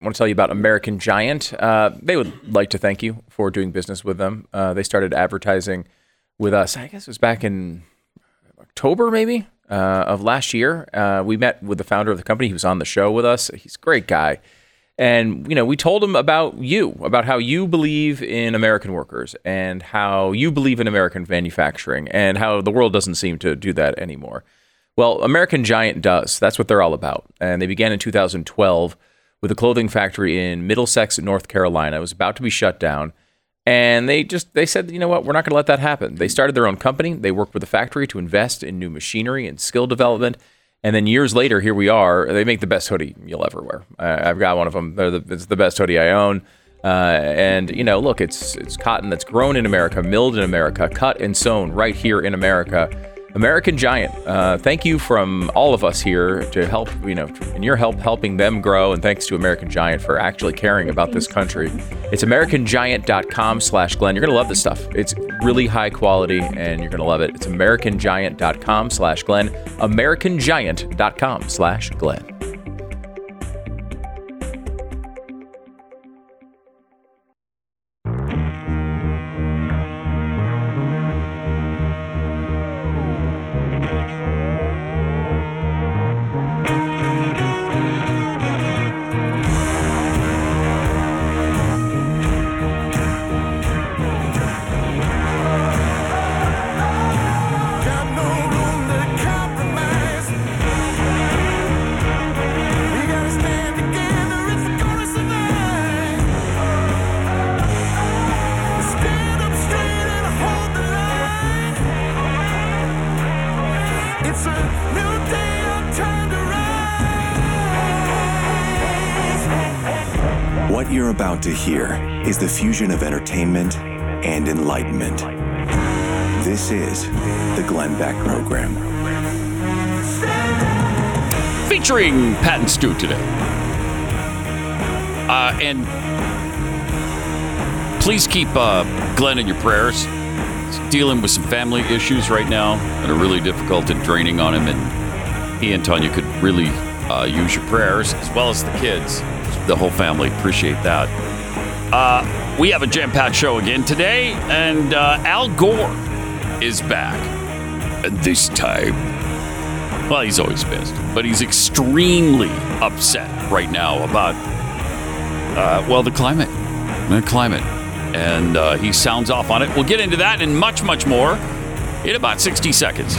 want to tell you about American Giant. Uh, they would like to thank you for doing business with them. Uh, they started advertising with us, I guess it was back in October, maybe, uh, of last year. Uh, we met with the founder of the company. He was on the show with us. He's a great guy. And, you know, we told him about you, about how you believe in American workers and how you believe in American manufacturing and how the world doesn't seem to do that anymore. Well, American Giant does. That's what they're all about. And they began in 2012 with a clothing factory in Middlesex, North Carolina. It was about to be shut down. And they just they said, you know what, we're not going to let that happen. They started their own company. They worked with the factory to invest in new machinery and skill development. And then years later, here we are. They make the best hoodie you'll ever wear. I've got one of them. The, it's the best hoodie I own. Uh, and you know, look, it's it's cotton that's grown in America, milled in America, cut and sewn right here in America. American Giant, uh, thank you from all of us here to help, you know, and your help helping them grow. And thanks to American Giant for actually caring about this country. It's AmericanGiant.com slash Glenn. You're going to love this stuff. It's really high quality and you're going to love it. It's AmericanGiant.com slash Glenn. AmericanGiant.com slash Glenn. Is the fusion of entertainment and enlightenment. This is the Glenn Beck Program. featuring Pat and Stu today. Uh, and please keep uh, Glenn in your prayers. He's dealing with some family issues right now that are really difficult and draining on him. And he and Tania could really uh, use your prayers as well as the kids. The whole family appreciate that. Uh, we have a jam packed show again today, and uh, Al Gore is back. And this time, well, he's always pissed, but he's extremely upset right now about, uh, well, the climate. The climate. And uh, he sounds off on it. We'll get into that and much, much more in about 60 seconds.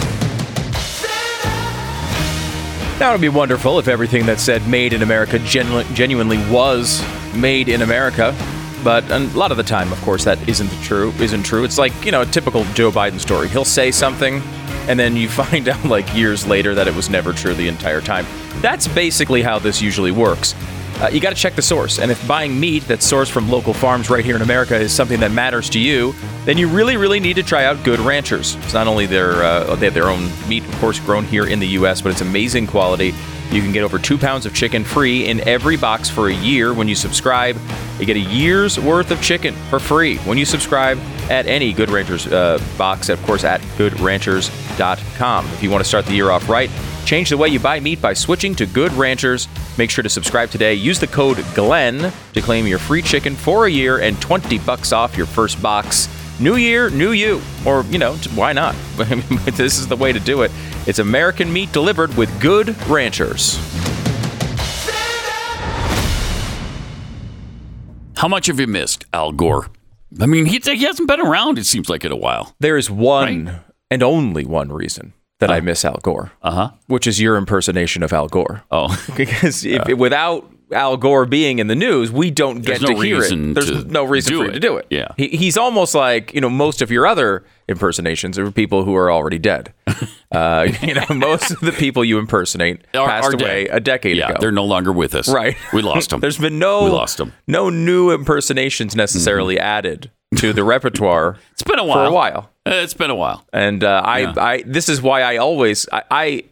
That would be wonderful if everything that said made in America genu- genuinely was made in America. But a lot of the time, of course, that isn't true. Isn't true. It's like you know a typical Joe Biden story. He'll say something, and then you find out like years later that it was never true the entire time. That's basically how this usually works. Uh, you got to check the source, and if buying meat that's sourced from local farms right here in America is something that matters to you, then you really, really need to try out Good Ranchers. It's not only their uh, they have their own meat, of course, grown here in the U.S., but it's amazing quality. You can get over two pounds of chicken free in every box for a year when you subscribe. You get a year's worth of chicken for free when you subscribe at any Good Ranchers uh, box, of course, at goodranchers.com. If you want to start the year off right, change the way you buy meat by switching to Good Ranchers. Make sure to subscribe today. Use the code GLENN to claim your free chicken for a year and 20 bucks off your first box. New year, new you. Or, you know, why not? this is the way to do it. It's American meat delivered with Good Ranchers. How much have you missed Al Gore? I mean, he, he hasn't been around, it seems like, in a while. There is one and only one reason that I miss Al Gore, Uh huh. which is your impersonation of Al Gore. Oh, because if, without Al Gore being in the news, we don't get There's to no hear it. There's no reason for you to do it. Yeah. he, he's almost like you know most of your other impersonations are people who are already dead. uh, you know, most of the people you impersonate Are- passed are dead. away a decade yeah, ago. they're no longer with us. Right. We lost them. There's been no We lost 'em. no new impersonations necessarily added to the repertoire. it's been a while. for a while. Uh, It's been a while. And uh, I, Yeah. I, this is why I always, I, I,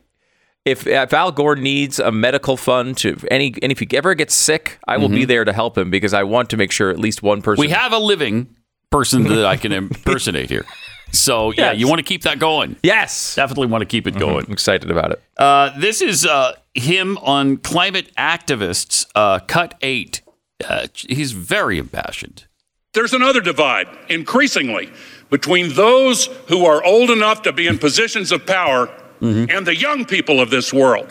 if if Al Gore needs a medical fund to any, and if he ever gets sick, I will be there to help him because I want to make sure at least one person. Mm-hmm. We have a living person that I can impersonate here. So yeah, Yes. you want to keep that going. Yes. Definitely want to keep it going. I'm excited about it. Uh, this is uh, him on climate activists. Uh, cut eight. Uh, he's very impassioned. There's another divide, increasingly, between those who are old enough to be in positions of power and the young people of this world.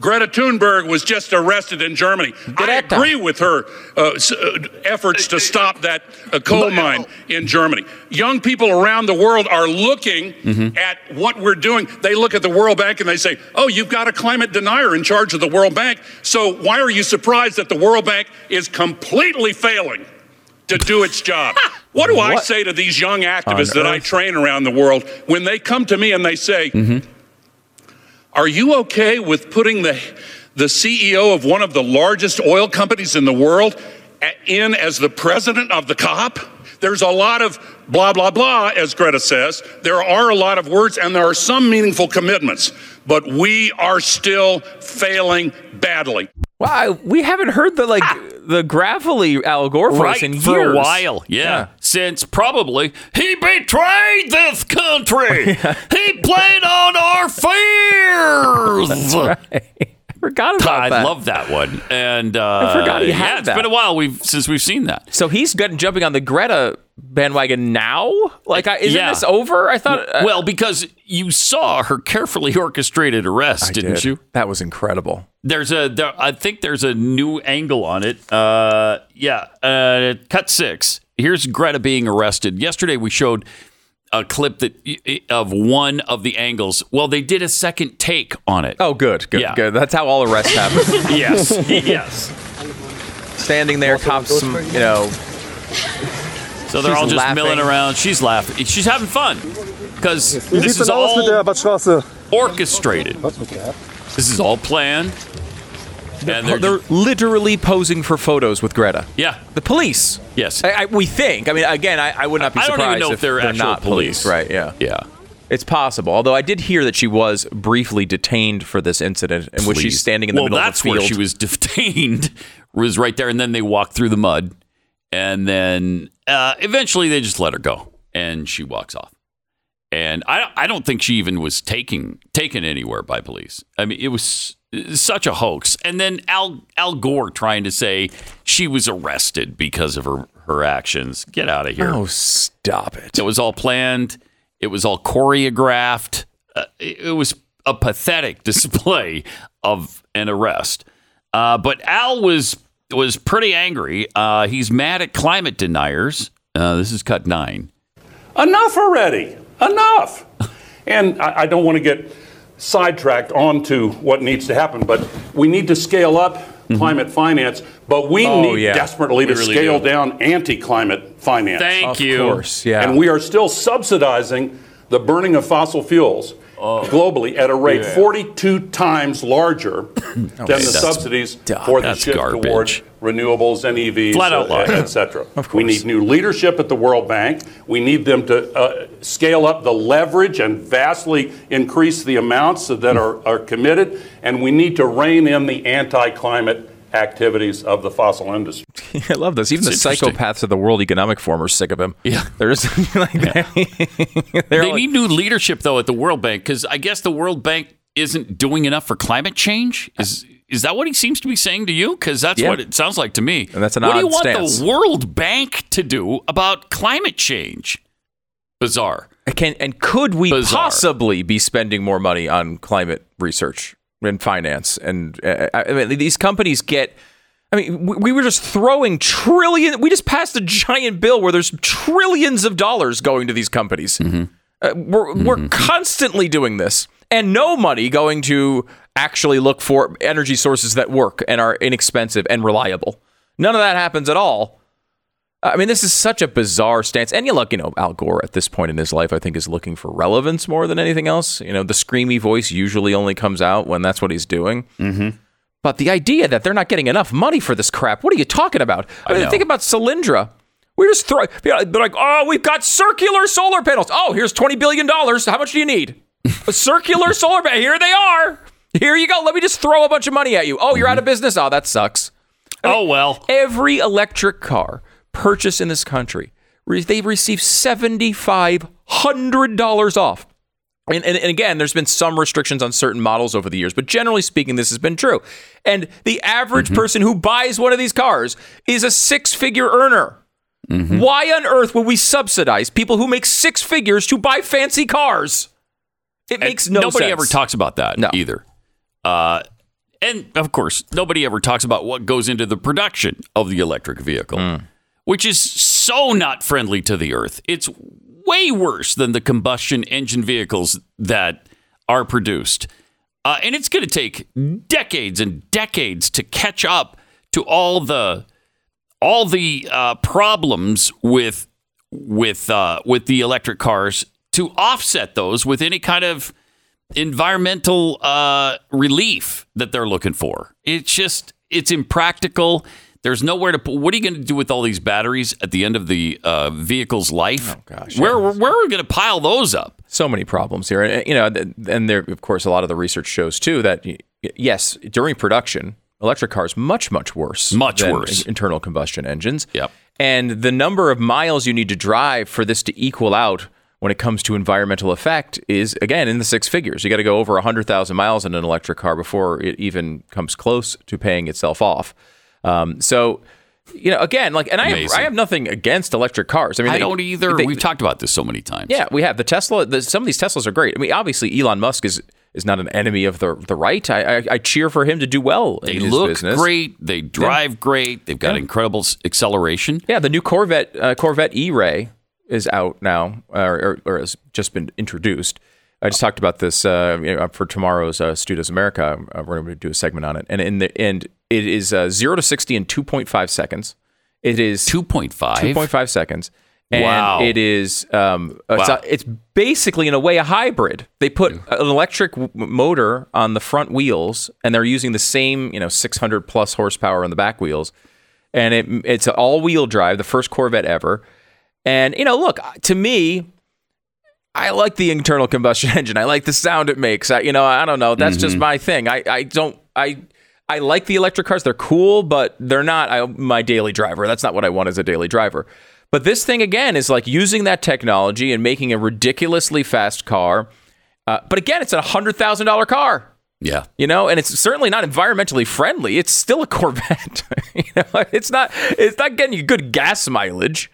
Greta Thunberg was just arrested in Germany. I agree with her uh, s- uh, efforts to stop that uh, coal mine in Germany. Young people around the world are looking at what we're doing. They look at the World Bank and they say, oh, you've got a climate denier in charge of the World Bank. So why are you surprised that the World Bank is completely failing? to do its job. What do I say to these young activists that I train around the world when they come to me and they say, Mm-hmm. Are you okay with putting the, the CEO of one of the largest oil companies in the world in as the president of the COP? There's a lot of blah, blah, blah, as Greta says. There are a lot of words and there are some meaningful commitments, but we are still failing badly. Wow, we haven't heard the like the gravelly Al Gore voice right in for a while. Yeah. since probably he betrayed this country. he played on our fears. I forgot about I that. love that one, and uh, forgot he yeah, had it's that. been a while we've since we've seen that. so he's getting jumping on the Greta bandwagon now. Like, I, isn't Yeah. this over? I thought. uh, well, because you saw her carefully orchestrated arrest, I didn't did. you? That was incredible. There's a, there, I think there's a new angle on it. Uh, yeah, uh, cut six. Here's Greta being arrested. Yesterday we showed a clip that of one of the angles. Well, they did a second take on it. Oh, good, good, Yeah. good. That's how all arrests happen. yes, yes. Standing there, cops, some, you know, So they're She's all just laughing. milling around. She's laughing. She's having fun because this is denn aus mit der all orchestrated. Was mit der? This is all planned. And they're, they're literally posing for photos with Greta. yeah, The police. yes. I, I, we think. I mean, again, I, I would not be I don't surprised even know if they're actual not police. Right? Yeah. yeah. It's possible. Although I did hear that she was briefly detained for this incident, in which she's standing in the well, middle of the field. Well, that's where she was detained. Was right there, and then they walked through the mud, and then uh, eventually they just let her go, and she walks off. And I, I don't think she even was taking taken anywhere by police. I mean, it was such a hoax. And then Al Al Gore trying to say she was arrested because of her her actions. Get out of here. Oh, stop it! It was all planned. It was all choreographed. Uh, it, it was a pathetic display of an arrest. Uh, but Al was was pretty angry. Uh, he's mad at climate deniers. Uh, this is cut nine. Enough already. Enough. And I, I don't want to get sidetracked onto what needs to happen, but we need to scale up mm-hmm. climate finance, but we Oh, need yeah. desperately We to really scale do. down anti climate finance. Thank Of you. course, yeah. And we are still subsidizing the burning of fossil fuels Oh. globally at a rate 42 times larger than the subsidies dumb. for the shift garbage. towards renewables and EVs, Flat out uh, lie. et cetera. Of We need new leadership at the World Bank. We need them to uh, scale up the leverage and vastly increase the amounts that are, are committed. And we need to rein in the anti-climate activities of the fossil industry. I love this. Even It's the psychopaths of the World Economic Forum are sick of him. Yeah. they're like they, they're like, need new leadership though at the World Bank because I guess the World Bank isn't doing enough for climate change. Is is that what he seems to be saying to you? Because that's Yeah. what it sounds like to me. And that's an what do you want stance. the World Bank to do about climate change? Bizarre. Can and could we Bizarre. possibly be spending more money on climate research and finance? And uh, I I mean, these companies get. I mean, we, we were just throwing trillion. We just passed a giant bill where there's trillions of dollars going to these companies. Mm-hmm. Uh, we're we're constantly doing this, and no money going to actually look for energy sources that work and are inexpensive and reliable. None of that happens at all. I mean, this is such a bizarre stance. And you look, you know, Al Gore at this point in his life, I think, is looking for relevance more than anything else. You know, the screamy voice usually only comes out when that's what he's doing. Mm-hmm. But the idea that they're not getting enough money for this crap, what are you talking about? I mean, know. think about Solyndra. We're just throw, you know, they're like, oh, we've got circular solar panels. Oh, here's $20 billion. How much do you need? a circular solar panel. Here they are. Here you go. Let me just throw a bunch of money at you. Oh, you're out of business. Oh, that sucks oh well. every electric car purchased in this country, they receive $7,500 off. And, and, and again, there's been some restrictions on certain models over the years, but generally speaking, this has been true. And the average Mm-hmm. person who buys one of these cars is a six figure earner. Mm-hmm. Why on earth would we subsidize people who make six figures to buy fancy cars? It makes no nobody sense. ever talks about that No. either. Uh, and of course, nobody ever talks about what goes into the production of the electric vehicle, Hmm. Which is so not friendly to the earth. It's way worse than the combustion engine vehicles that are produced. Uh, and it's going to take decades and decades to catch up to all the all the uh, problems with with uh, with the electric cars to offset those with any kind of environmental uh, relief that they're looking for. It's just it's impractical. There's nowhere to put. What are you going to do with all these batteries at the end of the uh, vehicle's life? Oh gosh, where where are we going to pile those up? so many problems here. And, you know, and there, of course, a lot of the research shows too that yes, during production, electric cars much much worse, Much than worse. internal combustion engines. Yep. And the number of miles you need to drive for this to equal out when it comes to environmental effect is again in the six figures. You got to go over 100,000 miles in an electric car before it even comes close to paying itself off. Um, so, you know, again, like, and I have, I have nothing against electric cars. I mean, I they- don't either. they- We've talked about this so many times. yeah, we have the Tesla. The, some of these Teslas are great. I mean, obviously, Elon Musk is is not an enemy of the the right. I I, I cheer for him to do well They in his look business. great. They drive great. They've got Yeah. incredible acceleration. Yeah, the new Corvette uh, Corvette E-Ray is out now, or, or, or has just been introduced. I just talked about this uh, for tomorrow's uh, Stu Does America. Uh, we're going to do a segment on it, and in the and it is uh, zero to sixty in two point five seconds. It is Two point five. 2.5 seconds. And Wow. it is um, it's, Wow. a- it's basically in a way a hybrid. They put an electric w- motor on the front wheels, and they're using the same you know 600 plus horsepower on the back wheels, and it it's all wheel drive, the first Corvette ever. And you know, look to me. I like the internal combustion engine. I like the sound it makes. I, you know, I don't know. That's just my thing. I, I don't. I I like the electric cars. They're cool, but they're not I, my daily driver. That's not what I want as a daily driver. But this thing again is like using that technology and making a ridiculously fast car. Uh, but again, it's a hundred thousand dollar car. Yeah. You know, and it's certainly not environmentally friendly. It's still a Corvette. you know, it's not. It's not getting you good gas mileage.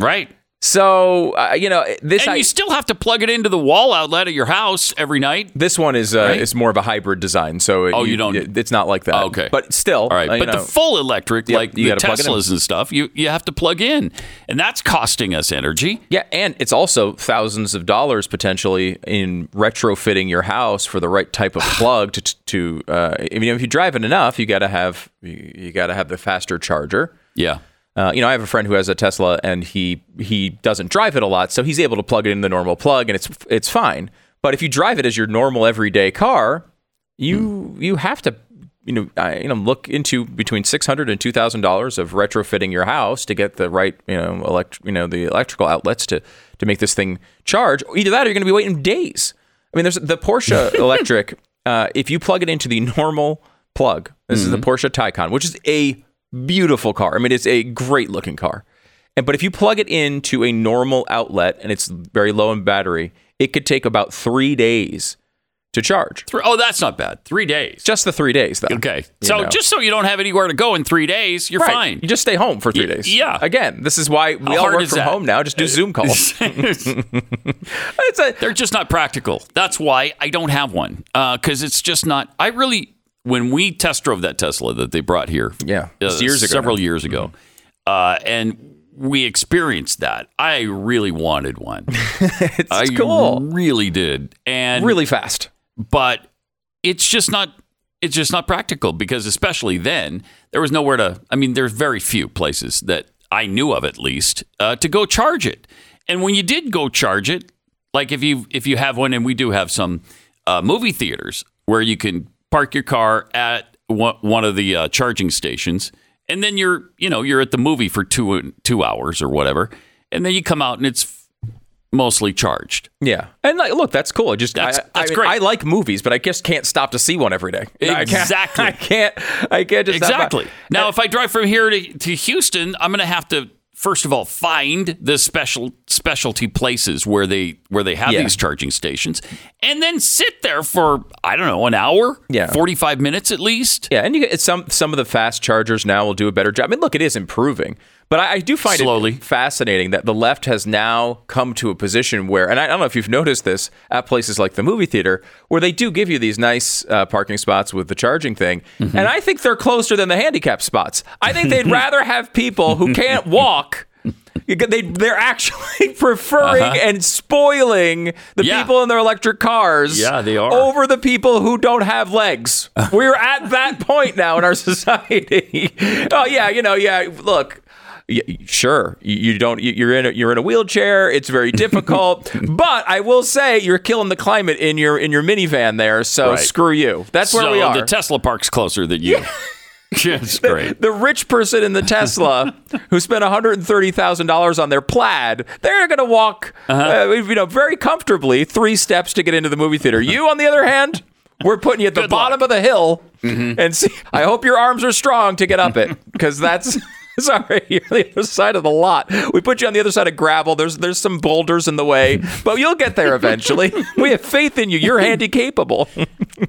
Right. So uh, you know this. And I- you still have to plug it into the wall outlet at your house every night. This one is uh, Right? is more of a hybrid design, so Oh, you don't- it- It's not like that. Oh, okay. but still, All right, uh, you but the full electric, Yep, like you the gotta plug it. Teslas and stuff, you you have to plug in, and that's costing us energy. yeah, and it's also thousands of dollars potentially in retrofitting your house for the right type of plug to to. Uh, I mean, if you drive it enough, you got to have you, you got to have the faster charger. Yeah, Uh, you know, I have a friend who has a Tesla, and he he doesn't drive it a lot, so he's able to plug it in the normal plug, and it's it's fine. But if you drive it as your normal everyday car, you you have to you know I, you know look into between six hundred and two thousand dollars of retrofitting your house to get the right you know elect you know the electrical outlets to to make this thing charge. Either that, or you're going to be waiting days. I mean, there's the Porsche electric. Uh, if you plug it into the normal plug, this is the Porsche Taycan, which is a beautiful car. I mean, it's a great looking car. And but if you plug it into a normal outlet and it's very low in battery, it could take about three days to charge. Three, oh, that's not bad. Three days. Just the three days, though. okay. So know. just so you don't have anywhere to go in three days, you're Right. fine. You just stay home for three Y- days. yeah. Again, this is why we How all work from that? home now. Just do Zoom calls. a, They're just not practical. That's why I don't have one uh, because it's just not. I really, when we test drove that Tesla that they brought here, Yeah, uh, years ago several now. years ago, uh, and we experienced that. I really wanted one. it's I cool. really did, and Really fast. but it's just not it's just not practical because especially then there was nowhere to i mean there's very few places that i knew of at least uh, to go charge it and when you did go charge it like if you if you have one and we do have some uh, movie theaters where you can park your car at one, of the uh, charging stations and then you're you know you're at the movie for two two hours or whatever and then you come out and it's mostly charged Yeah, and like, look, that's cool. I just That's- I, I that's mean, great. I like movies, but I just can't stop to see one every day. I can't- Exactly. I can't. I can't just stop by. Exactly. Now, if I drive from here to, to Houston, I'm going to have to first of all find the special specialty places where they where they have Yeah. these charging stations, and then sit there for I don't know an hour, Yeah. forty five minutes at least. Yeah, and you get some some of the fast chargers now will do a better job. I mean, look, it is improving, but I, I do find Slowly. it fascinating that the left has now come to a position where, and I, I don't know if you've noticed this at places like the movie theater, where they do give you these nice uh, parking spots with the charging thing, Mm-hmm. and I think they're closer than the handicap spots. I think they'd rather have people who can't walk. They, they're actually preferring and spoiling the Uh-huh. Yeah. people in their electric cars Yeah, they are. over the people who don't have legs. We're at that point now in our society. oh yeah, you know, yeah. Look, sure, you, you don't. you- You're in a, you're in a wheelchair. It's very difficult. but I will say you're killing the climate in your in your minivan there. So Right. screw you. That's where so we are. the Tesla park's closer than you. Yeah, it's great. the rich person in the Tesla who spent $130,000 on their plaid, they're going to walk, Uh-huh. uh, you know, very comfortably three steps to get into the movie theater. You, on the other hand, we're putting you at the Good bottom luck. Mm-hmm. of the hill, and see. I hope your arms are strong to get up it, because that's. Sorry, you're on the other side of the lot. We put you on the other side of gravel. There's there's some boulders in the way, but you'll get there eventually. We have faith in you. You're handy capable.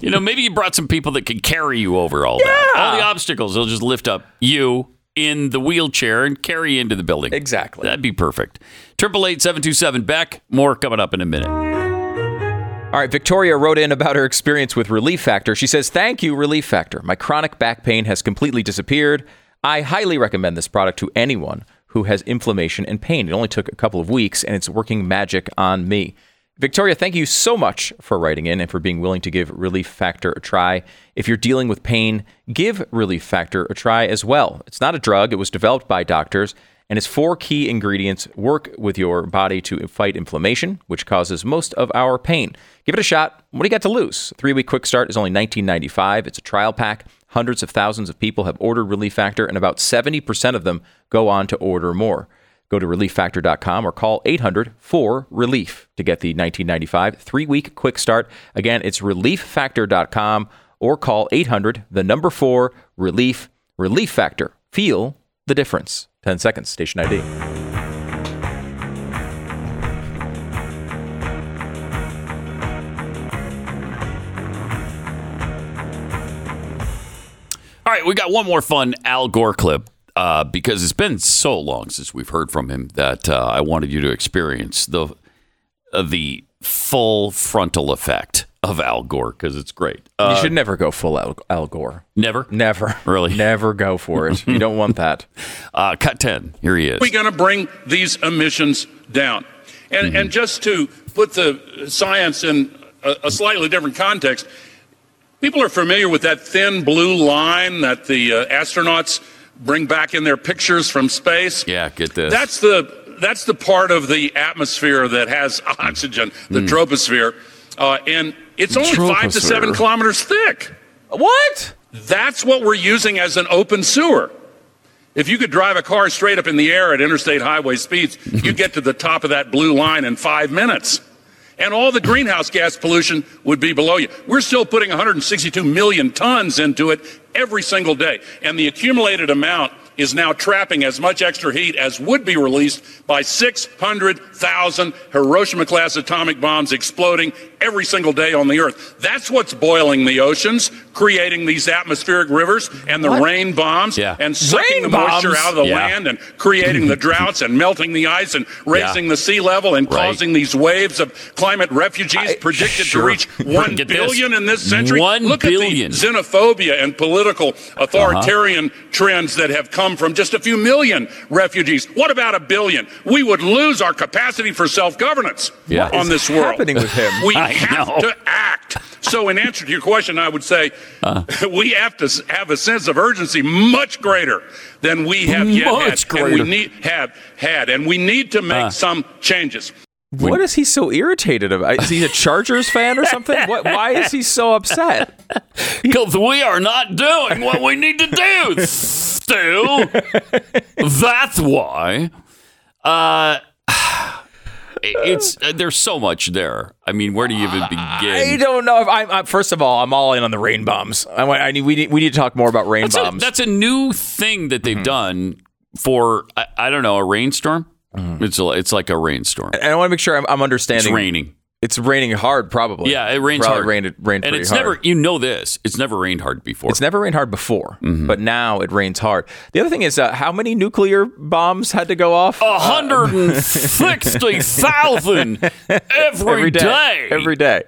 You know, maybe you brought some people that can carry you over all that. All the obstacles, they'll just lift up you in the wheelchair and carry you into the building. Exactly. That'd be perfect. Triple eight seven two seven Beck. More coming up in a minute. All right, Victoria wrote in about her experience with Relief Factor. She says, Thank you, Relief Factor. My chronic back pain has completely disappeared. I highly recommend this product to anyone who has inflammation and pain. It only took a couple of weeks, and it's working magic on me. Victoria, thank you so much for writing in and for being willing to give Relief Factor a try. If you're dealing with pain, give Relief Factor a try as well. It's not a drug, it was developed by doctors, and its four key ingredients work with your body to fight inflammation, which causes most of our pain. Give it a shot. What do you got to lose? Three week quick start is only $19.95. It's a trial pack. Hundreds of thousands of people have ordered Relief Factor, and about 70% of them go on to order more. Go to relieffactor.com or call 800 4 Relief to get the 1995 three week quick start. Again, it's relieffactor.com or call 800 the number 4 Relief. Relief Factor. Feel the difference. 10 seconds, station ID. Right, we got one more fun Al Gore clip uh, because it's been so long since we've heard from him that uh, I wanted you to experience the uh, the full frontal effect of Al Gore because it's great. Uh, you should never go full Al, Al Gore. never, Never. Really? Never go for it. You don't want that. uh, cut ten. Here he is. We're going to bring these emissions down? And, and just to put the science in a, a slightly different context, people are familiar with that thin blue line that the uh, astronauts bring back in their pictures from space. Yeah, get this. That's the that's the part of the atmosphere that has oxygen, the troposphere, uh, and it's only five to seven kilometers thick. What? That's what we're using as an open sewer. If you could drive a car straight up in the air at interstate highway speeds, you'd get to the top of that blue line in five minutes. And all the greenhouse gas pollution would be below you. We're still putting 162 million tons into it every single day. And the accumulated amount is now trapping as much extra heat as would be released by 600,000 Hiroshima class atomic bombs exploding every single day on the Earth. That's what's boiling the oceans, creating these atmospheric rivers and the rain bombs Yeah. and sucking Rain the moisture bombs? out of the Yeah. land and creating the droughts and melting the ice and raising Yeah. the sea level and Right. causing these waves of climate refugees predicted sure. to reach one Get this. billion in this century. One Look billion. at the xenophobia and political authoritarian uh-huh. trends that have come from just a few million refugees. What about a billion? We would lose our capacity for self-governance Yeah. on this world. happening with him? We I have know. to act. So, in answer to your question, I would say Uh. we have to have a sense of urgency much greater than we have yet Much had, and we need have had, and we need to make Uh. some changes. What is he so irritated about? Is he a Chargers fan or something? What, why is he so upset? Because we are not doing what we need to do, Stu. That's why. Uh, it's uh, there's so much there. I mean, where do you even begin? I don't know if I'm. I'm first of all, I'm all in on the rain bombs. I, I need. We need. We need to talk more about rain That's a, bombs. that's a new thing that they've done for I, I don't know a rainstorm. It's a, it's like a rainstorm. And I want to make sure I'm, I'm It's raining. It's raining hard, probably. Yeah, it rains probably hard. Rained, rained very hard. and it's hard. never you know this. It's never rained hard before. It's never rained hard before, Mm-hmm. but now it rains hard. The other thing is, uh, how many nuclear bombs had to go off? A hundred and sixty thousand every every day. day. Every day.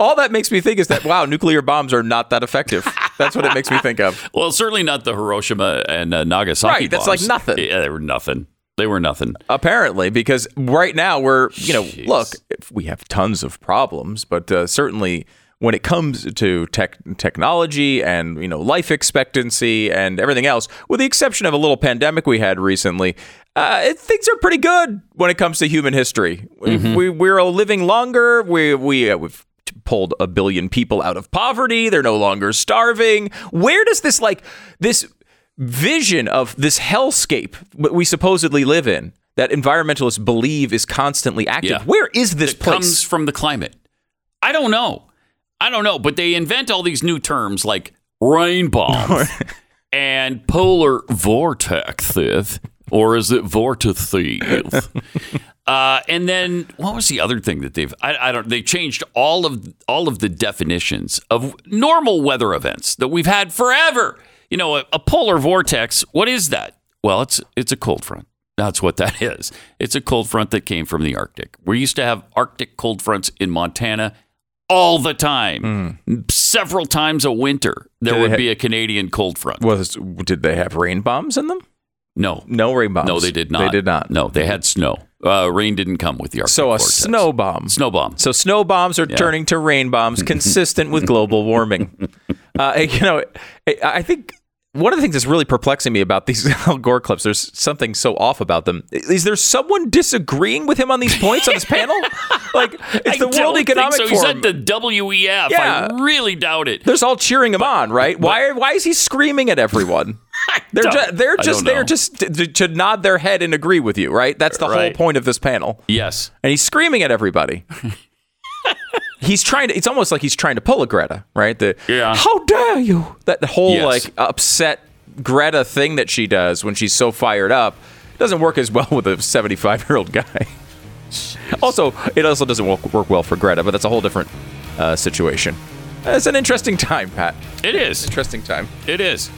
All that makes me think is that wow, nuclear bombs are not that effective. That's what it makes me think of. Well, certainly not the Hiroshima and uh, Nagasaki. Right, that's like nothing. Yeah, they were nothing. They were nothing. Apparently, because right now we're you know Jeez. look, we have tons of problems, but uh, certainly when it comes to tech technology and you know life expectancy and everything else, with the exception of a little pandemic we had recently, uh, it, things are pretty good when it comes to human history. Mm-hmm. We we're living longer. We we uh, we've pulled a billion people out of poverty. They're no longer starving. Where does this like this vision of this hellscape that we supposedly live in that environmentalists believe is constantly active? Yeah. Where is this It place? comes from the climate. I don't know. I don't know, but they invent all these new terms like rain bombs and polar vortex, or is it vortex? uh, and then what was the other thing that they've? I, I don't. They changed all of all of the definitions of normal weather events that we've had forever. You know, a, a polar vortex. What is that? Well, it's it's a cold front. That's what that is. It's a cold front that came from the Arctic. We used to have Arctic cold fronts in Montana all the time. Several times a winter, there they would ha- be a Canadian cold front. was did they have rain bombs in them? No, No rain bombs. no, they did not. They did not. No, they had snow. Uh, rain didn't come with the Arctic. So a vortex. snow bomb. snow bomb. So snow bombs are turning to rain bombs, consistent with global warming. Uh, you know, I think one of the things that's really perplexing me about these Al Gore clips, there's something so off about them. Is there someone disagreeing with him on these points on this panel? Like, it's I the World Economic so. He's Forum. at the WEF. Yeah. I really doubt it. They're all cheering him on, right? why? Why is he screaming at everyone? They're don't- ju- they're just there just to, to nod their head and agree with you, right? That's the whole point of this panel. Yes. and he's screaming at everybody. He's trying to. It's almost like he's trying to pull a Greta, right? The Yeah. How dare you? That whole Yes. like upset Greta thing that she does when she's so fired up doesn't work as well with a 75 year old guy. Also, it also doesn't work, work well for Greta, but that's a whole different uh, situation. It's an interesting time, Pat. It is. Interesting time. It is.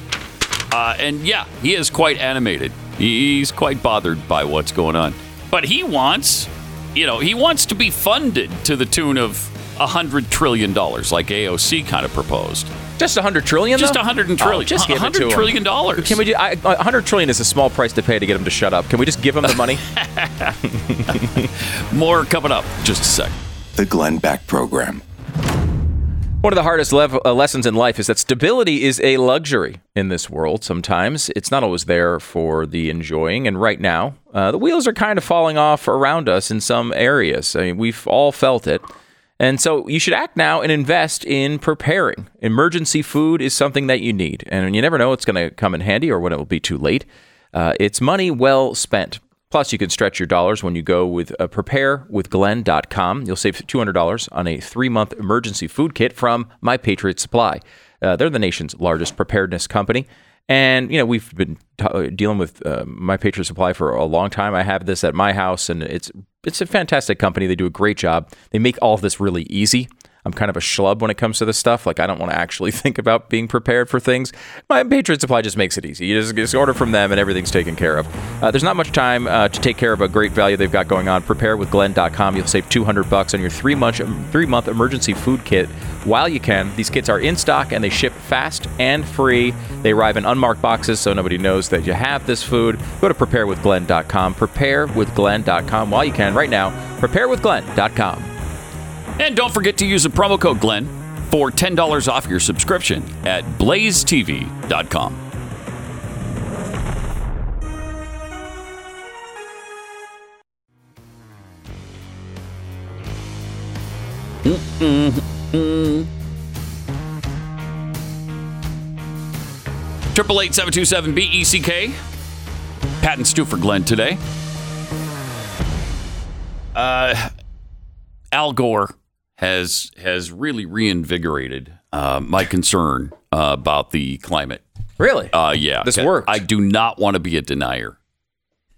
Uh, and yeah, he is quite animated. He's quite bothered by what's going on. But he wants, you know, he wants to be funded to the tune of a hundred trillion dollars, like AOC kind of proposed. Just a hundred trillion. Just though? a hundred and Oh, just a give it to hundred him. trillion dollars. Can we do? I, a hundred trillion is a small price to pay to get him to shut up. Can we just give him the money? More coming up. Just a sec. The Glenn Beck Program. One of the hardest lev- uh, lessons in life is that stability is a luxury in this world. Sometimes it's not always there for the enjoying. And right now, uh, the wheels are kind of falling off around us in some areas. I mean, we've all felt it. And so you should act now and invest in preparing. Emergency food is something that you need. And you never know it's going to come in handy or when it will be too late. Uh, it's money well spent. Plus, you can stretch your dollars when you go with uh, preparewithglenn.com. You'll save $200 on a three month emergency food kit from My Patriot Supply. Uh, they're the nation's largest preparedness company. And, you know, we've been t- uh, dealing with uh, My Patriot Supply for a long time. I have this at my house, and it's it's a fantastic company. They do a great job. They make all of this really easy. I'm kind of a schlub when it comes to this stuff. Like I don't want to actually think about being prepared for things. My Patriot Supply just makes it easy. You just, just order from them and everything's taken care of. Uh, there's not much time uh, to take care of a great value they've got going on. Prepare with Preparewithglenn.com. You'll save 200 bucks on your three month three month emergency food kit while you can. These kits are in stock and they ship fast and free. They arrive in unmarked boxes so nobody knows that you have this food. Go to preparewithglenn.com. Preparewithglenn.com while you can right now. Preparewithglenn.com. And don't forget to use the promo code Glenn for $10 off your subscription at blazetv.com. Triple eight seven two seven B E C K. Pat and Stu for Glenn today. Uh, Al Gore has has really reinvigorated uh, my concern uh, about the climate Really? Uh, yeah. This worked. I do not want to be a denier.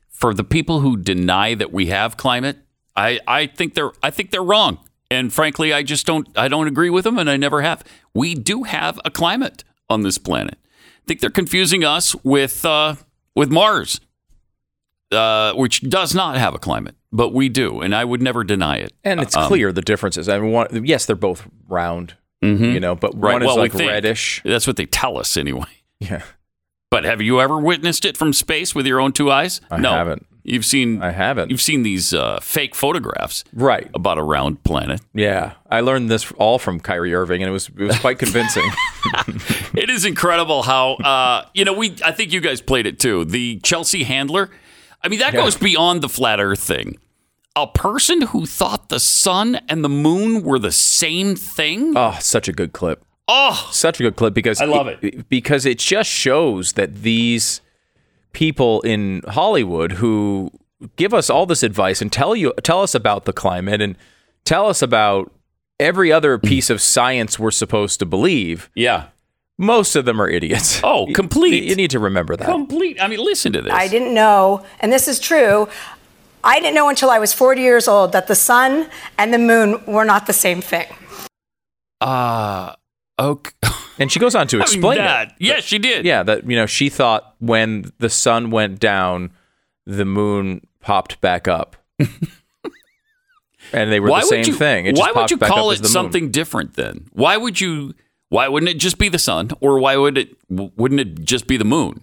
For the people who deny that we have climate, I, I think they're I think they're wrong. And frankly, I just don't I don't agree with them, and I never have. We do have a climate on this planet. I think they're confusing us with uh, with Mars, uh, which does not have a climate, but we do, and I would never deny it. And it's Um, clear the differences. I mean, one, yes, they're both round, you know, but Right. one is well, we like reddish. That's what they tell us anyway. Yeah, But have you ever witnessed it from space with your own two eyes? I no, haven't. You've seen. I haven't. You've seen these uh, fake photographs right. about a round planet. Yeah, I learned this all from Kyrie Irving, and it was it was quite convincing. It is incredible how uh, you know we. I think you guys played it too. The Chelsea Handler. I mean, that Yeah. goes beyond the flat Earth thing. A person who thought the sun and the moon were the same thing. oh, such a good clip. Oh, Such a good clip because I love it. because it just shows that these people in Hollywood who give us all this advice and tell you tell us about the climate and tell us about every other piece of science we're supposed to believe. yeah. Most of them are idiots. Oh, complete. You need to remember that. Complete. I mean, listen to this. I didn't know, and this is true. I didn't know until I was 40 years old that the sun and the moon were not the same thing. Uh, okay. And she goes on to I mean, explain it. that. Yes, she did. Yeah, that you know, she thought when the sun went down, the moon popped back up. and they were why the same would you, thing. It why just would you call it the moon. something different then? Why would you? Why wouldn't it just be the sun, or why would it? Wouldn't it just be the moon?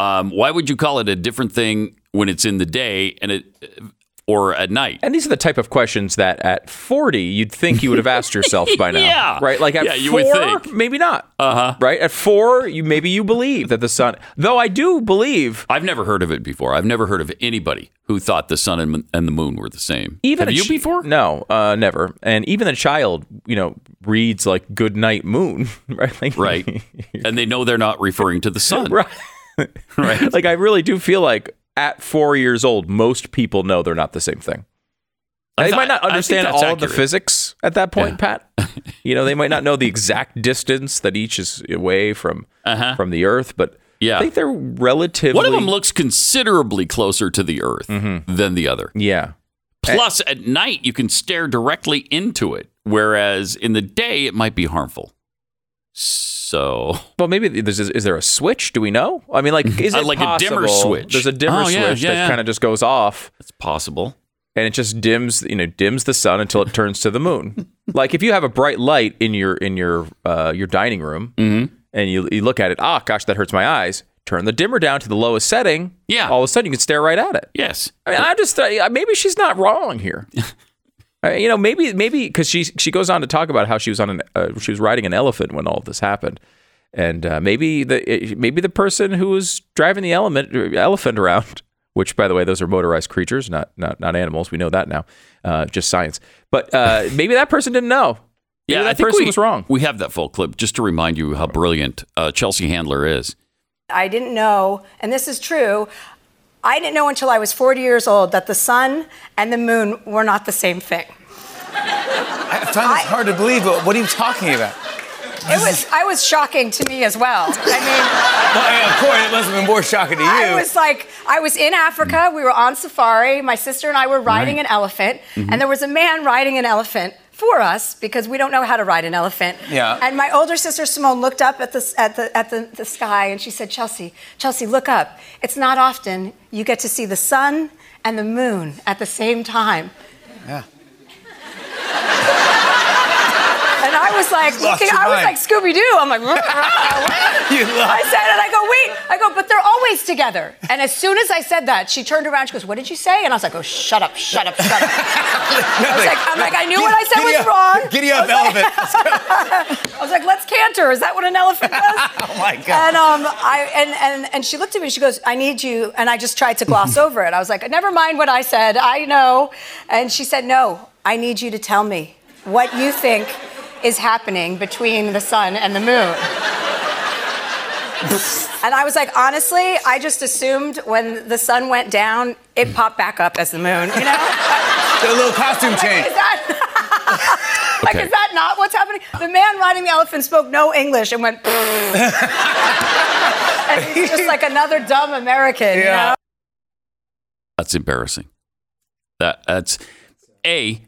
Um, why would you call it a different thing when it's in the day and it, or at night? And these are the type of questions that at 40 you'd think you would have asked yourself by now. Yeah. Right? Like at Yeah, you 4, would think. maybe not. Uh-huh. Right? At 4, you maybe you believe that the sun Though I do believe I've never heard of it before. I've never heard of anybody who thought the sun and, and the moon were the same. even Have you ch- before? No, uh, never. And even a child, you know, reads like "Good Night Moon," right? Like, Right. and they know they're not referring to the sun. right. Right. Like I really do feel like at four years old, most people know they're not the same thing. I They might not understand all of the physics at that point, Yeah. Pat. You know, they might not know the exact distance that each is away from Uh-huh. from the Earth, but Yeah. I think they're relatively. One of them looks considerably closer to the Earth Mm-hmm. than the other. yeah, Plus, at night, you can stare directly into it, whereas in the day, it might be harmful. So, Well, maybe there's is there a switch? Do we know? I mean, like is Uh, it like a dimmer switch. There's a dimmer Oh, yeah, switch yeah, that yeah. kind of just goes off, it's possible. and it just dims, you know, dims the sun until it turns to the moon. like if you have a bright light in your in your uh, your dining room, Mm-hmm. and you you look at it, ah, gosh, that hurts my eyes. Turn the dimmer down to the lowest setting. Yeah. all of a sudden you can stare right at it. Yes. I mean, I just uh, maybe she's not wrong here. Uh, you know, maybe maybe because she she goes on to talk about how she was on an uh, she was riding an elephant when all of this happened, and uh, maybe the maybe the person who was driving the element uh, elephant around, which by the way those are motorized creatures, not not not animals. We know that now, uh, just science. But uh, maybe that person didn't know. Maybe Yeah, that I think person we, was wrong. We have that full clip just to remind you how brilliant uh, Chelsea Handler is. I didn't know, and this is true. I didn't know until I was 40 years old that the sun and the moon were not the same thing. I find this hard to believe, but what are you talking about? It was I was shocking to me as well. I mean, Well, of course, it must have been more shocking to you. I was like, I was in Africa. We were on safari. My sister and I were riding an elephant, Mm-hmm. and there was a man riding an elephant for us because we don't know how to ride an elephant. Yeah. And my older sister Simone looked up at the at the at the, the sky and she said, Chelsea, Chelsea, look up. It's not often you get to see the sun and the moon at the same time. Yeah. And I was like, looking, I was like Scooby Doo. I'm like, I said it. I go, wait. I go, but they're always together. And as soon as I said that, she turned around. She goes, what did you say? And I was like, oh, shut up, shut up, shut up. I was like, I'm like, I knew what I said was wrong. Giddy up, elephant. I was like, let's canter. Is that what an elephant does? Oh my God. And um, I and, and and she looked at me. She goes, "I need you." And I just tried to gloss over it. I was like, "Never mind what I said. I know." And she said, "No, I need you to tell me what you think is happening between the sun and the moon." And I was like, honestly, I just assumed when the sun went down, it popped back up as the moon. You know? The little costume change. Is that? Like, is that not what's happening? The man riding the elephant spoke no English and went. and he's just like another dumb American. You know? That's embarrassing. That that's a.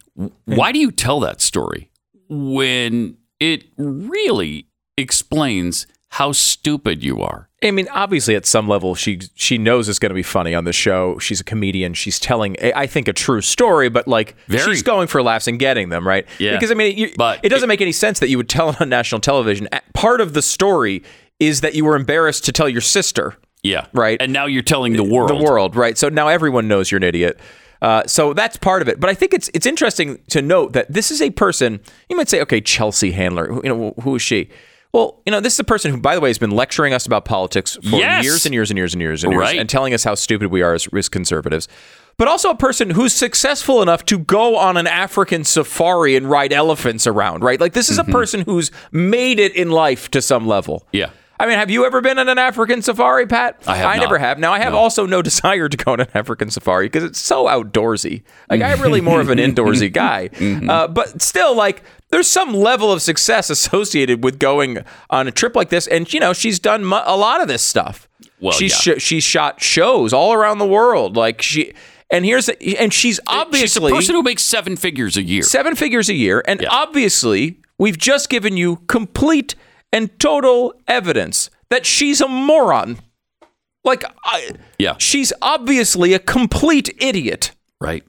Why do you tell that story when it really explains how stupid you are? I mean, obviously, at some level, she she knows it's going to be funny on the show. She's a comedian. She's telling, I think, a true story, but like Very. she's going for laughs and getting them right. Yeah. Because I mean, you, But it doesn't it- make any sense that you would tell it on national television. Part of the story is that you were embarrassed to tell your sister. Yeah, Right. And now you're telling the world. The world, right? So now everyone knows you're an idiot. Uh, so that's part of it. But I think it's it's interesting to note that this is a person. You might say, okay, Chelsea Handler. You know, who is she? Well, you know, this is a person who, by the way, has been lecturing us about politics for Yes. years and years and years and years and years, Right. and telling us how stupid we are as, as conservatives. But also a person who's successful enough to go on an African safari and ride elephants around, right? Like this is a person who's made it in life to some level. Mm-hmm. Yeah. I mean, have you ever been on an African safari, Pat? I have I never not. have. Now, I have No. also no desire to go on an African safari because it's so outdoorsy. Like, I'm really more of an indoorsy guy. Mm-hmm. Uh, but still, like, there's some level of success associated with going on a trip like this. And, you know, she's done mu- a lot of this stuff. Well, she's yeah. sh- she's shot shows all around the world. Like, she, and here's, and she's obviously She's a person who makes seven figures a year. seven figures a year. And Yeah. obviously, we've just given you complete and total evidence that she's a moron. Like, I, Yeah. she's obviously a complete idiot, Right.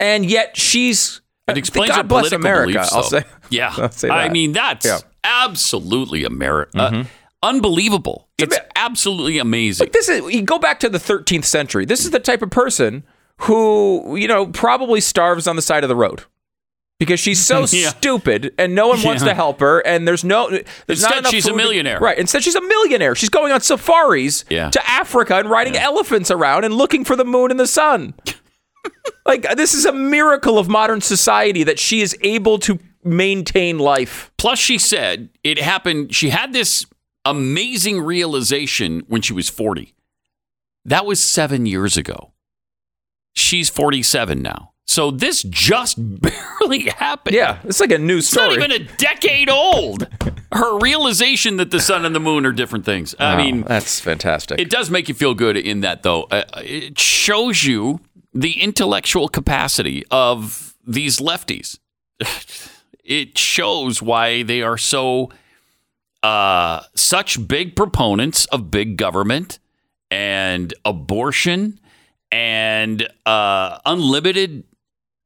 and yet she's. It explains God bless political America. beliefs, I'll say. Yeah. I'll say I mean, that's Yeah. Mm-hmm. absolutely America. Uh, unbelievable. It's bit- absolutely amazing. This is you go back to the 13th century. This is the type of person who you know probably starves on the side of the road because she's so Yeah. stupid and no one wants Yeah. to help her and there's no there's Instead, not enough she's a to- millionaire. right instead she's a millionaire she's going on safaris Yeah. to africa and riding elephants around and looking for the moon and the sun like this is a miracle of modern society that she is able to maintain life Plus, she said it happened. She had this amazing realization when she was 40. That was seven years ago. She's 47 now. So this just barely happened. yeah it's like a new story. It's not even a decade old. Her realization that the sun and the moon are different things. I Wow, mean, that's fantastic it does make you feel good in that, though. Uh, it shows you the intellectual capacity of these lefties. It shows why they are so uh, such big proponents of big government and abortion and uh, unlimited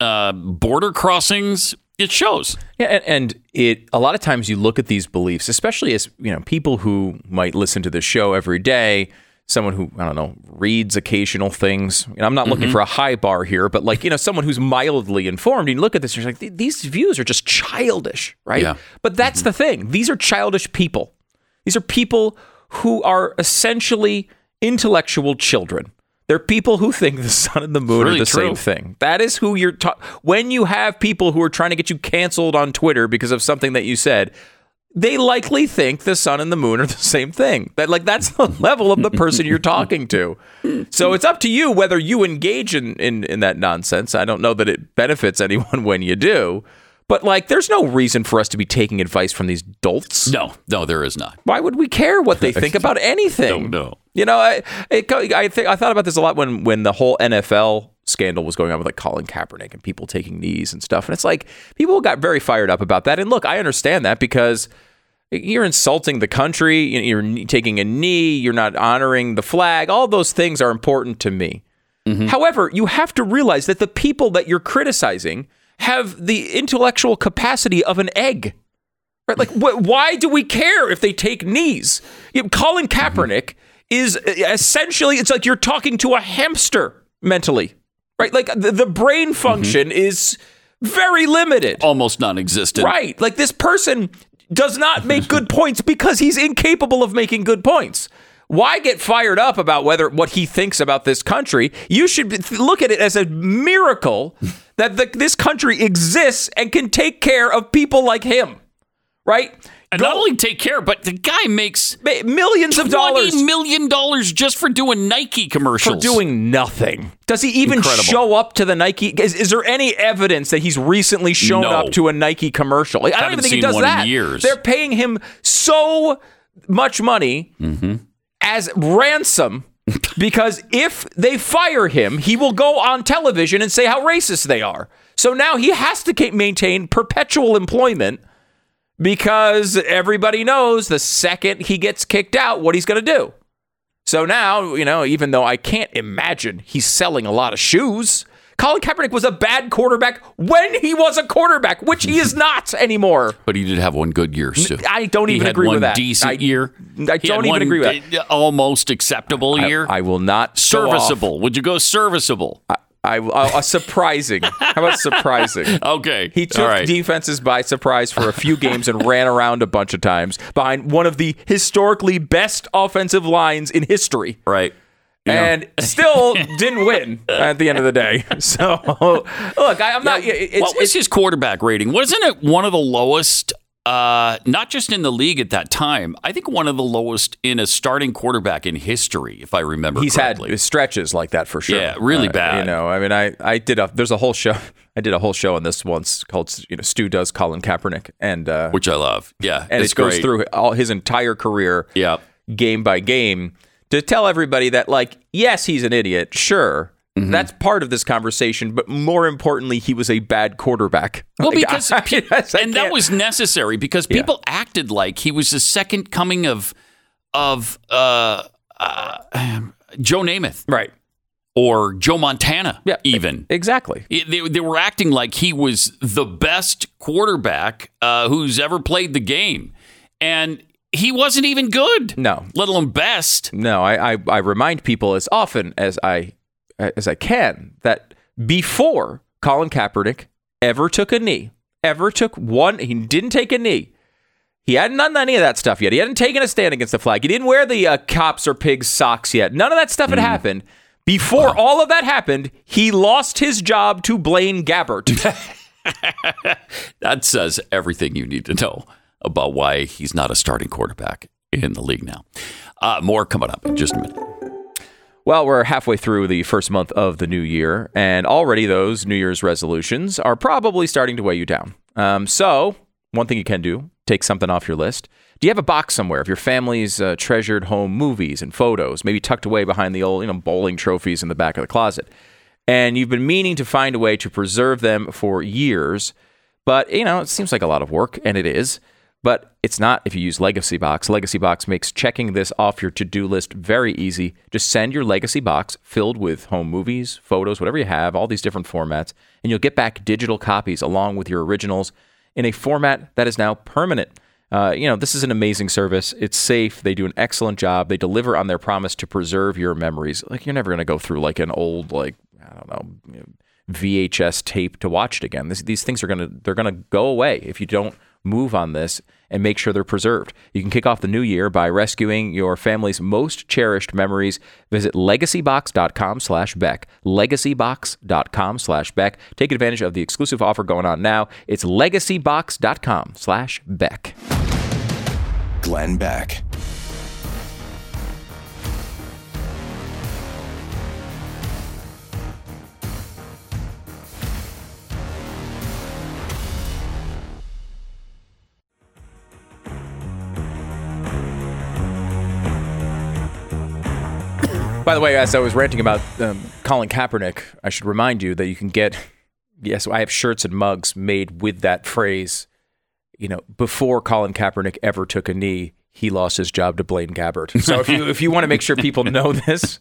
uh, border crossings. It shows. Yeah, and, and it a lot of times you look at these beliefs, especially as you know people who might listen to the show every day, someone who I don't know reads occasional things. Know, I'm not looking Mm-hmm. for a high bar here, but like you know someone who's mildly informed. And you look at this, and you're like, these views are just childish, right? Yeah. But that's Mm-hmm. the thing; these are childish people. These are people who are essentially intellectual children. They're people who think the sun and the moon really are the true. same thing. That is who you're ta- when you have people who are trying to get you canceled on Twitter because of something that you said, they likely think the sun and the moon are the same thing. That like that's the level of the person you're talking to. So it's up to you whether you engage in, in in that nonsense. I don't know that it benefits anyone when you do. But like there's no reason for us to be taking advice from these dolts. No, no, there is not. Why would we care what they think about anything? Don't know. You know, I it, I think I thought about this a lot when when the whole NFL scandal was going on with like Colin Kaepernick and people taking knees and stuff. And it's like people got very fired up about that. And look, I understand that because you're insulting the country, you- you're taking a knee, you're not honoring the flag. All those things are important to me. Mm-hmm. However, you have to realize that the people that you're criticizing have the intellectual capacity of an egg. Right? Like, wh- why do we care if they take knees? You know, Colin mm-hmm. Kaepernick is essentially, it's like you're talking to a hamster mentally, right? Like the, the brain mm-hmm. function is very limited, Almost non-existent. right? Like this person does not make good points because he's incapable of making good points. Why get fired up about whether what he thinks about this country? You should look at it as a miracle that the, this country exists and can take care of people like him right? And not only take care, but the guy makes Ma- millions of dollars twenty million dollars just for doing Nike commercials. for doing nothing. Does he even Incredible. show up to the Nike? Is, is there any evidence that he's recently shown No. up to a Nike commercial? Like, I don't even think he does one in that. years. They're paying him so much money Mm-hmm. as ransom because if they fire him, he will go on television and say how racist they are. So now he has to maintain perpetual employment because everybody knows the second he gets kicked out, what he's going to do. So now, you know, even though I can't imagine he's selling a lot of shoes, Colin Kaepernick was a bad quarterback when he was a quarterback, which he is not anymore. But he did have one good year, Stu. I don't he even agree with that. decent I- year. I He don't even agree with that. uh, Almost acceptable year. I will not serviceable. Would you go serviceable? I, I a surprising. How about surprising? okay. He took right. defenses by surprise for a few games and ran around a bunch of times behind one of the historically best offensive lines in history. right. Yeah. And still didn't win at the end of the day. So, look, I, I'm not. It's, what was it's- his quarterback rating? Wasn't it one of the lowest? Uh, not just in the league at that time. I think one of the lowest in a starting quarterback in history, if I remember. He's correctly. had stretches like that for sure. Yeah, really Uh, bad. You know, I mean, I I did a there's a whole show. I did a whole show on this once called you know Stu does Colin Kaepernick and uh, which I love. Yeah, and it goes great. through all his entire career, Yeah. game by game, to tell everybody that like yes he's an idiot, sure. Mm-hmm. That's part of this conversation, but more importantly, he was a bad quarterback. Well, Like, because I- pe- I and that was necessary because people acted like he was the second coming of of uh, uh, Joe Namath right. or Joe Montana. Yeah, even exactly. They, they were acting like he was the best quarterback uh, who's ever played the game, and he wasn't even good. No. let alone best. No, I, I, I remind people as often as I as I can that before Colin Kaepernick ever took a knee, ever took one, he didn't take a knee. He hadn't done any of that stuff yet. He hadn't taken a stand against the flag. He didn't wear the uh, cops or pigs socks yet. None of that stuff had happened. Before all of that happened, he lost his job to Blaine Gabbert. That says everything you need to know about why he's not a starting quarterback in the league now. Uh, more coming up in just a minute. Well, we're halfway through the first month of the new year, and already those New Year's resolutions are probably starting to weigh you down. Um, so, one thing you can do take something off your list. Do you have a box somewhere of your family's uh, treasured home movies and photos, maybe tucked away behind the old, you know, bowling trophies in the back of the closet? And you've been meaning to find a way to preserve them for years, but you know, it seems like a lot of work, and it is. But it's not if you use Legacy Box. Legacy Box makes checking this off your to do list very easy. Just send your Legacy Box filled with home movies, photos, whatever you have, all these different formats, and you'll get back digital copies along with your originals in a format that is now permanent. Uh, you know, this is an amazing service. It's safe. They do an excellent job. They deliver on their promise to preserve your memories. Like, you're never going to go through like an old, like, I don't know, VHS tape to watch it again. This, these things are gonna they're gonna go away if you don't move on this and make sure they're preserved. You can kick off the new year by rescuing your family's most cherished memories. Visit legacybox.com/beck. Legacybox.com/beck. Take advantage of the exclusive offer going on now. It's legacybox.com/beck. Glenn Beck. By the way, as I was ranting about um, Colin Kaepernick, I should remind you that you can get, yes, I have shirts and mugs made with that phrase. You know, before Colin Kaepernick ever took a knee, he lost his job to Blaine Gabbert. So if you if you want to make sure people know this,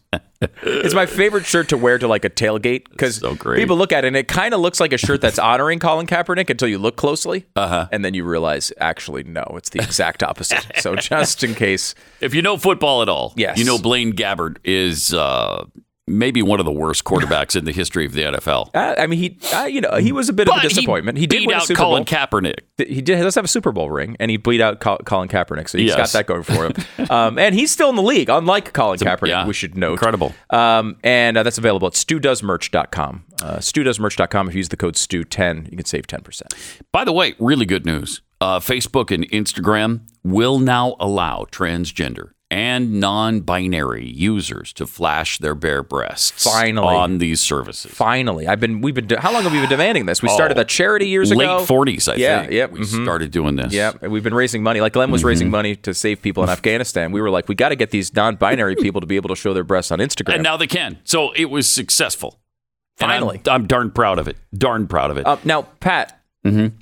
it's my favorite shirt to wear to like a tailgate because So people look at it and it kind of looks like a shirt that's honoring Colin Kaepernick until you look closely, uh-huh. and then you realize actually no, it's the exact opposite. so just in case, If you know football at all, Yes. you know Blaine Gabbert is uh, maybe one of the worst quarterbacks in the history of the NFL. Uh, I mean, he, uh, you know, he was a bit of a disappointment. He, did beat win out Colin Bowl. Kaepernick. he did. He does have a Super Bowl ring, and he beat out Colin Kaepernick, so he's Yes. got that going for him. um, and he's still in the league, unlike Colin Kaepernick. yeah, we should note. incredible. Um, and uh, that's available at studoesmerch.com. Uh, studoesmerch.com. If you use the code stu10, you can save ten percent. By the way, really good news. uh, Facebook and Instagram will now allow transgender and non-binary users to flash their bare breasts Finally. on these services. Finally, I've been. We've been. de- How long have we been demanding this? We started Oh, a charity years ago. Late ago. 40s, I think. yeah, think. Yep. we mhm. started doing this. Yeah, and we've been raising money. Like Glenn was raising Mm-hmm. money to save people in Afghanistan. We were like, we got to get these non-binary people to be able to show their breasts on Instagram. And now they can. So it was successful. And I'm- Finally. I'm, darn proud of it. Darn proud of it. Uh, now, Pat. Mhm.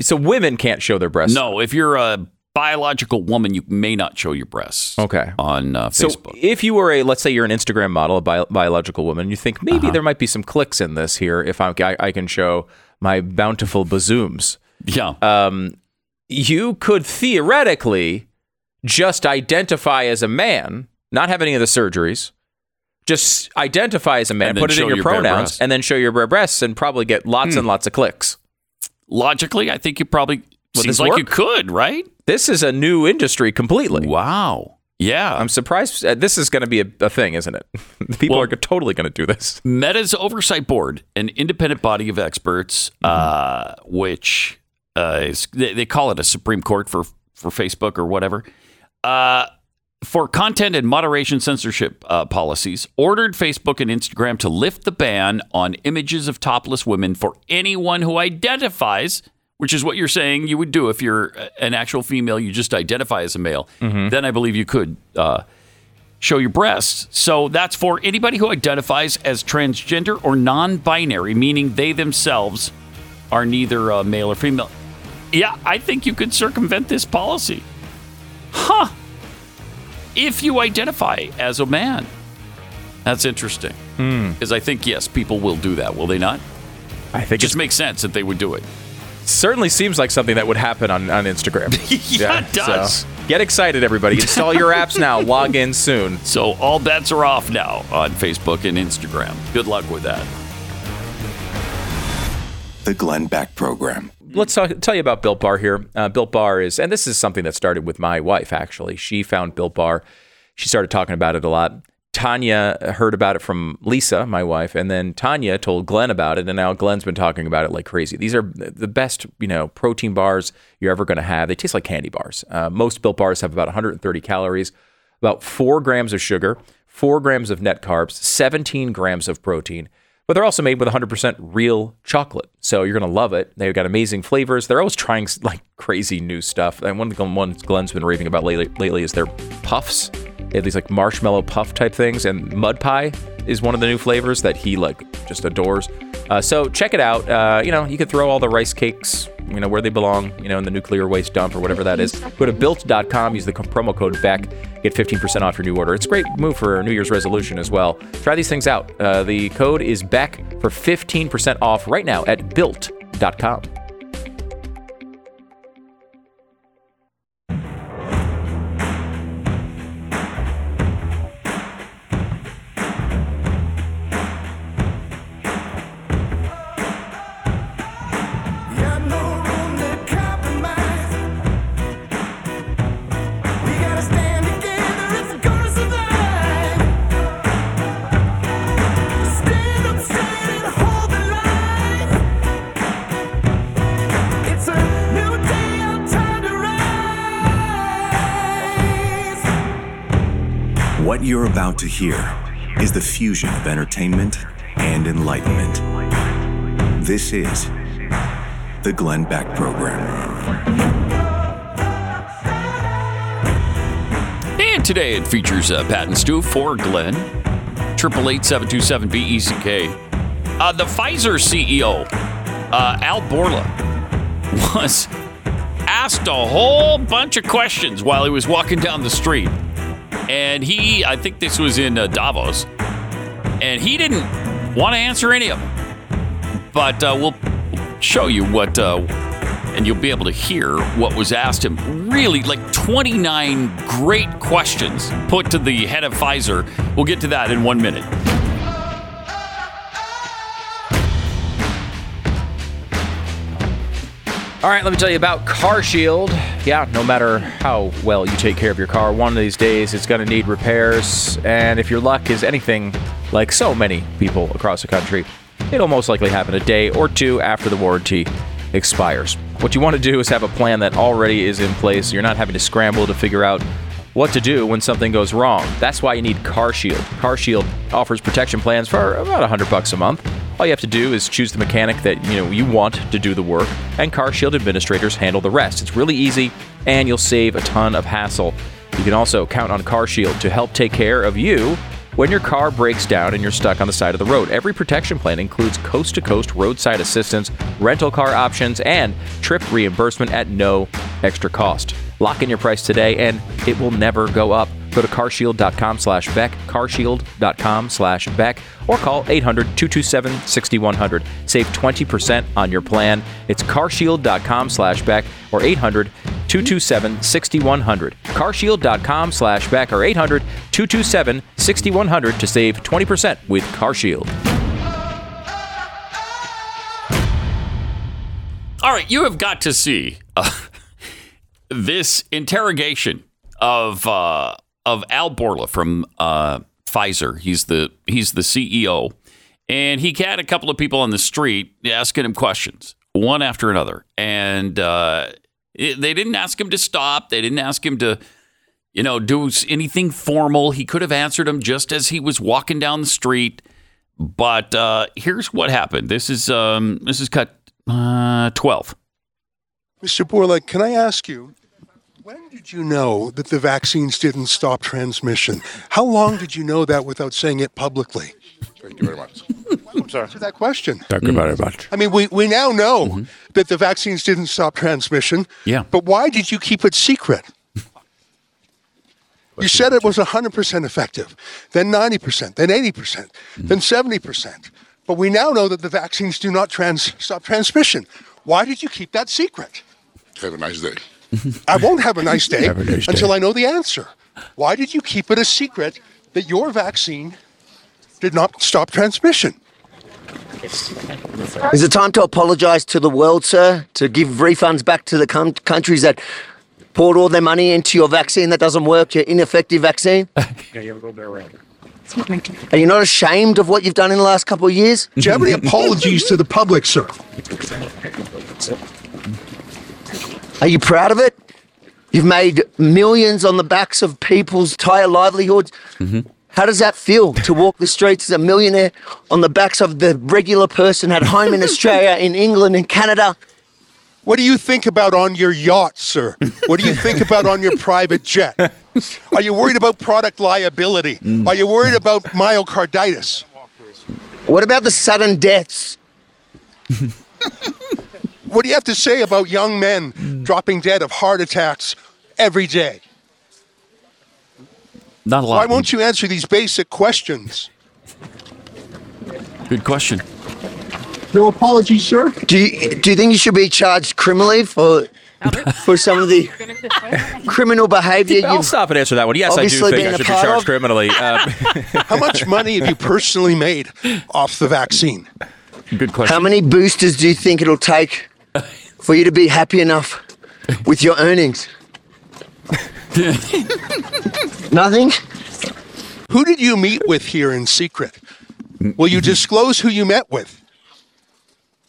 So women can't show their breasts. no, if you're a biological woman, you may not show your breasts. Okay. On uh, So Facebook. if you were a, let's say you're an Instagram model, a bio- biological woman, you think maybe Uh-huh. there might be some clicks in this here if I, I, I can show my bountiful bazooms. yeah. Um, you could theoretically just identify as a man, not have any of the surgeries, just identify as a man, put it in your, your pronouns. Hmm. and then show your bare breasts, and probably get lots and lots of clicks. Logically, I think you probably Would seems this like you could, right? This is a new industry completely. Wow. Yeah. I'm surprised. Uh, this is going to be a, a thing, isn't it? People Well- are totally going to do this. Meta's oversight board, an independent body of experts, uh, which uh, is, they, they call it a Supreme Court for for Facebook or whatever, uh, for content and moderation censorship uh, policies, ordered Facebook and Instagram to lift the ban on images of topless women for anyone who identifies. Which is what you're saying you would do if you're an actual female. You just identify as a male. Then I believe you could uh, show your breasts. So that's for anybody who identifies as transgender or non binary, meaning they themselves are neither uh, male or female. Yeah, I think you could circumvent this policy. Huh. If you identify as a man. That's interesting. Because I think, yes, people will do that, will they not? I think It just makes sense that they would do it. Certainly seems like something that would happen on, on Instagram. Yeah, it does. so get excited, everybody. Install your apps now. Log in soon. So all bets are off now on Facebook and Instagram. Good luck with that. The Glenn Beck Program. Let's talk, tell you about Built Bar here. Uh, Built Bar is, and this is something that started with my wife, actually. She found Built Bar. She started talking about it a lot. Tania heard about it from Lisa, my wife, and then Tania told Glenn about it, and now Glenn's been talking about it like crazy. These are the best, you know, protein bars you're ever going to have. They taste like candy bars. Uh, most Built Bars have about 130 calories, about four grams of sugar, four grams of net carbs, 17 grams of protein but they're also made with 100% real chocolate. So you're going to love it. They've got amazing flavors. They're always trying like crazy new stuff. And one of the ones Glenn's been raving about lately, lately is their puffs. They have these like marshmallow puff type things, and mud pie is one of the new flavors that he like just adores. Uh, so check it out. Uh, you know, you could throw all the rice cakes, you know, where they belong, you know, in the nuclear waste dump or whatever that is. Go to built.com, use the promo code BECK, get 15% off your new order. It's a great move for a New Year's resolution as well. Try these things out. Uh, the code is BECK for 15% off right now at built.com. to hear is the fusion of entertainment and enlightenment. This is the Glenn Beck Program. And today it features uh, Pat and Stu for Glenn, triple eight seven two seven B E C K. Uh, the Pfizer CEO, uh, Al Bourla, was asked a whole bunch of questions while he was walking down the street, and he, I think this was in uh, Davos, and he didn't want to answer any of them. But uh, we'll show you what. Uh, and you'll be able to hear what was asked him. Really, like 29 great questions put to the head of Pfizer. We'll get to that in one minute. All right, let me tell you about CarShield. Yeah, no matter how well you take care of your car, one of these days it's going to need repairs. And if your luck is anything like so many people across the country, it'll most likely happen a day or two after the warranty expires. What you want to do is have a plan that already is in place. So you're not having to scramble to figure out what to do when something goes wrong. That's why you need CarShield. CarShield offers protection plans for about 100 bucks a month. All you have to do is choose the mechanic that you know you want to do the work, and CarShield administrators handle the rest. It's really easy, and you'll save a ton of hassle. You can also count on CarShield to help take care of you when your car breaks down and you're stuck on the side of the road. Every protection plan includes coast to coast roadside assistance, rental car options, and trip reimbursement at no extra cost. Lock in your price today and it will never go up. Go to carshield.com slash Beck, carshield.com slash Beck, or call 800 227 6100. Save 20% on your plan. It's carshield.com slash Beck or 800 227 6100. Carshield.com slash Beck or 800 227 6100 to save 20% with CarShield. All right, you have got to see uh, this interrogation of uh, of Al Bourla from uh, Pfizer. He's the he's the CEO, and he had a couple of people on the street asking him questions, one after another, and uh, it- they didn't ask him to stop. They didn't ask him to, you know, do anything formal. He could have answered them just as he was walking down the street. But uh, here's what happened. This is um, this is cut uh, twelve. Mr. Bourla, can I ask you, when did you know that the vaccines didn't stop transmission? How long did you know that without saying it publicly? Thank you very much. I'm sorry. Answer that question. Thank you very much. I mean, we, we now know mm-hmm. that the vaccines didn't stop transmission. Yeah. But why did you keep it secret? You said it was 100% effective, then 90%, then 80%, mm-hmm. then 70%. But we now know that the vaccines do not trans- stop transmission. Why did you keep that secret? Have a nice day. I won't have a nice day a nice until day. I know the answer. Why did you keep it a secret that your vaccine did not stop transmission? Is it time to apologise to the world, sir? To give refunds back to the com- countries that poured all their money into your vaccine that doesn't work, your ineffective vaccine? yeah, you have a little bit around. Are you not ashamed of what you've done in the last couple of years? Do you have any apologies to the public, sir? Are you proud of it? You've made millions on the backs of people's entire livelihoods. Mm-hmm. How does that feel to walk the streets as a millionaire on the backs of the regular person at home in Australia, in England, in Canada? What do you think about on your yacht, sir? What do you think about on your private jet? Are you worried about product liability? Mm. Are you worried about myocarditis? What about the sudden deaths? What do you have to say about young men dropping dead of heart attacks every day? Not a lot. Why won't you answer these basic questions? Good question. No apologies, sir. Do you, do you think you should be charged criminally for for some of the criminal behaviour I'll you've stop and answer that one. Yes, I do obviously think been I a should be charged of. criminally. Uh, How much money have you personally made off the vaccine? Good question. How many boosters do you think it'll take for you to be happy enough with your earnings? Nothing? Who did you meet with here in secret? Will you disclose who you met with?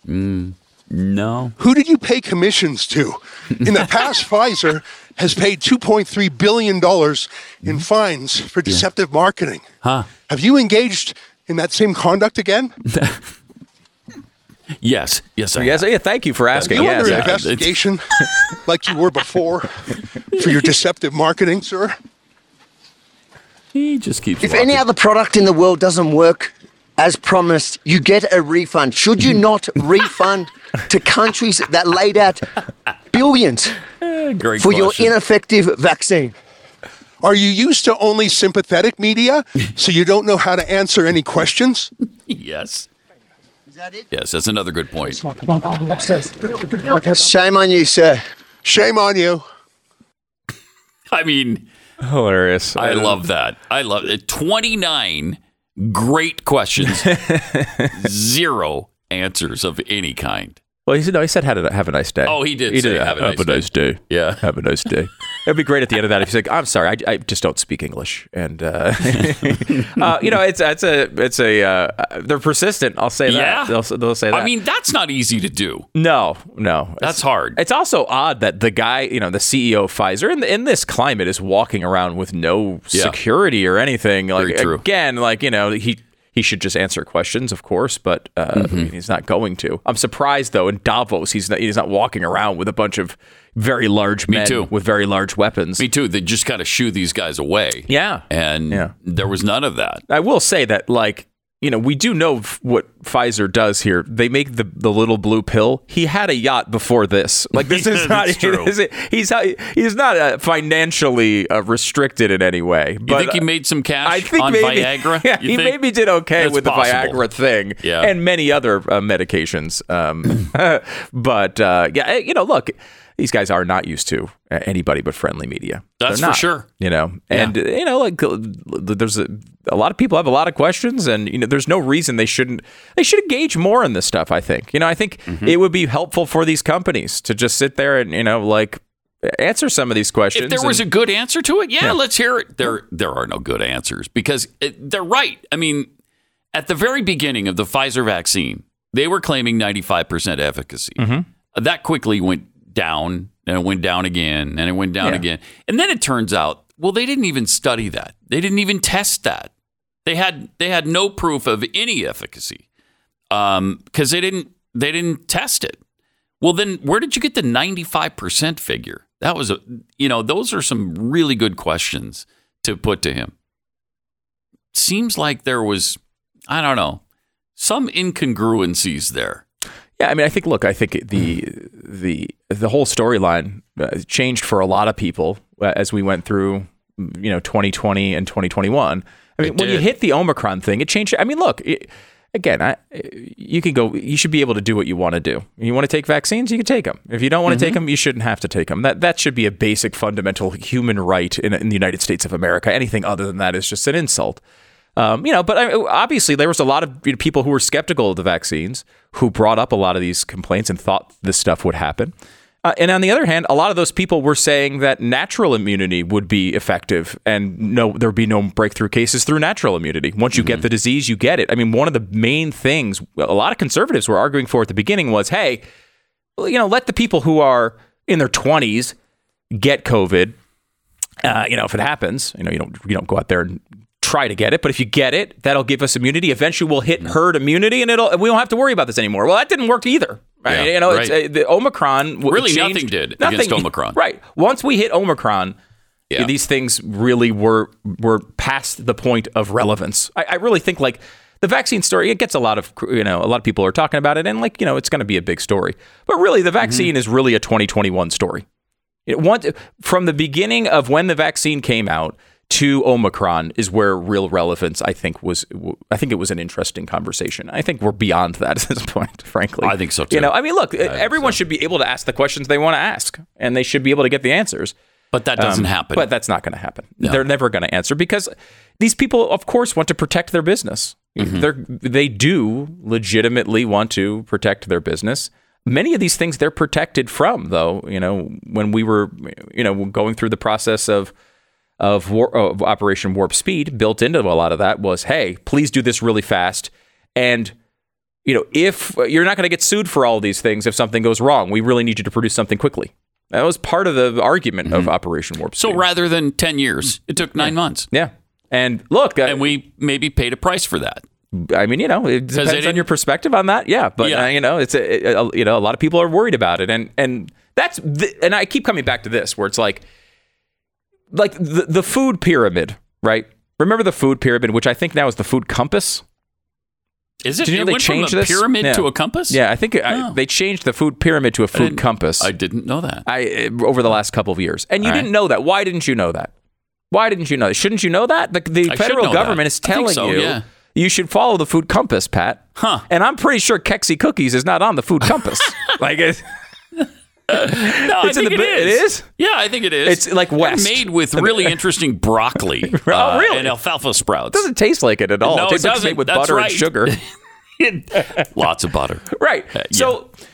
Mm, no. Who did you pay commissions to? In the past, Pfizer has paid $2.3 billion in mm. fines for deceptive marketing. Huh? Have you engaged in that same conduct again? Yes. Yes. I yes, have. yeah, thank you for asking. you Yes, under uh, investigation like you were before for your deceptive marketing, sir? He just keeps. If walking. any other product in the world doesn't work as promised, you get a refund. Should you not refund to countries that laid out billions Great for your ineffective vaccine? Are you used to only sympathetic media, so you don't know how to answer any questions? yes. Yes, that's another good point. Shame on you, sir. Shame on you. I mean, hilarious. I love that. I love it. 29 great questions, zero answers of any kind. Well, he said no. He said have a, have a nice day. Oh, he did He say did have a have nice a nice day. Yeah. Have a nice day. It'd be great at the end of that if he's like, "I'm sorry, I, I just don't speak English," and uh, uh, you know, it's it's a it's a uh, they're persistent. I'll say Yeah. that. They'll, they'll say that. I mean, that's not easy to do. no, no, That's It's- hard. It's also odd that the guy, you know, the CEO of Pfizer, in, in this climate, is walking around with no Yeah. security or anything. Like Very true. again, like you know, he he should just answer questions, of course, but uh, Mm-hmm. he's not going to. I'm surprised though. In Davos, he's not he's not walking around with a bunch of very large men too. with very large weapons. Me too. They just kind of shoo these guys away. Yeah. And Yeah. there was none of that. I will say that, like, you know, we do know what Pfizer does here. They make the, the little blue pill. He had a yacht before this. Like, this is not. True. this is- he's not- he's not uh, financially uh, restricted in any way. You think he made some cash I think on maybe, Viagra? Yeah, You he think? maybe did okay That's with the. Viagra thing Yeah. and many other uh, medications. Um, but uh, yeah, you know, look, these guys are not used to uh, anybody but friendly media. That's They're for sure. You know, and uh, you know, like there's a, a lot of people have a lot of questions, and you know, there's no reason they shouldn't. They should engage more in this stuff. I think. You know, I think Mm-hmm. it would be helpful for these companies to just sit there and you know, like answer some of these questions. If there was a good answer to it, yeah, Yeah. let's hear it. There, there are no good answers because it, they're right. I mean, at the very beginning of the Pfizer vaccine, they were claiming 95% efficacy. Mm-hmm. That quickly went down and it went down again and it went down Yeah. again. And then it turns out, well, they didn't even study that. They didn't even test that. They had they had no proof of any efficacy because they didn't they didn't test it. Well, then where did you get the 95% figure? That was a, you know, those are some really good questions to put to him. Seems like there was, I don't know, some incongruencies there. Yeah, I mean, I think. Look, I think the the the whole storyline uh, changed for a lot of people uh, as we went through, you know, 2020 and 2021. I mean, when you hit the Omicron thing, it changed. I mean, look. It, Again, I, you can go. You should be able to do what you want to do. You want to take vaccines, you can take them. If you don't want to take them, you shouldn't have to take them. That that should be a basic, fundamental human right in, in the United States of America. Anything other than that is just an insult. Um, you know, but I, obviously there was a lot of you know, people who were skeptical of the vaccines who brought up a lot of these complaints and thought this stuff would happen. Uh, and on the other hand, a lot of those people were saying that natural immunity would be effective and no, there'd be no breakthrough cases through natural immunity. Once you get the disease, you get it. I mean, one of the main things a lot of conservatives were arguing for at the beginning was, hey, you know, let the people who are in their 20s get COVID uh, you know, if it happens, you know, you don't you don't go out there and try to get it, but if you get it, that'll give us immunity. Eventually, we'll hit herd immunity, and it'll we don't have to worry about this anymore. Well, that didn't work either. Right? Yeah, you know, it's, right. uh, the Omicron w- Really changed- nothing did against Omicron. Right. Once we hit Omicron. Yeah. These things really were were past the point of relevance. I, I really think like the vaccine story. It gets a lot of you know a lot of people are talking about it, and like you know it's going to be a big story. But really, the vaccine is really a 2021 story. It want, from the beginning of when the vaccine came out to Omicron is where real relevance, I think, was. I think it was an interesting conversation. I think we're beyond that at this point, frankly. I think so, too. You know, I mean, look, everyone should be able to ask the questions they want to ask, and they should be able to get the answers. But that doesn't Um, happen. But that's not going to happen. They're never going to answer because these people, of course, want to protect their business. Mm-hmm. They're, they do legitimately want to protect their business. Many of these things they're protected from, though. You know, when we were, you know, going through the process of of, war, of Operation Warp Speed, built into a lot of that was, hey, please do this really fast, and you know, if you're not going to get sued for all these things if something goes wrong, we really need you to produce something quickly. That was part of the argument of Operation Warp Speed. Mm-hmm. so rather than 10 years, it took nine months. Yeah. And look, uh, And we maybe paid a price for that. I mean, you know, it depends on your perspective on that. Yeah, but Yeah. Uh, you know, it's a, a- you know, a lot of people are worried about it, and and that's the, and I keep coming back to this where it's like, like the the food pyramid, right? Remember the food pyramid, which I think now is the food compass. Is it? Did you know it they changed this? pyramid Yeah. to a compass? Yeah, I think I, Oh. they changed the food pyramid to a food didn't- compass. I didn't know that. I uh, over the last couple of years, and you All right. didn't know that. Why didn't you know that? Why didn't you know that? Shouldn't you know that? The, the federal government that. is telling so, you yeah. you should follow the food compass, Pat. Huh. And I'm pretty sure Kexi Cookies is not on the food compass. like it, No, I It's in think the it bi- it is. is? Yeah, I think it is. It's like They're made with really interesting broccoli Oh, uh, really? and alfalfa sprouts. It doesn't taste like it at all. No, it tastes it like it's doesn't. made with That's butter right. and sugar. Lots of butter. right. Uh, So the-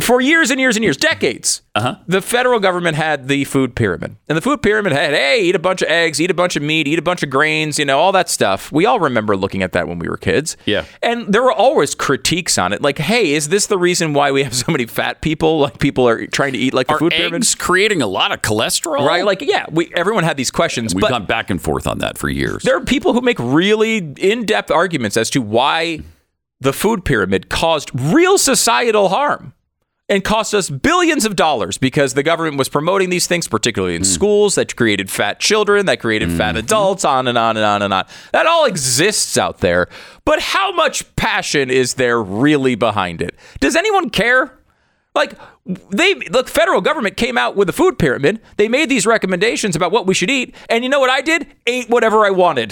for years and years and years, decades, Uh-huh. the federal government had the food pyramid. And the food pyramid had, hey, eat a bunch of eggs, eat a bunch of meat, eat a bunch of grains, you know, all that stuff. We all remember looking at that when we were kids. Yeah. And there were always critiques on it. Like, hey, is this the reason why we have so many fat people? Like, people are trying to eat like the Are food pyramid? eggs creating a lot of cholesterol? Right? Like, yeah, we, everyone had these questions. We've gone back and forth on that for years. there are people who make really in-depth arguments as to why the food pyramid caused real societal harm and cost us billions of dollars because the government was promoting these things, particularly in hmm. schools, that created fat children, that created fat hmm. adults, on and on and on and on. That all exists out there. But how much passion is there really behind it? Does anyone care? Like they the federal government came out with a food pyramid. They made these recommendations about what we should eat, and you know what I did? Ate whatever I wanted.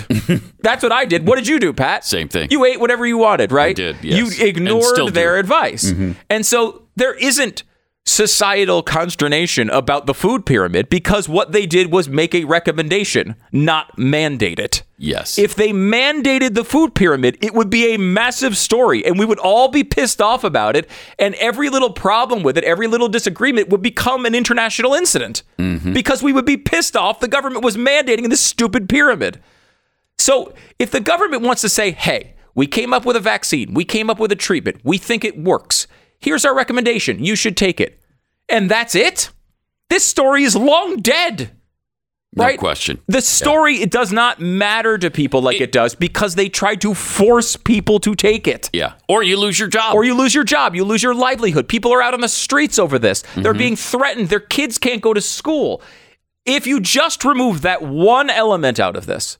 That's what I did. What did you do, Pat? Same thing. You ate whatever you wanted, right? did, yes. You ignored their advice. Mm-hmm. And so there isn't societal consternation about the food pyramid because what they did was make a recommendation, not mandate it. yes. If they mandated the food pyramid, it would be a massive story and we would all be pissed off about it. And every little problem with it, every little disagreement would become an international incident mm-hmm. because we would be pissed off the government was mandating this stupid pyramid. So if the government wants to say, hey, we came up with a vaccine, we came up with a treatment, we think it works, here's our recommendation, you should take it. And that's it? This story is long dead. no right? question. The story it does not matter to people like it, does because they tried to force people to take it. Yeah. Or you lose your job. Or you lose your job, you lose your livelihood. People are out on the streets over this. They're Mm-hmm. being threatened. Their kids can't go to school. If you just remove that one element out of this,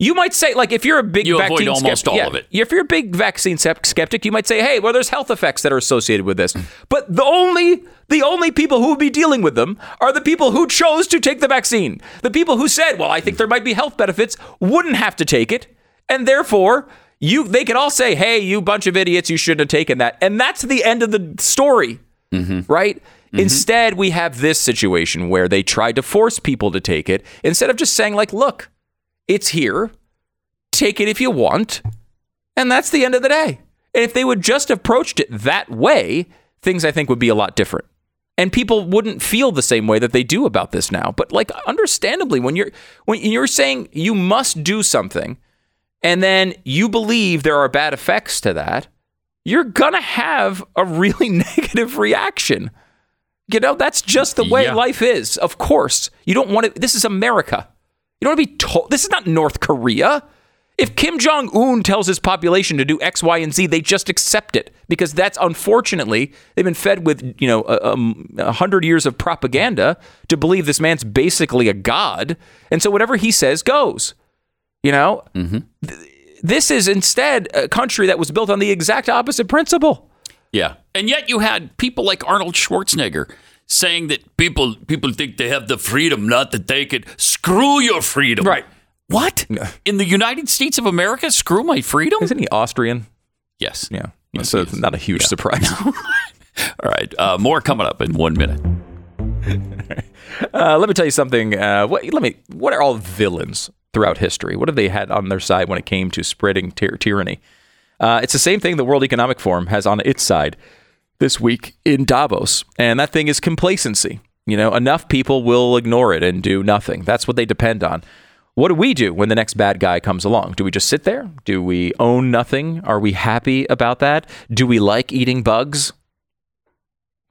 you might say, like, if you're a big You avoid vaccine almost skeptic, all yeah, of it. If you're a big vaccine skeptic, you might say, hey, well, there's health effects that are associated with this. But the only the only people who would be dealing with them are the people who chose to take the vaccine. The people who said, well, I think there might be health benefits, wouldn't have to take it, and therefore. You, they can all say, "Hey, you bunch of idiots! You shouldn't have taken that," and that's the end of the story mm-hmm. right? Mm-hmm. Instead, we have this situation where they tried to force people to take it instead of just saying, like, look, it's here. Take it if you want. And that's the end of the day. And if they would just approached it that way, things I think would be a lot different. And people wouldn't feel the same way that they do about this now. But like understandably, when you're when you're saying you must do something and then you believe there are bad effects to that, you're gonna have a really negative reaction. You know, that's just the way Yeah. life is. Of course, you don't want to. This is America. You don't want to be told. This is not North Korea. If Kim Jong Un tells his population to do X, Y, and Z, they just accept it because that's unfortunately they've been fed with you know a, a hundred years of propaganda to believe this man's basically a god, and so whatever he says goes. You know, mm-hmm. Th- this is instead a country that was built on the exact opposite principle. Yeah. And yet you had people like Arnold Schwarzenegger saying that people people think they have the freedom not to take it. Screw your freedom. Right. What? In the United States of America, screw my freedom? Isn't he Austrian? Yes. Yeah. Yes, so he it's is. not a huge surprise. All right. Uh, more coming up in one minute. Uh, let me tell you something. Uh, what, let me. What are all villains throughout history? What have they had on their side when it came to spreading tyr- tyranny? Uh, it's the same thing the World Economic Forum has on its side this week in Davos, and that thing is complacency. You know, enough people will ignore it and do nothing. That's what they depend on. What do we do when the next bad guy comes along? Do we just sit there? Do we own nothing? Are we happy about that? Do we like eating bugs?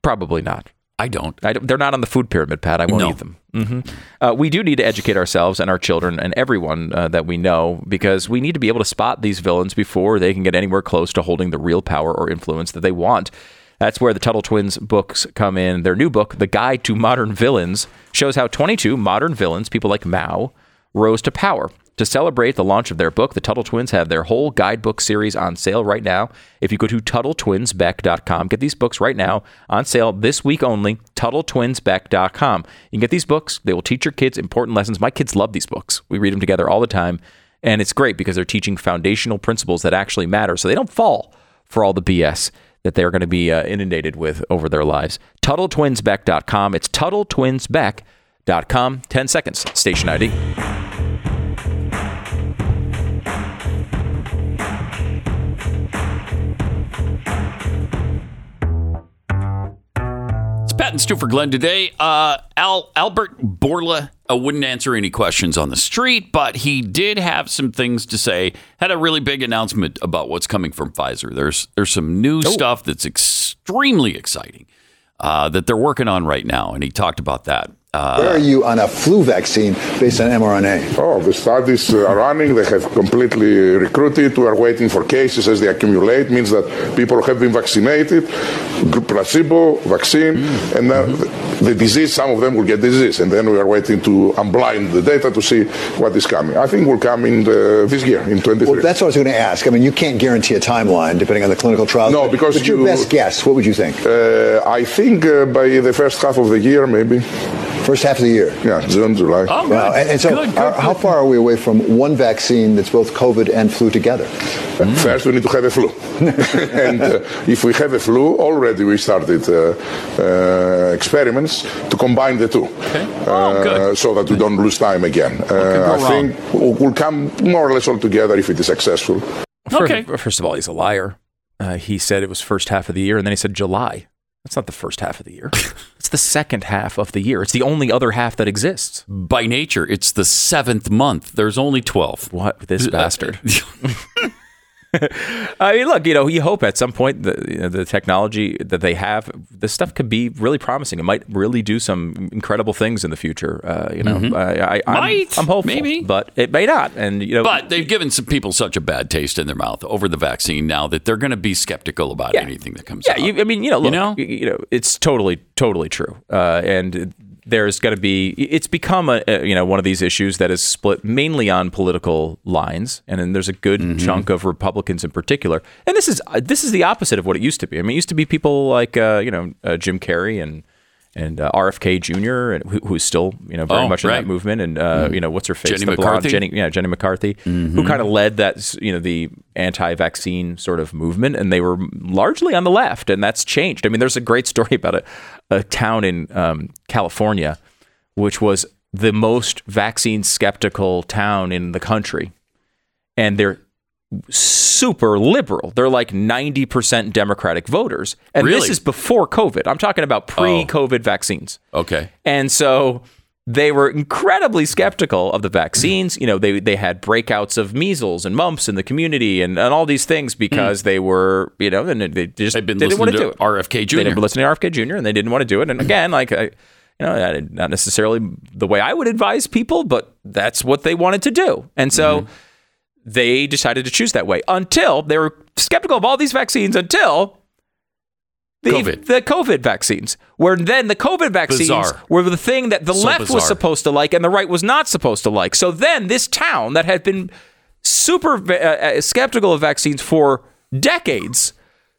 Probably not. I don't. I don't, they're not on the food pyramid, Pat. I won't No. eat them. hmm Uh, we do need to educate ourselves and our children and everyone uh, that we know because we need to be able to spot these villains before they can get anywhere close to holding the real power or influence that they want. That's where the Tuttle Twins books come in. Their new book, The Guide to Modern Villains, shows how 22 modern villains, people like Mao, rose to power. To celebrate the launch of their book, the Tuttle Twins have their whole guidebook series on sale right now. If you go to TuttleTwinsBeck.com, get these books right now on sale this week only. TuttleTwinsBeck.com. You can get these books. They will teach your kids important lessons. My kids love these books. We read them together all the time. And it's great because they're teaching foundational principles that actually matter so they don't fall for all the BS that they're going to be uh, inundated with over their lives. TuttleTwinsBeck.com. It's TuttleTwinsBeck.com. 10 seconds. Station ID. It's Pat and Stu for Glenn today. Uh, Al, Albert Bourla uh, wouldn't answer any questions on the street, but he did have some things to say. Had a really big announcement about what's coming from Pfizer. There's there's some new stuff that's extremely exciting uh, that they're working on right now, and he talked about that. Uh, Where are you on a flu vaccine based on mRNA? Oh, the studies uh, are running. They have completely recruited. We are waiting for cases as they accumulate. Means that people have been vaccinated, placebo, vaccine, and uh, the disease. Some of them will get disease, and then we are waiting to unblind the data to see what is coming. I think will come in the, this year in 23. Well, that's what I was going to ask. I mean, you can't guarantee a timeline depending on the clinical trials. No, because but your you- best guess, what would you think? Uh, I think uh, by the first half of the year, maybe. First half of the year. Yeah, June, July. Oh, good. Wow. And, and so, Good, good, uh, how far are we away from one vaccine that's both COVID and flu together? First, we need to have a flu. and uh, if we have a flu, already we started uh, uh, experiments to combine the two. Oh, good. Uh, so that we don't lose time again. Uh, I wrong? think we'll we'll come more or less all together if it is successful. First, Okay. first of all, he's a liar. Uh, he said it was first half of the year, and then he said July. That's not the first half of the year. it's the second half of the year. It's the only other half that exists. by nature, it's the seventh month. There's only 12. What this bastard? I mean, look, you know, you hope at some point the you know, the technology that they have, this stuff could be really promising. It might really do some incredible things in the future. Uh, you know, I, I, I'm, Might, I'm hopeful, maybe. but it may not. And you know, But they've given some people such a bad taste in their mouth over the vaccine now that they're going to be skeptical about Yeah. anything that comes Yeah, out. you, I mean, you know, look, know? you you know, it's totally, totally true, uh, and there's going to be. It's become a, a you know one of these issues that is split mainly on political lines, and then there's a good Mm-hmm. chunk of Republicans in particular. And this is uh, this is the opposite of what it used to be. I mean, it used to be people like uh, you know uh, Jim Carrey and. And uh, RFK Jr., and who, who's still, you know, very Oh, much in right. Mm. that movement, and uh, you know, what's her face, Jenny the blonde, McCarthy? Jenny, yeah, Jenny McCarthy, who kind of led that, you know, the anti-vaccine sort of movement, and they were largely on the left, and that's changed. I mean, there's a great story about a, a town in um, California, which was the most vaccine skeptical town in the country, and they're super liberal. They're like 90% Democratic voters, and this is before COVID. I'm talking about pre-COVID vaccines. okay. And so they were incredibly skeptical of the vaccines. You know, they they had breakouts of measles and mumps in the community and, and all these things because they were, you know, and they just they didn't want to to do it. RFK Jr.. They didn't listen to RFK Jr. and they didn't want to do it. And again, like I, you know, not necessarily the way I would advise people, but that's what they wanted to do. And so Mm-hmm. They decided to choose that way until they were skeptical of all these vaccines until the COVID. the COVID vaccines, where then the COVID vaccines Bizarre. were the thing that the So left was supposed to like and the right was not supposed to like. So then this town that had been super uh, uh, skeptical of vaccines for decades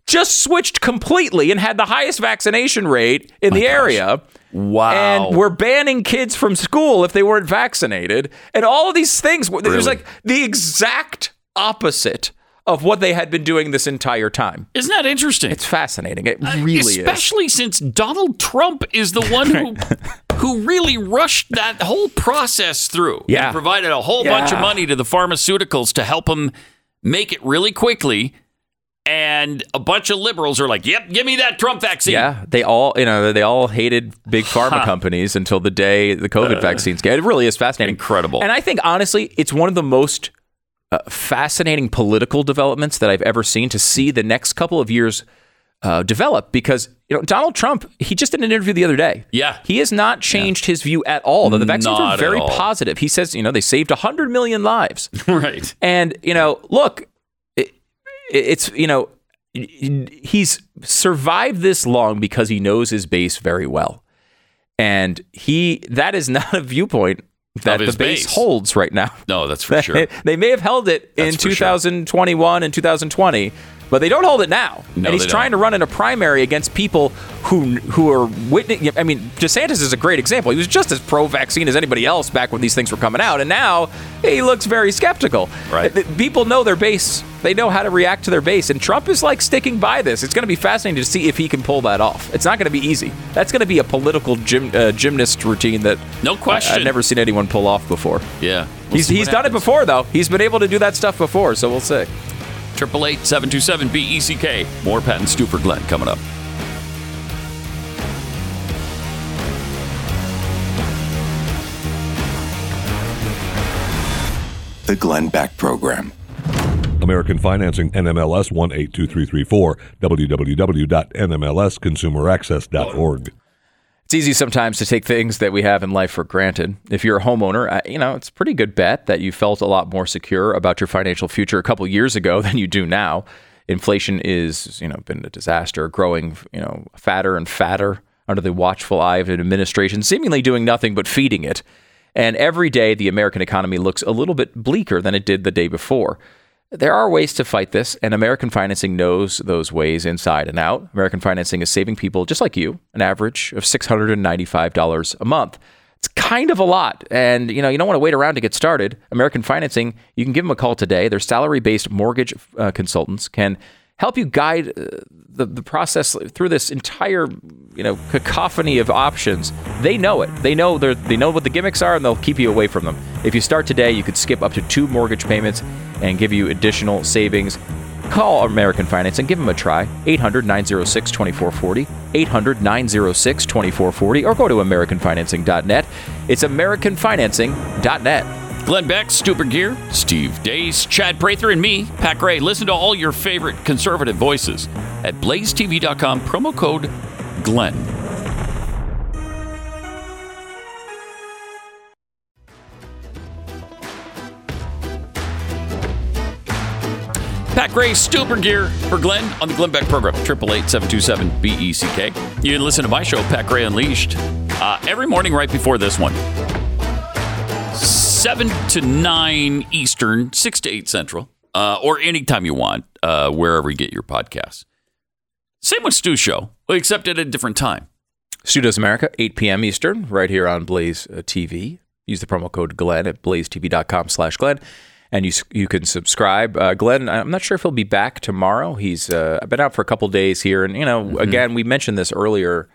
just switched completely and had the highest vaccination rate in the area. Wow. And we're banning kids from school if they weren't vaccinated. And all of these things, it was like the exact opposite of what they had been doing this entire time. Isn't that interesting? It's fascinating. It uh, really is. Especially since Donald Trump is the one who who really rushed that whole process through. Yeah. And provided a whole bunch of money to the pharmaceuticals to help them make it really quickly. And a bunch of liberals are like, "Yep, give me that Trump vaccine." Yeah, they all you know they all hated big pharma companies until the day the COVID vaccines came. It really is fascinating, Incredible. And I think honestly, it's one of the most uh, fascinating political developments that I've ever seen to see the next couple of years uh, develop because you know Donald Trump he just did an interview the other day. Yeah. he has not changed his view at all. That the vaccines Not are very positive. He says you know they saved hundred million lives. right. And you know, look, it's you know, he's survived this long because he knows his base very well, and he that is not a viewpoint that the base, base. holds right now. No, that's for sure. they may have held it in That's sure. 2021 and 2020, but they don't hold it now. No, and he's trying don't. to run in a primary against people who who are witnessing. I mean, DeSantis is a great example. He was just as pro-vaccine as anybody else back when these things were coming out, and now he looks very skeptical. Right. People know their base. They know how to react to their base, and Trump is like sticking by this. It's going to be fascinating to see if he can pull that off. It's not going to be easy. That's going to be a political gym, uh, gymnast routine that No question. I've never seen anyone pull off before. Yeah. We'll He's, he's done it before, though. He's been able to do that stuff before, so we'll see. 888 727 BECK. More Pat and Stu for Glenn coming up. The Glenn Beck Program. American Financing, NMLS 182334, www.nmlsconsumeraccess.org. It's easy sometimes to take things that we have in life for granted. If you're a homeowner, uh, you know, it's a pretty good bet that you felt a lot more secure about your financial future a couple years ago than you do now. Inflation is, you know, been a disaster, growing, you know, fatter and fatter under the watchful eye of an administration seemingly doing nothing but feeding it. And every day the American economy looks a little bit bleaker than it did the day before. There are ways to fight this, and American Financing knows those ways inside and out. American Financing is saving people just like you an average of $695 a month. It's kind of a lot, and you know you don't want to wait around to get started. American Financing, you can give them a call today. Their salary-based mortgage uh, consultants can help you guide uh, the, the process through this entire you know cacophony of options. They know it. They know they they know what the gimmicks are, and they'll keep you away from them. If you start today, you could skip up to two mortgage payments and give you additional savings. Call American Finance and give them a try. 800 906 2440, 800 906 2440, or go to AmericanFinancing.net. It's AmericanFinancing.net. Glenn Beck, Stu Burguiere, Steve Deace, Chad Prather, and me, Pat Gray. Listen to all your favorite conservative voices at blazetv.com, promo code Glenn. Pat Gray, Stu Burguiere for Glenn on the Glenn Beck program, 888 BECK. You can listen to my show, Pat Gray Unleashed, uh, every morning right before this one. 7 to 9 Eastern, 6 to 8 Central, uh, or anytime you want, uh, wherever you get your podcasts. Same with Stu Show, except at a different time. Stu Does America, 8 p.m. Eastern, right here on Blaze uh, TV. Use the promo code Glenn at blazetv.com slash Glenn. And you, you can subscribe. Uh, Glenn, I'm not sure if he'll be back tomorrow. He's uh, been out for a couple days here. And, you know, Mm-hmm. again, we mentioned this earlier.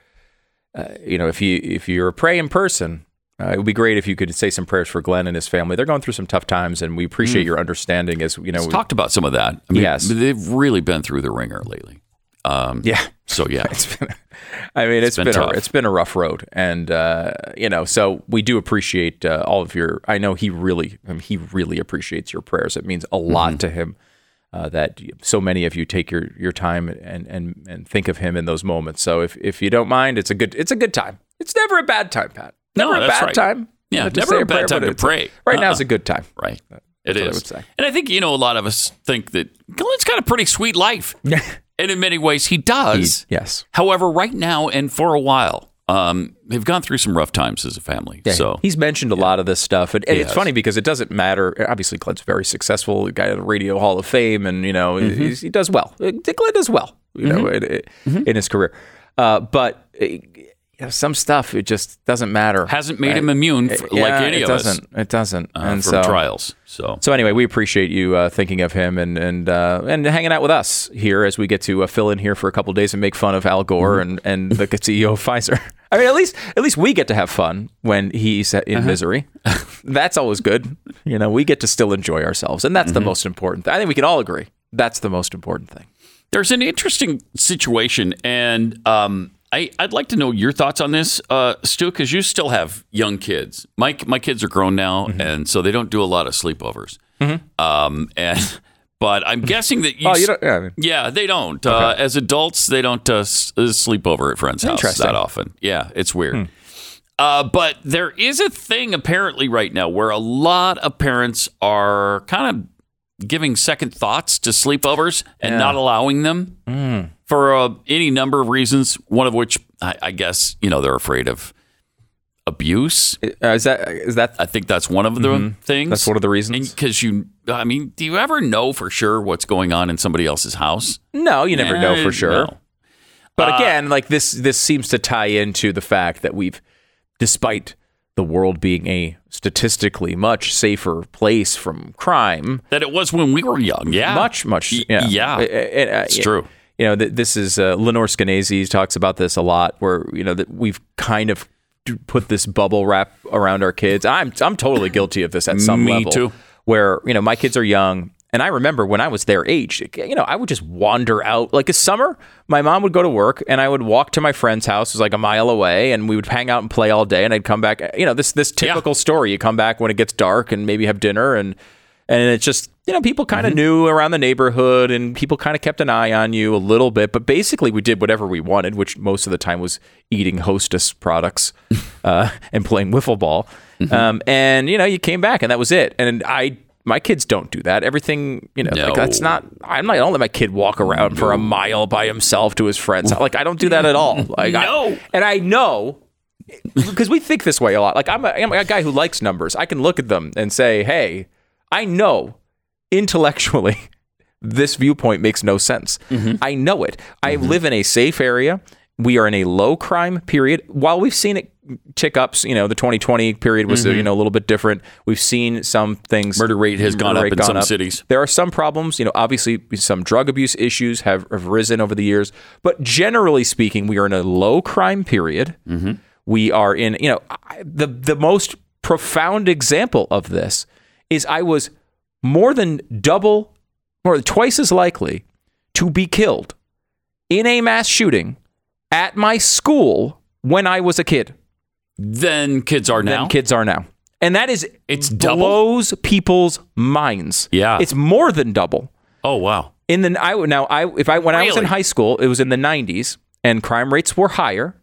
Uh, you know, if you if you're a praying person, uh, it would be great if you could say some prayers for Glenn and his family. They're going through some tough times, and we appreciate Mm. your understanding. As you know, we- talked about some of that. I mean, Yes. they've really been through the ringer lately. Um, yeah. So yeah, I mean, It's it's been been, a, it's been a rough road, and uh, you know, so we do appreciate uh, all of your. I know he really, I mean, he really appreciates your prayers. It means a lot Mhm. to him uh, that so many of you take your your time and and and think of him in those moments. So if if you don't mind, it's a good it's a good time. It's never a bad time, Pat. No, a bad right. time. Yeah, never a bad prayer, time to pray. right now is Uh-uh. a good time. Right. It what I. And I think, you know, a lot of us think that Glenn's got a pretty sweet life. and in many ways, he does. yes. However, right now and for a while, um, they've gone through some rough times as a family. Yeah, so he's mentioned a lot of this stuff, and, and it's funny because it doesn't matter. Obviously, Glenn's very successful, guy at the Radio Hall of Fame, and you know Mm-hmm. he's, he does well. Uh, Glenn does well, you know, Mhm. in, in- Mm-hmm. his career. Uh, but uh, you know, some stuff it just doesn't matter. Hasn't made him immune f- like any it of us, It doesn't, It doesn't. uh, and from so, trials. So So anyway, we appreciate you uh, thinking of him and and uh, and hanging out with us here as we get to uh, fill in here for a couple days and make fun of Al Gore Mm-hmm. and and the CEO of Pfizer. I mean, at least at least we get to have fun when he's in Uh-huh. misery. that's always good. You know, we get to still enjoy ourselves, and that's the Mhm. most important. thing. I think we can all agree that's the most important thing. There's an interesting situation, and um, I, I'd like to know your thoughts on this, uh, Stu, because you still have young kids. My my kids are grown now, Mm-hmm. and so they don't do a lot of sleepovers. Um, and but I'm guessing that you. Oh, you don't- yeah, I mean- yeah, they don't. Uh, as adults, they don't uh, uh, sleep over at friends' house that often. Yeah, it's weird. Hmm. Uh, but there is a thing apparently right now where a lot of parents are kind of giving second thoughts to sleepovers and Yeah. not allowing them Mm. For uh, any number of reasons. One of which, I, I guess, you know, they're afraid of abuse. Uh, is that is that? I think that's one of the Mhm. things. That's one of the reasons. Because you, I mean, do you ever know for sure what's going on in somebody else's house? No, you never know Eh, for sure. no. But Uh, again, like this this seems to tie into the fact that we've despite the world being a statistically much safer place from crime That it was when we were young. Yeah. much much yeah yeah. It's true. You know th- this is uh, Lenore Skenazy talks about this a lot where you know that we've kind of put this bubble wrap around our kids I'm I'm totally guilty of this at some Me level too. where you know my kids are young and I remember when I was their age, you know, I would just wander out. Like a summer, my mom would go to work and I would walk to my friend's house, it was like a mile away, and we would hang out and play all day. And I'd come back, you know, this this typical story. You come back when it gets dark and maybe have dinner and And it's just, you know, people kind of Mm-hmm. knew around the neighborhood and people kind of kept an eye on you a little bit. But basically, we did whatever we wanted, which most of the time was eating hostess products uh, and playing wiffle ball. Mm-hmm. Um, and, you know, you came back and that was it. And I, my kids don't do that. Everything, you know, like that's not, I'm not, I don't let my kid walk around for a mile by himself to his friends. Like, I don't do that at all. Like, I- No. and I know because we think this way a lot. Like I'm a, I'm a guy who likes numbers. I can look at them and say, "Hey, I know intellectually this viewpoint makes no sense. Mm-hmm. I know it. I mm-hmm. live in a safe area. We are in a low crime period. While we've seen it tick up, you know, the 2020 period was uh, you know a little bit different. We've seen some things. Murder rate has gone up rate in some cities. There are some problems, you know, obviously some drug abuse issues have, have risen over the years, but generally speaking, we are in a low crime period. We are in, you know, I- the the most profound example of this is I was more than double, or twice as likely to be killed in a mass shooting at my school when I was a kid Then kids are now. than kids are now. And that is It's double? blows people's minds. Yeah. It's more than double. oh wow. In the I would now I if I when I was in high school, it was in the 90s and crime rates were higher.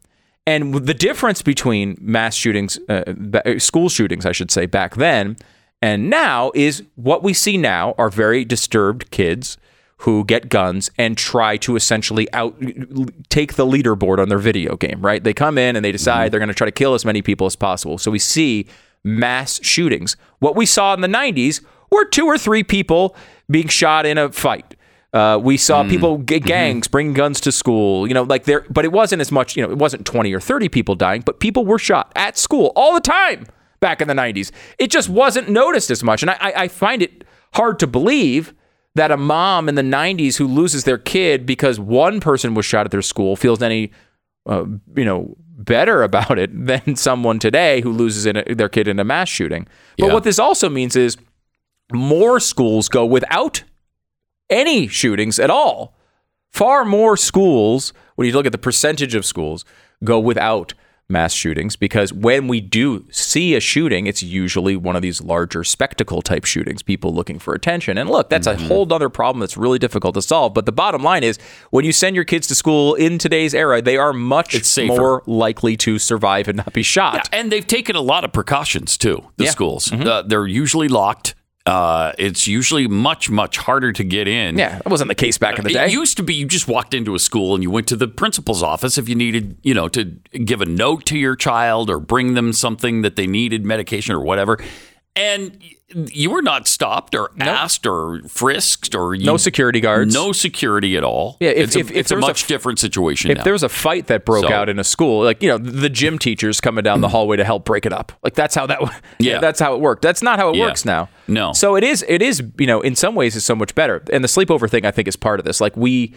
And the difference between mass shootings, uh, school shootings, I should say, back then and now is what we see now are very disturbed kids who get guns and try to essentially out take the leaderboard on their video game, right? They come in and they decide they're going to try to kill as many people as possible. So we see mass shootings. What we saw in the 90s were two or three people being shot in a fight. Uh, we saw people g- gangs bring guns to school, you know, like there, but it wasn't as much, you know, it wasn't 20 or 30 people dying, but people were shot at school all the time back in the 90s. It just wasn't noticed as much. And I, I, I find it hard to believe that a mom in the 90s who loses their kid because one person was shot at their school feels any, uh, you know, better about it than someone today who loses in a, their kid in a mass shooting. But Yeah. what this also means is more schools go without any shootings at all. Far more schools, when you look at the percentage of schools, go without mass shootings because when we do see a shooting, it's usually one of these larger spectacle type shootings, people looking for attention. And look, that's Mm-hmm. a whole other problem that's really difficult to solve. But the bottom line is when you send your kids to school in today's era, they are much more likely to survive and not be shot. Yeah, and they've taken a lot of precautions too. The Yeah. schools, uh, they're usually locked. Uh, it's usually much much harder to get in. Yeah, that wasn't the case back in the day. It used to be you just walked into a school and you went to the principal's office if you needed, you know, to give a note to your child or bring them something that they needed, medication or whatever. And you were not stopped or asked or frisked or you, No security guards. no security at all. Yeah, if- it's a, if- if it's a there's a much different situation if now. there was a fight that broke So- out in a school, like you know, the gym teachers coming down the hallway to help break it up, like that's how that, Yeah. that's how it worked. That's not how it Yeah. works now. No. So it is, it is, you know, in some ways, it's so much better. And the sleepover thing, I think, is part of this. Like we,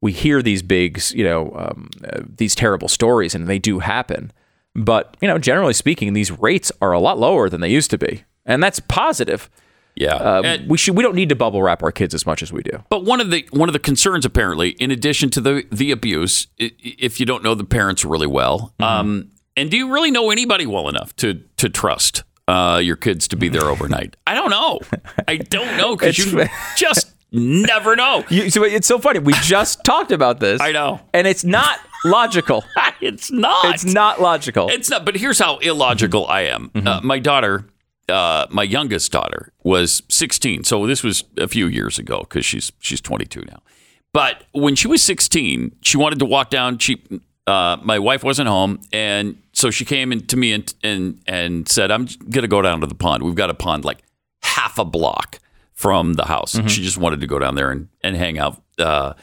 we hear these big, you know, um, uh, these terrible stories, and they do happen. But you know, generally speaking, these rates are a lot lower than they used to be, and that's positive. yeah. Uh, And- we should, we don't need to bubble wrap our kids as much as we do. But one of the one of the concerns, apparently, in addition to the the abuse, if you don't know the parents really well, Mm-hmm. um, and do you really know anybody well enough to to trust uh, your kids to be there overnight? I don't know. I don't know because you just never know. You, so it's so funny. We just talked about this. I know. and it's not logical. It's not. It's not logical. It's not. But here's how illogical I am. Mm-hmm. Uh, my daughter, uh, my youngest daughter, was 16. So this was a few years ago because she's she's 22 now. But when she was 16, she wanted to walk down. She, uh, my wife wasn't home, and so she came in to me and and and said, "I'm gonna go down to the pond. We've got a pond like half a block from the house. Mm-hmm. She just wanted to go down there and and hang out. Uh,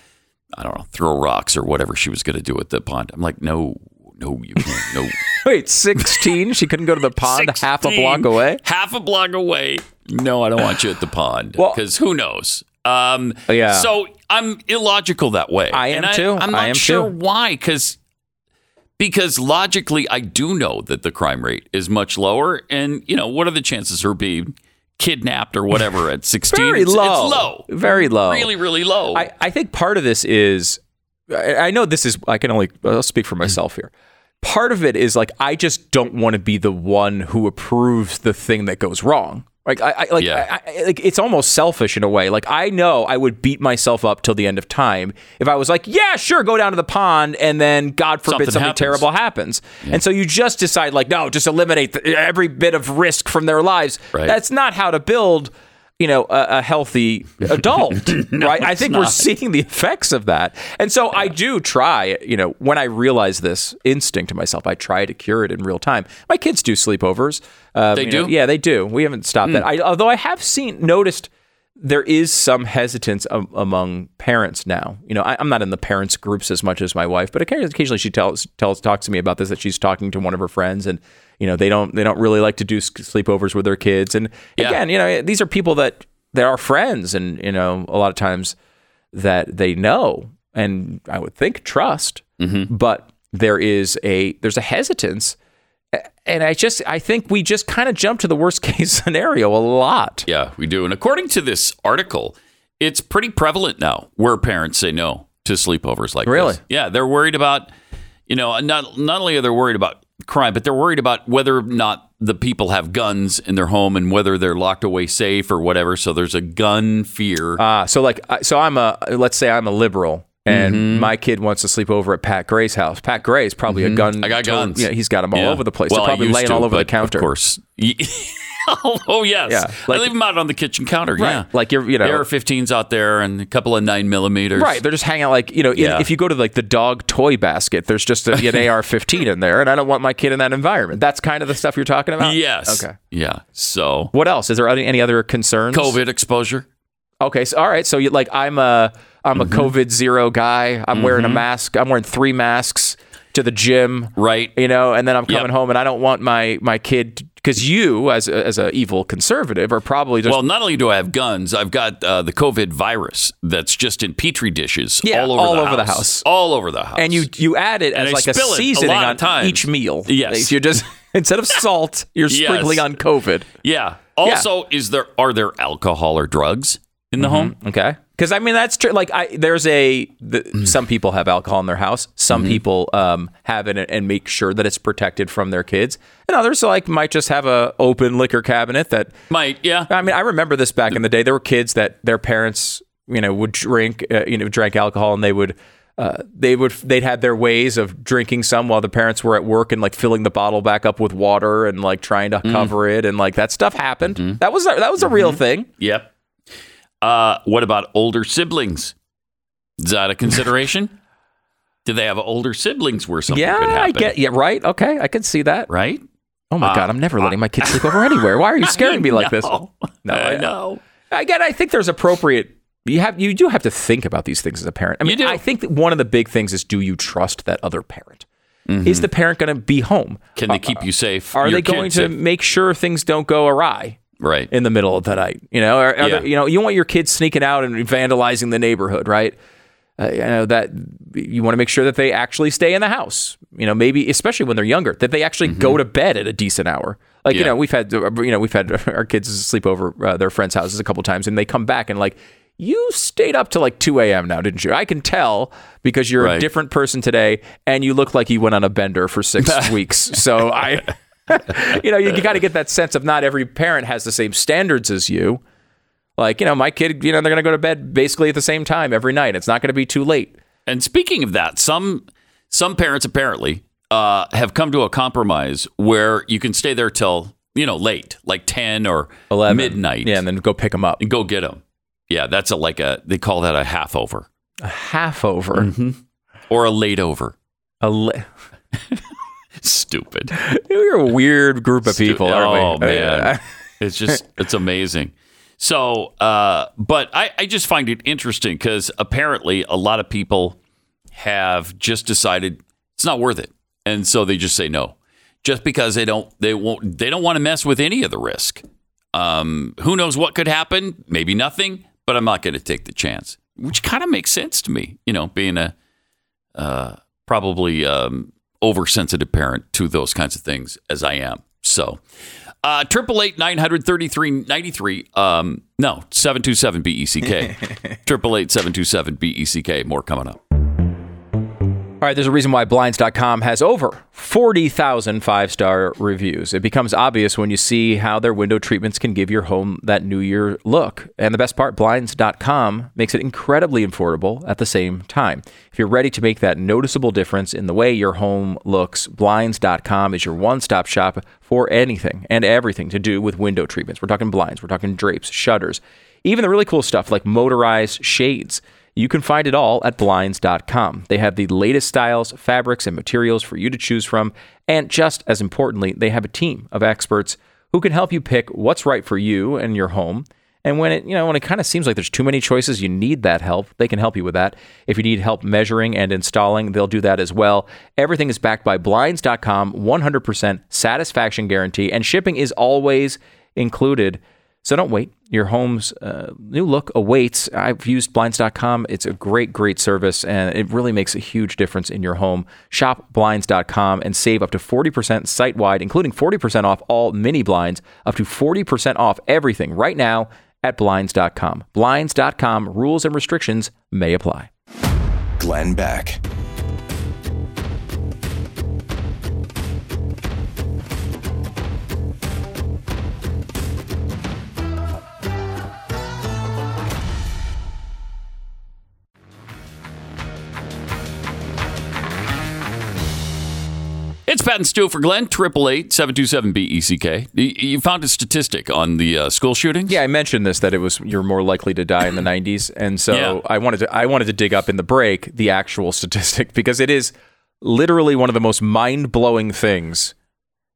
I don't know, throw rocks or whatever she was going to do at the pond. I'm like, no, no, you can't. No. Wait, 16? She couldn't go to the pond half a block away? Half a block away. No, I don't want you at the pond Well- because who knows? Um, Yeah. So I'm illogical that way. I am And too. I'm I not am sure too. why because because logically I do know that the crime rate is much lower, and you know what are the chances of her being kidnapped or whatever at 16? Very It's- low. It's low. Very low. Really, really low. I, I think part of this is, I, I know this is, I can only, I'll speak for myself here. Part of it is like, I just don't want to be the one who approves the thing that goes wrong. Like I, I like Yeah. I, I, like it's almost selfish in a way. Like I know I would beat myself up till the end of time if I was like, yeah, sure, go down to the pond, and then God forbid Something something, happens. terrible happens. And so you just decide like, no, just eliminate the, every bit of risk from their lives. Right. That's not how to build. You know, a, a healthy adult, right? I it's think we're seeing the effects of that. And so I do try, you know, when I realize this instinct to myself, I try to cure it in real time. My kids do sleepovers. Um, They you know, do? yeah, they do. We haven't stopped that. I, although I have seen, noticed there is some hesitance am- among parents now. You know, I, I'm not in the parents groups as much as my wife, but occasionally, she tells tells talks to me about this that she's talking to one of her friends, and you know they don't they don't really like to do sleepovers with their kids. And Yeah. again, you know, eh, these are people that that are friends, and you know, a lot of times that they know and I would think trust, mm-hmm. but there is a there's a hesitance. And I just I think we just kind of jump to the worst case scenario a lot. Yeah, we do. And according to this article, it's pretty prevalent now where parents say no to sleepovers like Really? this. Yeah, they're worried about, you know, not not only are they worried about crime, but they're worried about whether or not the people have guns in their home and whether they're locked away safe or whatever. So there's a gun fear. Ah, so like, so I'm a let's say I'm a liberal, and Mm-hmm. my kid wants to sleep over at Pat Gray's house. Pat Gray is probably a gun. Mm-hmm. I got guns. Yeah, he's got them all Yeah. over the place. Well, They're probably laying to, all over the counter. Of course. oh yes. Yeah, I leave them out on the kitchen counter. Yeah. Like you're, you know, AR-15s out there and a couple of nine millimeters. Right, they're just hanging out like you know. in- Yeah. if you go to like the dog toy basket, there's just a, an AR-15 in there, and I don't want my kid in that environment. That's kind of the stuff you're talking about. Yes. Okay. Yeah. So What else? Is there any, any other concerns? COVID exposure. Okay. So all right. So you like I'm a I'm Mm-hmm. a COVID zero guy. I'm wearing a mask. I'm wearing three masks to the gym. Right. You know, and then I'm coming Yep. home, and I don't want my my kid because you as a, as a evil conservative are probably just Well, not only do I have guns, I've got uh, the COVID virus that's just in petri dishes Yeah, all over, all the, over house. the house. All over the house. and you you add it And as I like a it a seasoning on times. each meal. Yes. You're just instead of salt, you're Yes. sprinkling on COVID. yeah. Also, is there are there alcohol or drugs in the home? Okay. Because I mean that's true. Like I, there's a the, some people have alcohol in their house. Some people um, have it and make sure that it's protected from their kids, and others like might just have a open liquor cabinet that Might. Yeah. I mean, I remember this back in the day. There were kids that their parents, you know, would drink, uh, you know, drank alcohol, and they would, uh, they would, they'd had their ways of drinking some while the parents were at work and like filling the bottle back up with water and like trying to cover it, and like that stuff happened. That was a, that was a real thing. Yep. Uh, what about older siblings? Is that a consideration? Do they have older siblings where something yeah, could happen? I get. Yeah, right. Okay, I can see that. Right? Oh my Uh, god, I'm never letting my kids sleep over anywhere. Why are you scaring me like this? No. I I- know. Again, I think there's appropriate. You have you do have to think about these things as a parent. I mean. I think that one of the big things is do you trust that other parent? Is the parent going to be home? Mm-hmm. Can they keep you safe? Are they going to safe? make sure things don't go awry Right. in the middle of the night? You know, are Yeah. you know, you want your kids sneaking out and vandalizing the neighborhood, right? Uh, you know that you want to make sure that they actually stay in the house. You know, maybe especially when they're younger, that they actually go to bed at a decent hour. Like you Mm-hmm. Know, we've had uh, you know we've had our kids sleep over uh, their friends' houses a couple times, and they come back and like. You stayed up to like 2 a.m. now, didn't you? I can tell because you're a different person today and you look like you went on a bender for six weeks. So I, you know, you, got to get that sense of not every parent has the same standards as you. Like, you know, my kid, you know, they're going to go to bed basically at the same time every night. It's not going to be too late. And speaking of that, some some parents apparently uh, have come to a compromise where you can stay there till you know late, like ten or 11. midnight. Yeah, and then go pick them up. and go get them. Yeah, that's a like a they call that a half over A half over. Mm-hmm. or a late over. A Stupid. We're a weird group of people, aren't oh we? man, it's just it's amazing. So, uh, but I, I just find it interesting because apparently a lot of people have just decided it's not worth it, and so they just say no, just because they don't they won't they don't want to mess with any of the risk. Um, who knows what could happen? Maybe nothing, but I'm not going to take the chance, which kind of makes sense to me. You know, being a uh, probably um, oversensitive parent to those kinds of things as I am. So, uh, triple eight nine hundred thirty three ninety three. Um, no, seven two seven B E C K. Triple eight seven two seven B E C K. More coming up. All right, there's a reason why Blinds.com has over 40,000 five star reviews. It becomes obvious when you see how their window treatments can give your home that new year look. And the best part, Blinds.com makes it incredibly affordable at the same time. If you're ready to make that noticeable difference in the way your home looks, Blinds.com is your one stop shop for anything and everything to do with window treatments. We're talking blinds, we're talking drapes, shutters, even the really cool stuff like motorized shades. You can find it all at blinds.com. They have the latest styles, fabrics, and materials for you to choose from. And just as importantly, they have a team of experts who can help you pick what's right for you and your home. And when it, you know, when it kind of seems like there's too many choices, you need that help. They can help you with that. If you need help measuring and installing, they'll do that as well. Everything is backed by blinds.com, 100% satisfaction guarantee, and shipping is always included. So don't wait. Your home's uh, new look awaits. I've used blinds.com. It's a great, great service, and it really makes a huge difference in your home. Shop blinds.com and save up to 40% site wide, including 40% off all mini blinds, up to 40% off everything right now at blinds.com. Blinds.com rules and restrictions may apply. Glenn Beck. It's Pat and Stu for Glenn, 888 727 BECK. You found a statistic on the uh, school shootings? Yeah, I mentioned this that it was you're more likely to die in the 90s, and so Yeah. I wanted to I wanted to dig up in the break the actual statistic because it is literally one of the most mind blowing things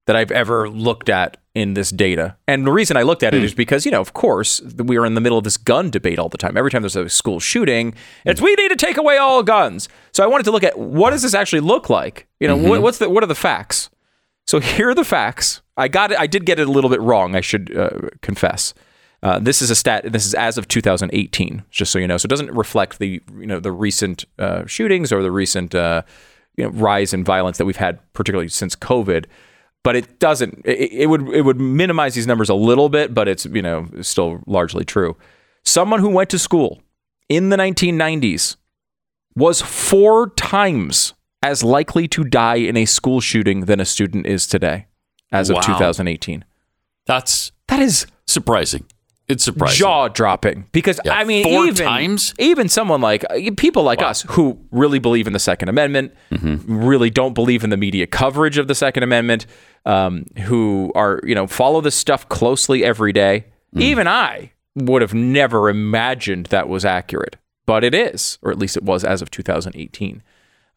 that I've ever looked at in this data. And the reason I looked at it is because you know, of course, we are in the middle of this gun debate all the time. Every time there's a school shooting, it's we need to take away all guns. So I wanted to look at what does this actually look like? You know, what, what's the what are the facts? So here are the facts. I got it. I did get it a little bit wrong. I should uh, confess. Uh, this is a stat. This is as of 2018, just so you know. So it doesn't reflect the you know the recent uh, shootings or the recent uh, you know rise in violence that we've had, particularly since COVID. But it doesn't. It, it would it would minimize these numbers a little bit, but it's you know still largely true. Someone who went to school in the 1990s was four times as likely to die in a school shooting than a student is today, as of 2018. That's that is surprising. It's surprising. jaw dropping because I mean four even times? even someone like people like us who really believe in the Second Amendment, Mm-hmm. really don't believe in the media coverage of the Second Amendment, um, who are you know follow this stuff closely every day. Mm. Even I would have never imagined that was accurate, but it is, or at least it was as of 2018.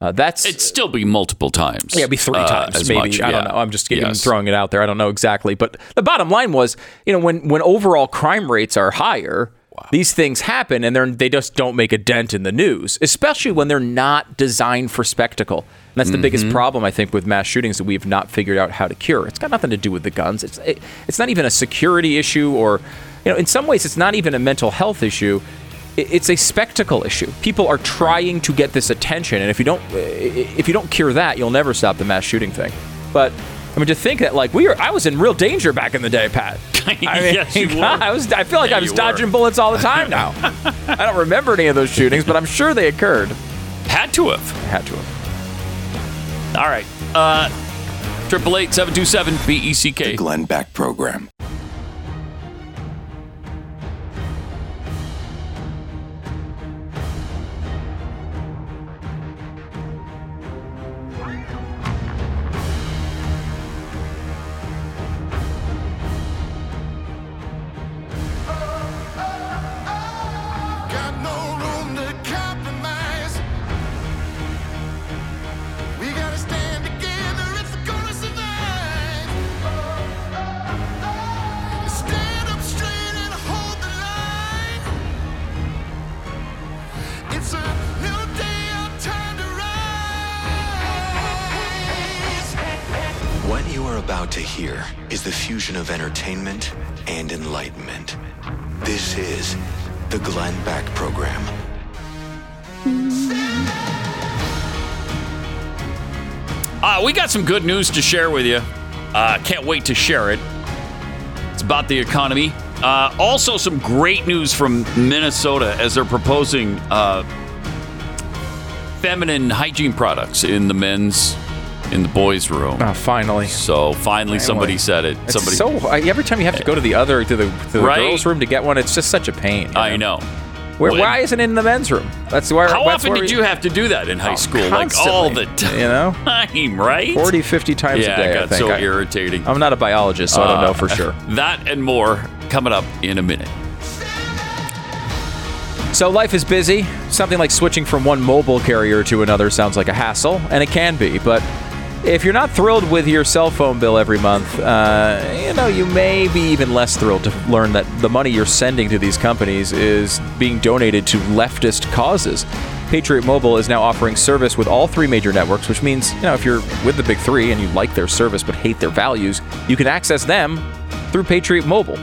Uh, that's It'd still be multiple times. yeah, it'd be three uh, times, maybe. much, I don't know. I'm just giving, Yes. throwing it out there. I don't know exactly, but the bottom line was, you know, when when overall crime rates are higher, these things happen, and they're they just don't make a dent in the news, especially when they're not designed for spectacle. And that's the biggest Mm-hmm. problem I think with mass shootings that we have not figured out how to cure. It's got nothing to do with the guns. It's it, it's not even a security issue, or you know, in some ways, it's not even a mental health issue it- it's a spectacle issue. People are trying to get this attention, and if you don't, if you don't cure that, you'll never stop the mass shooting thing. But I mean, to think that like we were, I was in real danger back in the day, Pat. I mean, Yes, you were. I was. I feel like Yeah, I was dodging were. bullets all the time now. I don't remember any of those shootings, but I'm sure they occurred. Had to have. Had to have. All right. Uh, Triple eight seven two seven B E C K. Glenn Beck Program. Some good news to share with you. Uh, can't wait to share it. It's about the economy. Uh, also, some great news from Minnesota as they're proposing uh, feminine hygiene products in the men's, in the boys' room. Oh, finally. So finally, somebody said it. It's somebody. so every time you have to go to the other to the, to the Right. girls' room to get one, it's just such a pain. I know. Where, why isn't it in the men's room? That's why. How that's often did we- you have to do that in high Oh, school? Like all the time, you know? Time, right? 40, 50 times yeah, a day. I got think. so I, irritating. I'm not a biologist, so I don't know for Uh, sure. That and more coming up in a minute. So life is busy. Something like switching from one mobile carrier to another sounds like a hassle, and it can be. But if you're not thrilled with your cell phone bill every month, uh, you know you may be even less thrilled to learn that the money you're sending to these companies is being donated to leftist causes. Patriot Mobile is now offering service with all three major networks, which means you know if you're with the big three and you like their service but hate their values, you can access them through Patriot Mobile.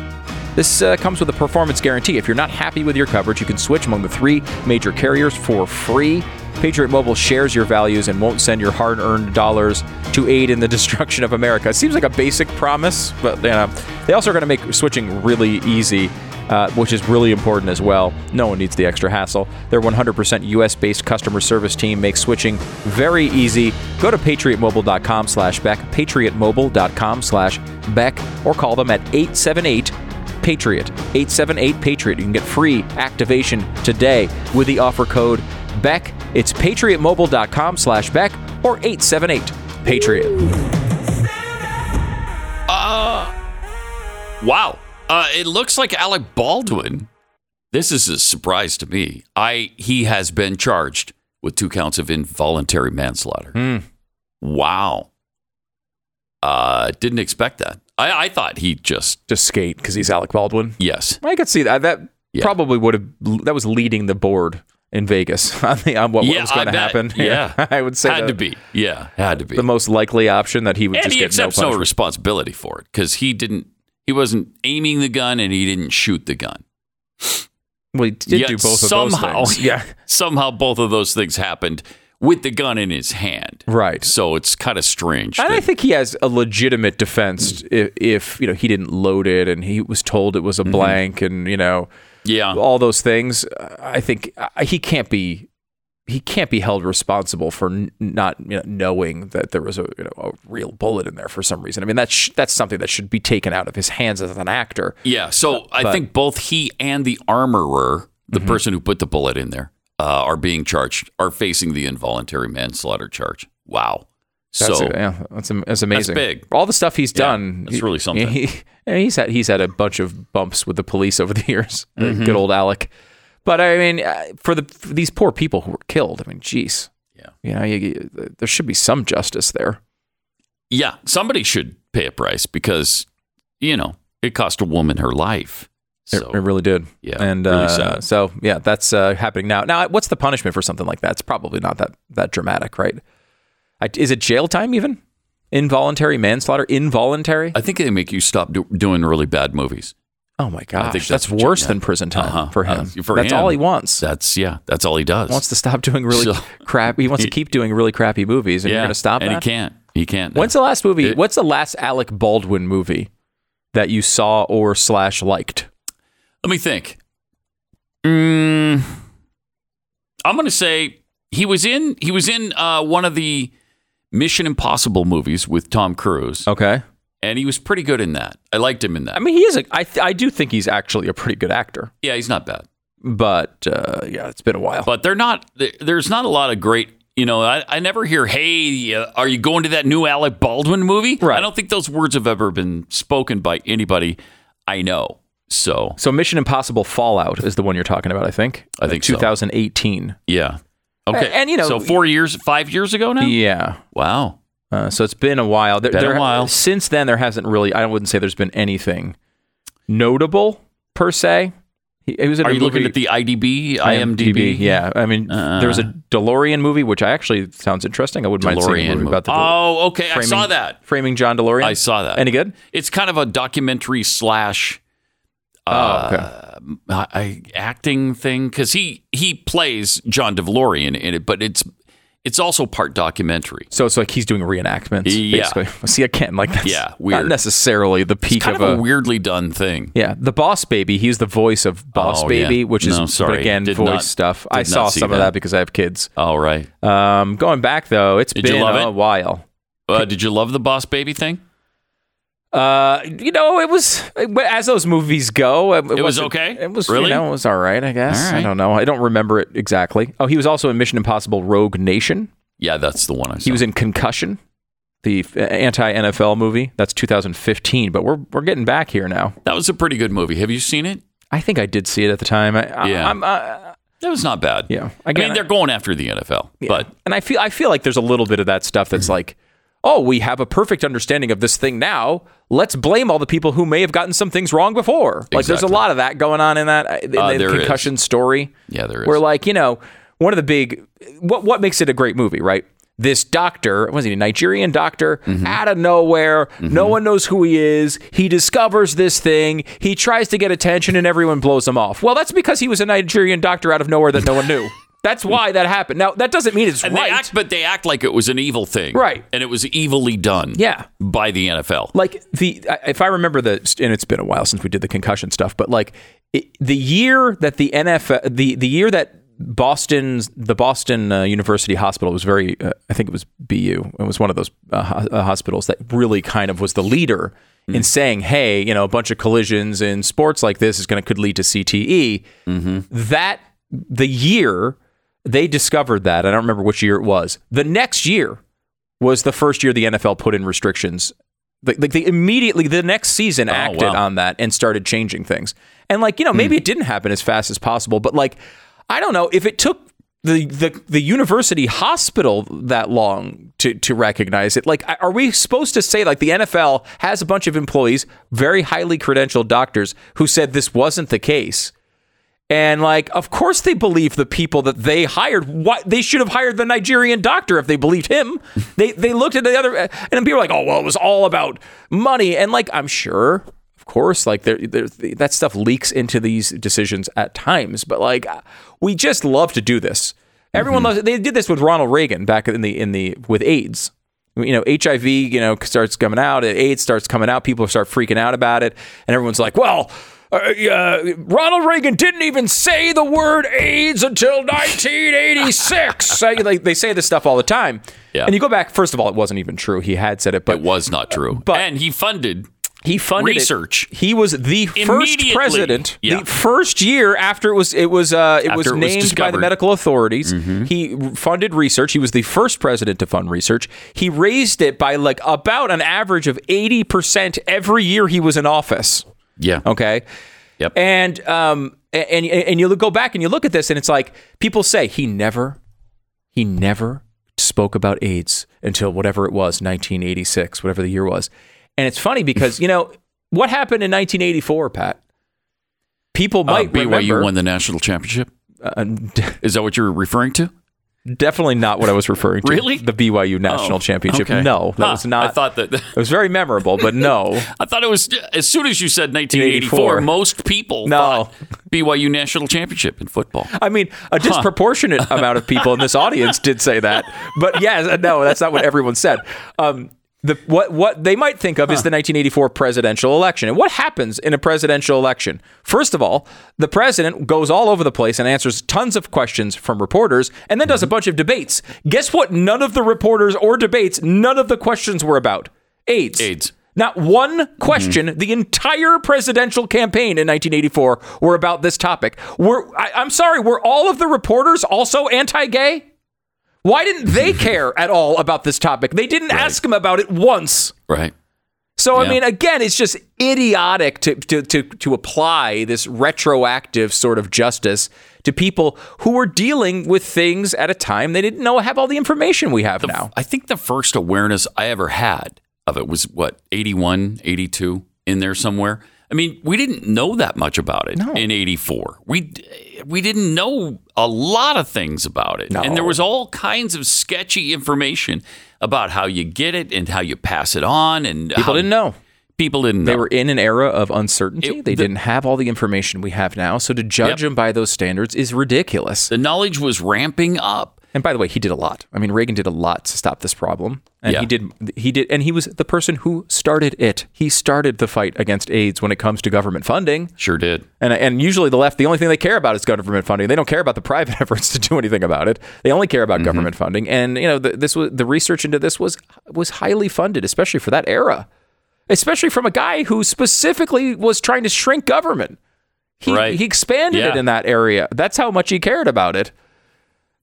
This uh, comes with a performance guarantee. If you're not happy with your coverage, you can switch among the three major carriers for free. Patriot Mobile shares your values and won't send your hard earned dollars to aid in the destruction of America. It seems like a basic promise, but you know, they also are going to make switching really easy. Uh, which is really important as well. No one needs the extra hassle. Their 100% U.S.-based customer service team makes switching very easy. Go to patriotmobile.com slash Beck, patriotmobile.com slash Beck, or call them at 878 Patriot. 878 Patriot. You can get free activation today with the offer code Beck. It's patriotmobile.com slash Beck or 878 Patriot. Uh, wow. Uh, it looks like Alec Baldwin. This is a surprise to me. I he has been charged with two counts of involuntary manslaughter. Hmm. Wow. Uh, didn't expect that. I, I thought he just Just skate because he's Alec Baldwin. yes. I could see that. That Yeah. probably would have, that was leading the board in Vegas on, the, on what, what was going to happen. Yeah. I would say had the, to be. Yeah, had to be. the most likely option that he would and just he get no accepts no, punishment. responsibility for it because he didn't. He wasn't aiming the gun and he didn't shoot the gun. well, he did Yet do both of somehow, those things. Yeah. somehow both of those things happened with the gun in his hand. Right. So it's kind of strange. And I think he has a legitimate defense if, if you know he didn't load it and he was told it was a Mm-hmm. blank and you know yeah. all those things. I think uh, he can't be he can't be held responsible for n- not you know, knowing that there was a you know a real bullet in there for some reason. I mean that's sh- that's something that should be taken out of his hands as an actor. Yeah. So I But- think both he and the armorer, the Mm-hmm. person who put the bullet in there, uh, are being charged, are facing the involuntary manslaughter charge. Wow. That's, so yeah, that's, that's amazing. big. All the stuff he's Yeah, done. that's he- really something. He, he's had he's had a bunch of bumps with the police over the years. Mm-hmm. Good old Alec. But I mean, uh, for the for these poor people who were killed, I mean, geez. Yeah. You know, you, you- there should be some justice there. yeah, somebody should pay a price because you know it cost a woman her life. It, So it really did. yeah, and really uh, so yeah, that's uh, happening now. Now, what's the punishment for something like that? It's probably not that that dramatic, right? I, is it jail time even? Involuntary manslaughter? Involuntary? I think they make you stop do- doing really bad movies. Oh my gosh, think that's, that's worse you- than prison time Uh-huh. for him. Uh, for that's him. all he wants. That's yeah, that's all he does. He wants to stop doing really So- crap. He wants to keep doing really crappy movies, and yeah, you're going to stop and that. he can't. He can't. now. When's the last movie? It- what's the last Alec Baldwin movie that you saw or slash liked? Let me think. Mm, I'm going to say he was in he was in uh, one of the Mission Impossible movies with Tom Cruise, Okay. and he was pretty good in that. I liked him in that. I mean, he is a. I th- I do think he's actually a pretty good actor, yeah, he's not bad, but uh, yeah, it's been a while. but they're not. There's not a lot of great. You know, I, I never hear, "Hey, uh, are you going to that new Alec Baldwin movie?" Right. I don't think those words have ever been spoken by anybody I know. So so Mission Impossible Fallout is the one you're talking about. I think. I think so. 2018. yeah, okay. And, you know- so four years, five years ago now. Yeah. Wow. Uh, so it's been a while. There, Been a while. Since then, there hasn't really. I wouldn't say there's been anything notable per se. He, he was in Are you looking at the IDB, IMDb? Yeah, I mean, Uh, there was a DeLorean movie, which I actually sounds interesting. I wouldn't mind seeing a DeLorean movie movie. about the. Oh, okay. I saw that. Framing John DeLorean. I saw that. Any good? It's kind of a documentary slash Oh, uh, I, acting thing because he he plays John DeLorean in it, but it's it's also part documentary. So it's like he's doing reenactments. Yeah. Basically. See, again, like that's Yeah, not weird. necessarily the peak Kind of, of a weirdly done thing. Yeah, the Boss Baby. He's the voice of Boss Oh, Baby, yeah. which is No, sorry. again Did voice not- stuff. I saw not some of that. that because I have kids. All right. Um, going back though, it's Did been a it? while. Uh, did you love the Boss Baby thing? Uh, you know, it was as those movies go. It, It was okay? It was, Really? you know, it was all right. I guess. All I don't know. I don't remember it exactly. Oh, he was also in Mission Impossible: Rogue Nation. Yeah, that's the one I saw. He was in Concussion, the anti NFL movie. That's 2015. But we're we're getting back here now. that was a pretty good movie. Have you seen it? I think I did see it at the time. I, I, Yeah. I'm, uh, That was not bad. yeah. I mean, they're going after the NFL, but and I feel I feel like there's a little bit of that stuff that's like, oh, we have a perfect understanding of this thing now. Let's blame all the people who may have gotten some things wrong before. Like there's a lot of that going on in that in Uh, the there is. concussion story. yeah, there is. Where like you know one of the big what what makes it a great movie, right? This doctor was he a Nigerian doctor Mm-hmm. out of nowhere? No one knows who he is. He discovers this thing. He tries to get attention, and everyone blows him off. Well, that's because he was a Nigerian doctor out of nowhere that no one knew. That's why that happened. Now that doesn't mean it's and right. they act, but they act like it was an evil thing, Right. And it was evilly done, Yeah. by the NFL. like the if I remember the and it's been a while since we did the concussion stuff, but like it, the year that the NFL the the year that Boston's the Boston uh, University Hospital was very uh, I think it was BU it was one of those uh, uh, hospitals that really kind of was the leader in saying hey you know a bunch of collisions in sports like this is going to could lead to CTE that the year they discovered that I don't remember which year it was the next year was the first year the NFL put in restrictions. Like, like they immediately the next season acted Oh, wow. on that and started changing things. And like you know maybe hmm. it didn't happen as fast as possible, but like I don't know if it took the the the university hospital that long to to recognize it. Like are we supposed to say like the NFL has a bunch of employees, very highly credentialed doctors who said this wasn't the case? And like, of course, they believe the people that they hired. What they should have hired the Nigerian doctor if they believed him. they they looked at the other, and people were like, "Oh, well, it was all about money." And like, I'm sure, of course, like there, that stuff leaks into these decisions at times. But like, we just love to do this. Everyone mm-hmm. loves. They did this with Ronald Reagan back in the in the with AIDS. You know, HIV, you know, starts coming out. AIDS starts coming out. People start freaking out about it, and everyone's like, "Well." Uh, Ronald Reagan didn't even say the word AIDS until 1986. Uh, like they say this stuff all the time. Yeah. And you go back. First of all, it wasn't even true. He had said it, but it was not true. but- and he funded he funded it. research. He was the first president. Yeah. The first year after it was it was uh, it was After it was named by the. Mm-hmm. medical authorities. He funded research. He was the first president to fund research. He raised it by like about an average of eighty percent every year he was in office. Yeah. Okay. Yep. And um and and you go back and you look at this and it's like people say he never he never spoke about AIDS until whatever it was 1986 whatever the year was. And it's funny because you know what happened in 1984 Pat People Uh, might BYU remember won the national championship. uh, Is that what you're referring to? Definitely not what I was referring to. Really? The BYU national Oh, championship. okay. No, that Huh, was not. I thought that. it was very memorable, but no. I thought it was as soon as you said 1984. 84. Most people No. thought BYU national championship in football. I mean, a disproportionate amount of people in this audience did say that, but yes, no, that's not what everyone said. Um, the what what they might think of is the 1984 presidential election. And what happens in a presidential election? First of all, the president goes all over the place and answers tons of questions from reporters, and then does a mm-hmm. bunch of debates. Guess what? None of the reporters or debates, none of the questions were about AIDS. AIDS. Not one mm-hmm. question the entire presidential campaign in 1984 were about this topic. Were I, I'm sorry, were all of the reporters also anti-gay? Why didn't they care at all about this topic? They didn't ask him about it once. Right. So I mean, again, it's just idiotic to, to to to apply this retroactive sort of justice to people who were dealing with things at a time they didn't know have all the information we have now. I think the first awareness I ever had of it was what 81, 82 in there somewhere. I mean, we didn't know that much about it in 84. We we didn't know a lot of things about it. And there was all kinds of sketchy information about how you get it and how you pass it on and People didn't know. People didn't know. They were in an era of uncertainty. It- they the- didn't have all the information we have now. So to judge Yep. them by those standards is ridiculous. the knowledge was ramping up. And by the way, he did a lot. I mean, Reagan did a lot to stop this problem, and Yeah. he did. He did, and he was the person who started it. He started the fight against AIDS when it comes to government funding. Sure did. And and usually the left, the only thing they care about is government funding. They don't care about the private efforts to do anything about it. They only care Mm-hmm. about government funding. And you know, the, this was the research into this was was highly funded, especially for that era, especially from a guy who specifically was trying to shrink government. He, Right. he expanded it in that area. That's how much he cared about it.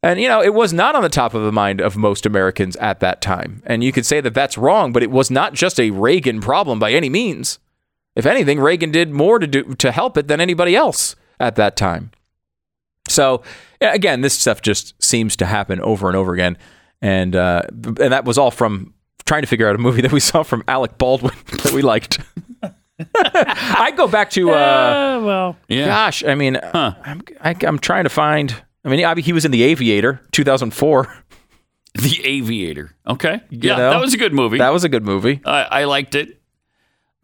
And you know, it was not on the top of the mind of most Americans at that time. And you could say that that's wrong, but it was not just a Reagan problem by any means. If anything, Reagan did more to do to help it than anybody else at that time. So again, this stuff just seems to happen over and over again, and uh, and that was all from trying to figure out a movie that we saw from Alec Baldwin that we liked. I go back to uh, well, Yeah. gosh, I mean, I'm I, I'm trying to find. I mean, I mean, he was in The Aviator, 2004. The Aviator. Okay. Yeah, know? that was a good movie. That was a good movie. I, I liked it.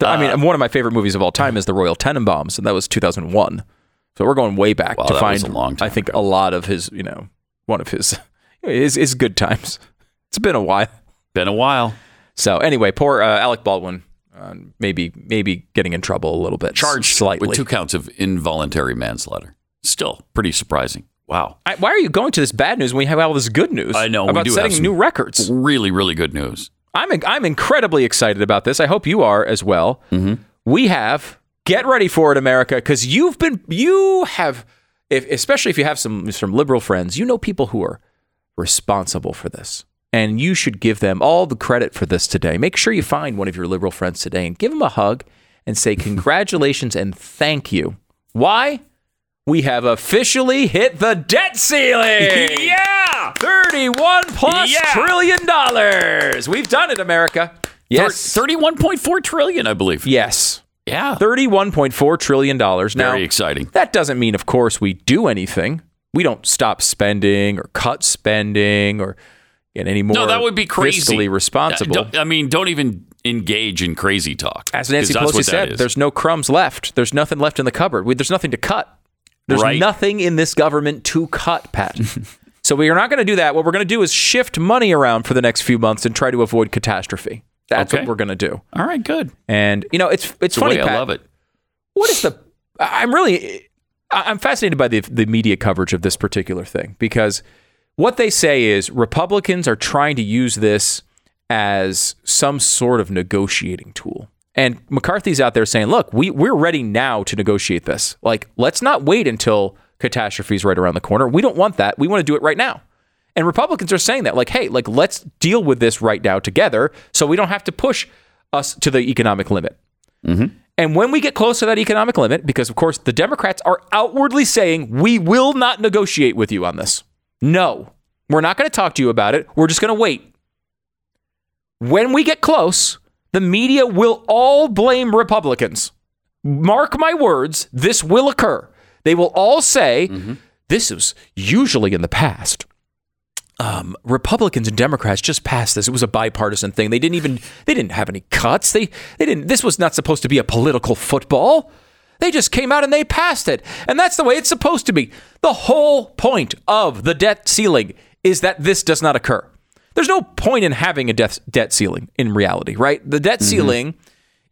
I Uh, mean, one of my favorite movies of all time is The Royal Tenenbaums, and that was 2001. So we're going way back Wow, to find. a long time I think a lot of his, you know, one of his his, his good times. It's been a while. Been a while. So anyway, poor uh, Alec Baldwin, uh, maybe maybe getting in trouble a little bit, Charged slightly. with two counts of involuntary manslaughter. Still pretty surprising. Wow. I, why are you going to this bad news when we have all this good news? I know. we about do setting new records. Really, really good news. I'm I'm incredibly excited about this. I hope you are as well. Mm-hmm. We have get ready for it, America, because you've been you have, if, especially if you have some some liberal friends, you know people who are responsible for this, and you should give them all the credit for this today. Make sure you find one of your liberal friends today and give them a hug and say congratulations and thank you. Why? We have officially hit the debt ceiling. yeah. 31 plus Yeah. trillion dollars. We've done it, America. Yes. Thirty-one point four trillion, I believe. Yes. Yeah. $31.4 trillion. Now, Very exciting. that doesn't mean, of course, we do anything. We don't stop spending or cut spending or get any more no, that would be crazy. fiscally responsible. Uh, I mean, don't even engage in crazy talk. As Nancy Pelosi said, there's no crumbs left. There's nothing left in the cupboard. We, there's nothing to cut. There's Right. nothing in this government to cut, Pat. so we are not going to do that. What we're going to do is shift money around for the next few months and try to avoid catastrophe. That's Okay. what we're going to do. All right, good. And you know, it's it's the funny. I Pat, love it. What is the? I'm really, I'm fascinated by the the media coverage of this particular thing because what they say is Republicans are trying to use this as some sort of negotiating tool. And McCarthy's out there saying, "Look, we we're ready now to negotiate this. Like, let's not wait until catastrophe's right around the corner. We don't want that. We want to do it right now." And Republicans are saying that, like, hey, like let's deal with this right now together, so we don't have to push us to the economic limit. Mm-hmm. And when we get close to that economic limit, because of course the Democrats are outwardly saying, we will not negotiate with you on this. No, we're not going to talk to you about it. We're just going to wait. When we get close, the media will all blame Republicans. Mark my words, this will occur. They will all say, this is usually in the past um, Republicans and Democrats just passed this. It was a bipartisan thing. They didn't even they didn't have any cuts. They they didn't. This was not supposed to be a political football. They just came out and they passed it, and that's the way it's supposed to be. The whole point of the debt ceiling is that this does not occur. There's no point in having a debt debt ceiling in reality, right? The debt mm-hmm. ceiling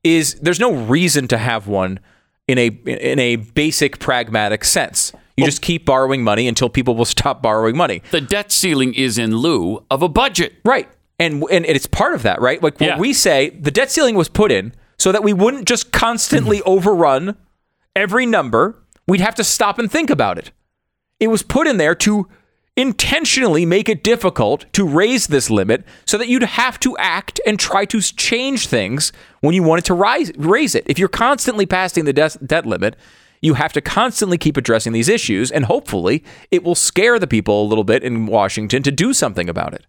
is there's no reason to have one in a in a basic pragmatic sense. You oh. just keep borrowing money until people will stop borrowing money. The debt ceiling is in lieu of a budget. Right. And and it's part of that, right? Like what Yeah. we say, the debt ceiling was put in so that we wouldn't just constantly mm-hmm. overrun every number. We'd have to stop and think about it. It was put in there to intentionally make it difficult to raise this limit so that you'd have to act and try to change things when you wanted to rise, raise it. If you're constantly passing the des- debt limit, you have to constantly keep addressing these issues, and hopefully it will scare the people a little bit in Washington to do something about it.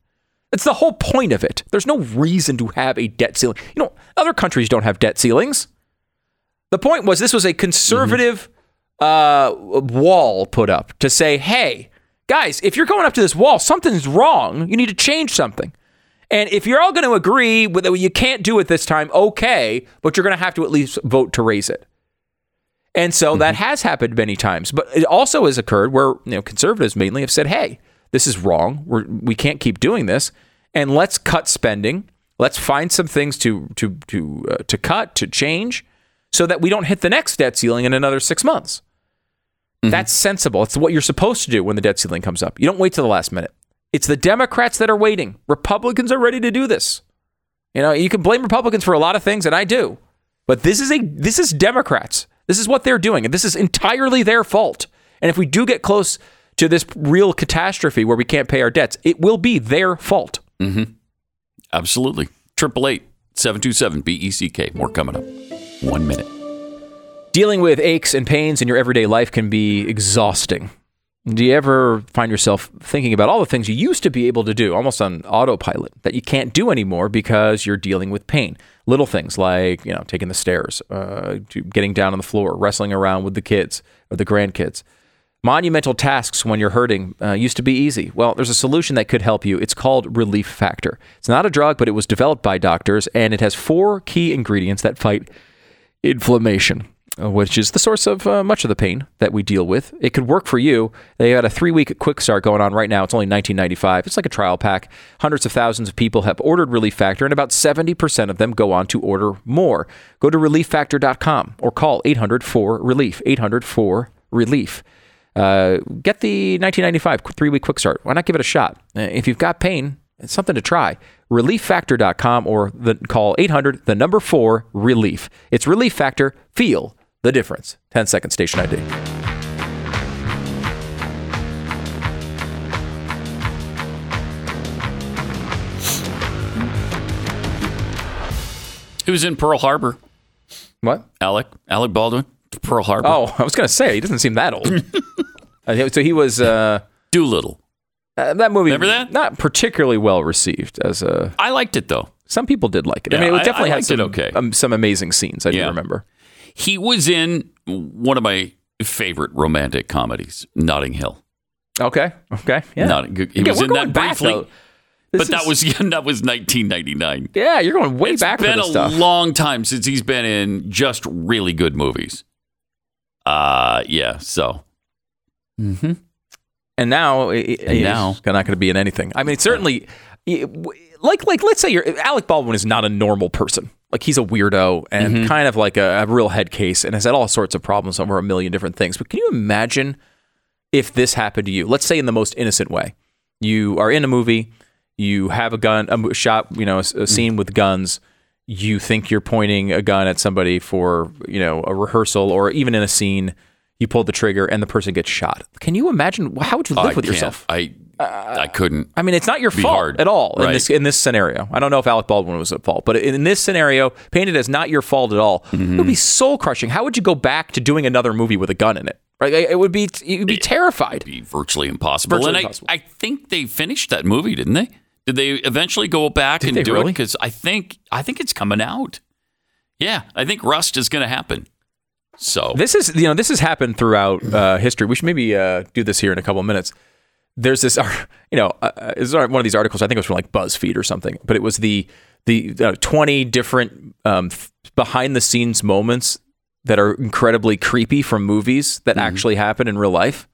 That's the whole point of it. There's no reason to have a debt ceiling. You know, other countries don't have debt ceilings. The point was this was a conservative uh, wall put up to say, hey, guys, if you're going up to this wall, something's wrong. You need to change something. And if you're all going to agree with that you can't do it this time, okay, but you're going to have to at least vote to raise it. And so that has happened many times, but it also has occurred where you know conservatives mainly have said, "Hey, This is wrong. We're, we can't keep doing this. And let's cut spending. Let's find some things to to to uh, to cut to change, so that we don't hit the next debt ceiling in another six months. That's sensible. It's what you're supposed to do when the debt ceiling comes up. You don't wait till the last minute. It's the Democrats that are waiting. Republicans are ready to do this. You know, you can blame Republicans for a lot of things, and I do. But this is a this is Democrats. This is what they're doing, and this is entirely their fault. And if we do get close to this real catastrophe where we can't pay our debts, it will be their fault. Mm-hmm. Absolutely. Triple eight seven two seven B E C K. More coming up. One minute. Dealing with aches and pains in your everyday life can be exhausting. Do you ever find yourself thinking about all the things you used to be able to do almost on autopilot that you can't do anymore because you're dealing with pain? Little things like, you know, taking the stairs, uh, getting down on the floor, wrestling around with the kids or the grandkids. Monumental tasks when you're hurting uh, used to be easy. Well, there's a solution that could help you. It's called Relief Factor. It's not a drug, but it was developed by doctors, and it has four key ingredients that fight inflammation, which is the source of uh, much of the pain that we deal with. It could work for you. They got a three week quick start going on right now. It's only $19.95. It's like a trial pack. Hundreds of thousands of people have ordered Relief Factor, and about 70% of them go on to order more. Go to relieffactor.com or call 800 4 Relief. 800 4 Relief. Uh, get the 1995 three week quick start. Why not give it a shot? Uh, If you've got pain, it's something to try. ReliefFactor.com or the, call 800 the number four relief. It's Relief Factor. Feel the difference. 10 second station ID. It was in Pearl Harbor. What? Alec. Alec Baldwin. Pearl Harbor. Oh, I was going to say, he doesn't seem that old. Uh, so he was. Uh, Doolittle. Uh, that movie. Remember that? Not particularly well received as a. I liked it though. Some people did like it. I mean, it definitely I had liked it some, okay. um, some amazing scenes. I do Yeah. remember. He was in one of my favorite romantic comedies, Notting Hill. Okay. Okay. Yeah. Notting, he Yeah, was we're in going that back, briefly. though. But This that is- was yeah, that was 1999. Yeah, you're going way It's back for been a stuff. long time since he's been in just really good movies. Uh yeah, so Mm-hmm. And now, i- i- he's now- not going to be in anything. I mean, certainly, like like let's say you're Alec Baldwin is not a normal person. Like he's a weirdo and Mm-hmm. kind of like a, a real head case and has had all sorts of problems over a million different things. But can you imagine if this happened to you? Let's say in the most innocent way. You are in a movie, you have a gun, a shot, you know, a scene with guns. You think you're pointing a gun at somebody for, you know, a rehearsal or even in a scene. You pull the trigger and the person gets shot. Can you imagine? How would you live I with yourself? I I couldn't. I mean, it's not your fault hard. at all in this in this scenario. I don't know if Alec Baldwin was at fault, but in this scenario, painted as not your fault at all, it Mm-hmm. would be soul crushing. How would you go back to doing another movie with a gun in it? Right? It would be you'd be terrified. be virtually impossible. Virtually and impossible. I think they finished that movie, didn't they? Did they eventually go back Did and do it? Because I think I think it's coming out. Yeah, I think Rust is going to happen. So This is you know this has happened throughout uh, history. We should maybe uh, do this here in a couple of minutes. There's this, you know, uh, uh, this is one of these articles. I think it was from like BuzzFeed or something, but it was the the uh, 20 different um, behind the scenes moments that are incredibly creepy from movies that actually happen in real life.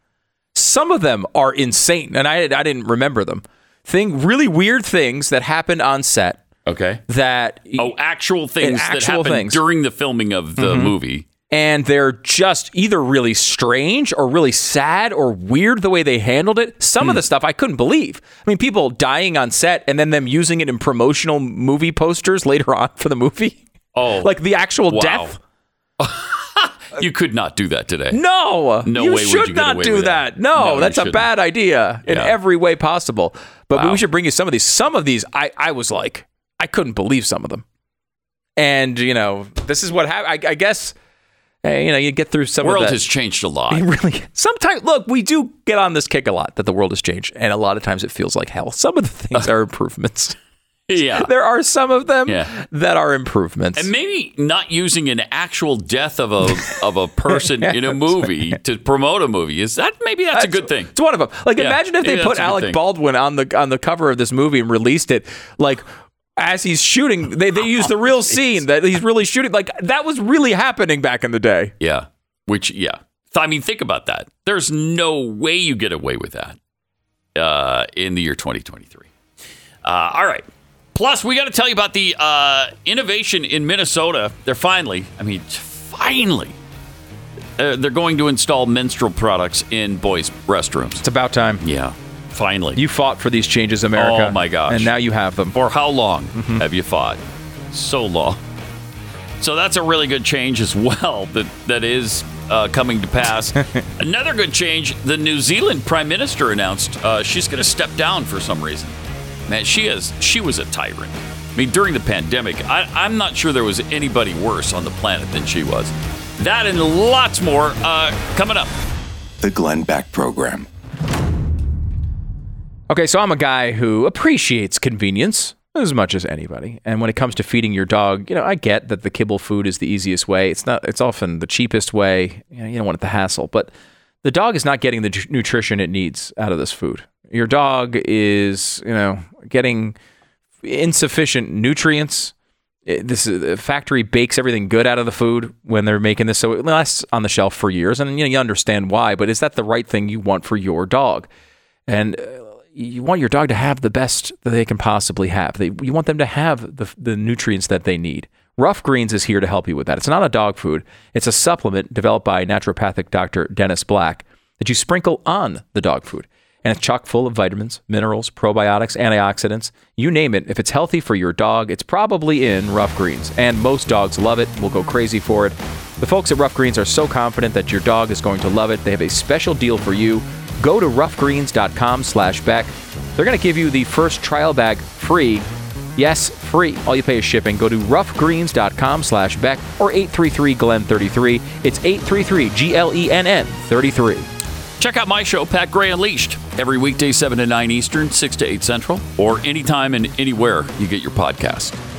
Some of them are insane, and I I didn't remember them. Thing really weird things that happened on set okay. that Oh, actual things that actual happened things. during the filming of the Mhm. movie. And they're just either really strange or really sad or weird the way they handled it. Some Hmm. of the stuff I couldn't believe. I mean, people dying on set and then them using it in promotional movie posters later on for the movie. Oh, Like the actual wow. death. You could not do that today. No, No you way should you not do that. that. No, No, that's a bad idea in Yeah. every way possible. But Wow. we should bring you some of these. Some of these, I, I was like, I couldn't believe some of them. And you know, this is what happened. I, I guess, eh, you know, you get through some The world has changed a lot. It really. Sometimes, look, we do get on this kick a lot that the world has changed, and a lot of times it feels like hell. Some of the things are improvements. yeah. There are some of them Yeah. that are improvements. And maybe not using an actual death of a of a person in a movie to promote a movie is that maybe that's, a good thing. It's one of them. Like, Yeah, imagine if they put that's Alec. Baldwin on the on the cover of this movie and released it, like as he's shooting. They they use the real scene that he's really shooting. Like that was really happening back in the day. Yeah. Which yeah. I mean, think about that. There's no way you get away with that. uh, in the year 2023. Uh, all right. Plus, we got to tell you about the uh, innovation in Minnesota. They're finally, I mean, finally, uh, they're going to install menstrual products in boys' restrooms. It's about time. Yeah, finally. You fought for these changes, America. Oh my gosh! And now you have them. For how long have you fought? So long. So that's a really good change as well. That that is uh, coming to pass. Another good change: the New Zealand Prime Minister announced uh, she's going to step down for some reason. Man, she is she was a tyrant. I mean, during the pandemic, I, I'm not sure there was anybody worse on the planet than she was. That and lots more uh, coming up. The Glenn Beck Program. Okay, so I'm a guy who appreciates convenience as much as anybody. And when it comes to feeding your dog, you know, I get that the kibble food is the easiest way. It's not it's often the cheapest way. You, know, you don't want the hassle, but the dog is not getting the tr- nutrition it needs out of this food. Your dog is, you know, getting insufficient nutrients. It- this is, the factory bakes everything good out of the food when they're making this, so it lasts on the shelf for years, and you know you understand why. But is that the right thing you want for your dog? And uh, you want your dog to have the best that they can possibly have. They, you want them to have the, the nutrients that they need. Rough Greens is here to help you with that. It's not a dog food. It's a supplement developed by naturopathic Dr. Dennis Black that you sprinkle on the dog food. And it's chock full of vitamins, minerals, probiotics, antioxidants. You name it. If it's healthy for your dog, it's probably in Rough Greens. And most dogs love it, will go crazy for it. The folks at Rough Greens are so confident that your dog is going to love it. They have a special deal for you. Go to roughgreens.com slash Beck. They're going to give you the first trial bag free. Yes, free. All you pay is shipping. Go to roughgreens.com slash Beck or 833-GLEN33. It's 833-G-L-E-N-N 33. Check out my show, Pat Gray Unleashed, every weekday, 7 to 9 Eastern, 6 to 8 Central, or anytime and anywhere you get your podcast.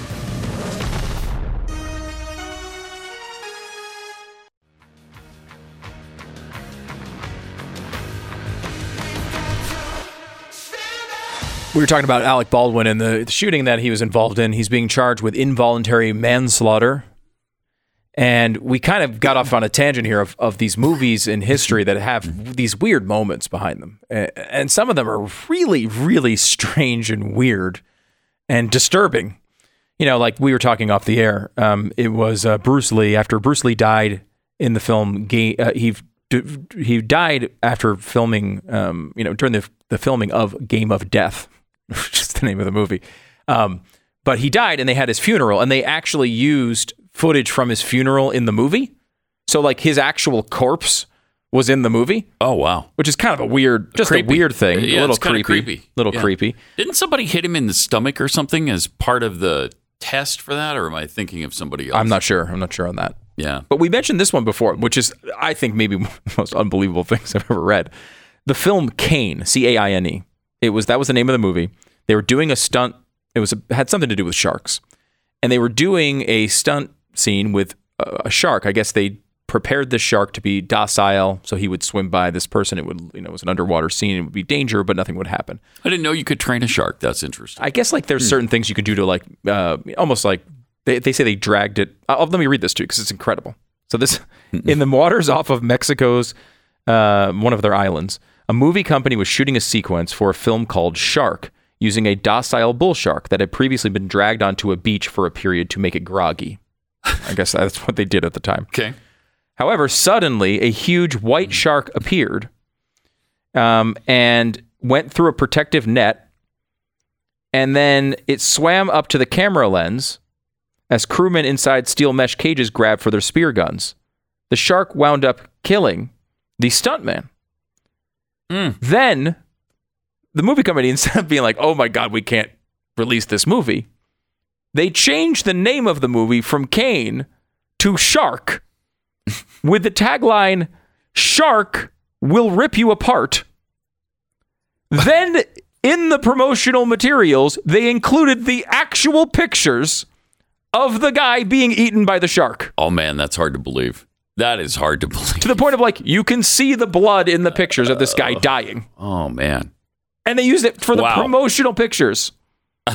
We were talking about Alec Baldwin and the shooting that he was involved in. He's being charged with involuntary manslaughter. And we kind of got off on a tangent here of, of these movies in history that have these weird moments behind them. And some of them are really, really strange and weird and disturbing. You know, like we were talking off the air. Um, it was uh, Bruce Lee. After Bruce Lee died in the film, uh, he he died after filming. Um, you know, during the the filming of Game of Death, which is the name of the movie. Um, but he died, and they had his funeral, and they actually used footage from his funeral in the movie. So, like, his actual corpse was in the movie. Oh wow, which is kind of a weird, just Creepy. a weird thing. Yeah, a little creepy, creepy. little Yeah. creepy. Didn't somebody hit him in the stomach or something as part of the test for that, or am I thinking of somebody else? I'm not sure. I'm not sure on that. Yeah. But we mentioned this one before, which is, I think, maybe one of the most unbelievable things I've ever read. The film Caine, C A I N E. It was that was the name of the movie. They were doing a stunt. It was a, had something to do with sharks, and they were doing a stunt scene with a, a shark. I guess they prepared the shark to be docile, so he would swim by this person. It would, you know, it was an underwater scene. It would be danger, but nothing would happen. I didn't know you could train a shark. That's interesting. I guess like there's certain things you could do to like uh, almost like they, they say they dragged it. Uh, let me read this to you because it's incredible. So this in the waters off of Mexico's uh, one of their islands, a movie company was shooting a sequence for a film called Shark using a docile bull shark that had previously been dragged onto a beach for a period to make it groggy. I guess that's what they did at the time. Okay. However, suddenly a huge white shark appeared um, and went through a protective net. And then it swam up to the camera lens as crewmen inside steel mesh cages grabbed for their spear guns. The shark wound up killing the stuntman. Mm. Then the movie company, instead of being like, oh my God, we can't release this movie, they changed the name of the movie from Caine to Shark with the tagline Shark will rip you apart. then in the promotional materials, they included the actual pictures of the guy being eaten by the shark. Oh man, that's hard to believe. That is hard to believe. To the point of like, you can see the blood in the pictures of this guy dying. Oh man. And they used it for the Wow. promotional pictures.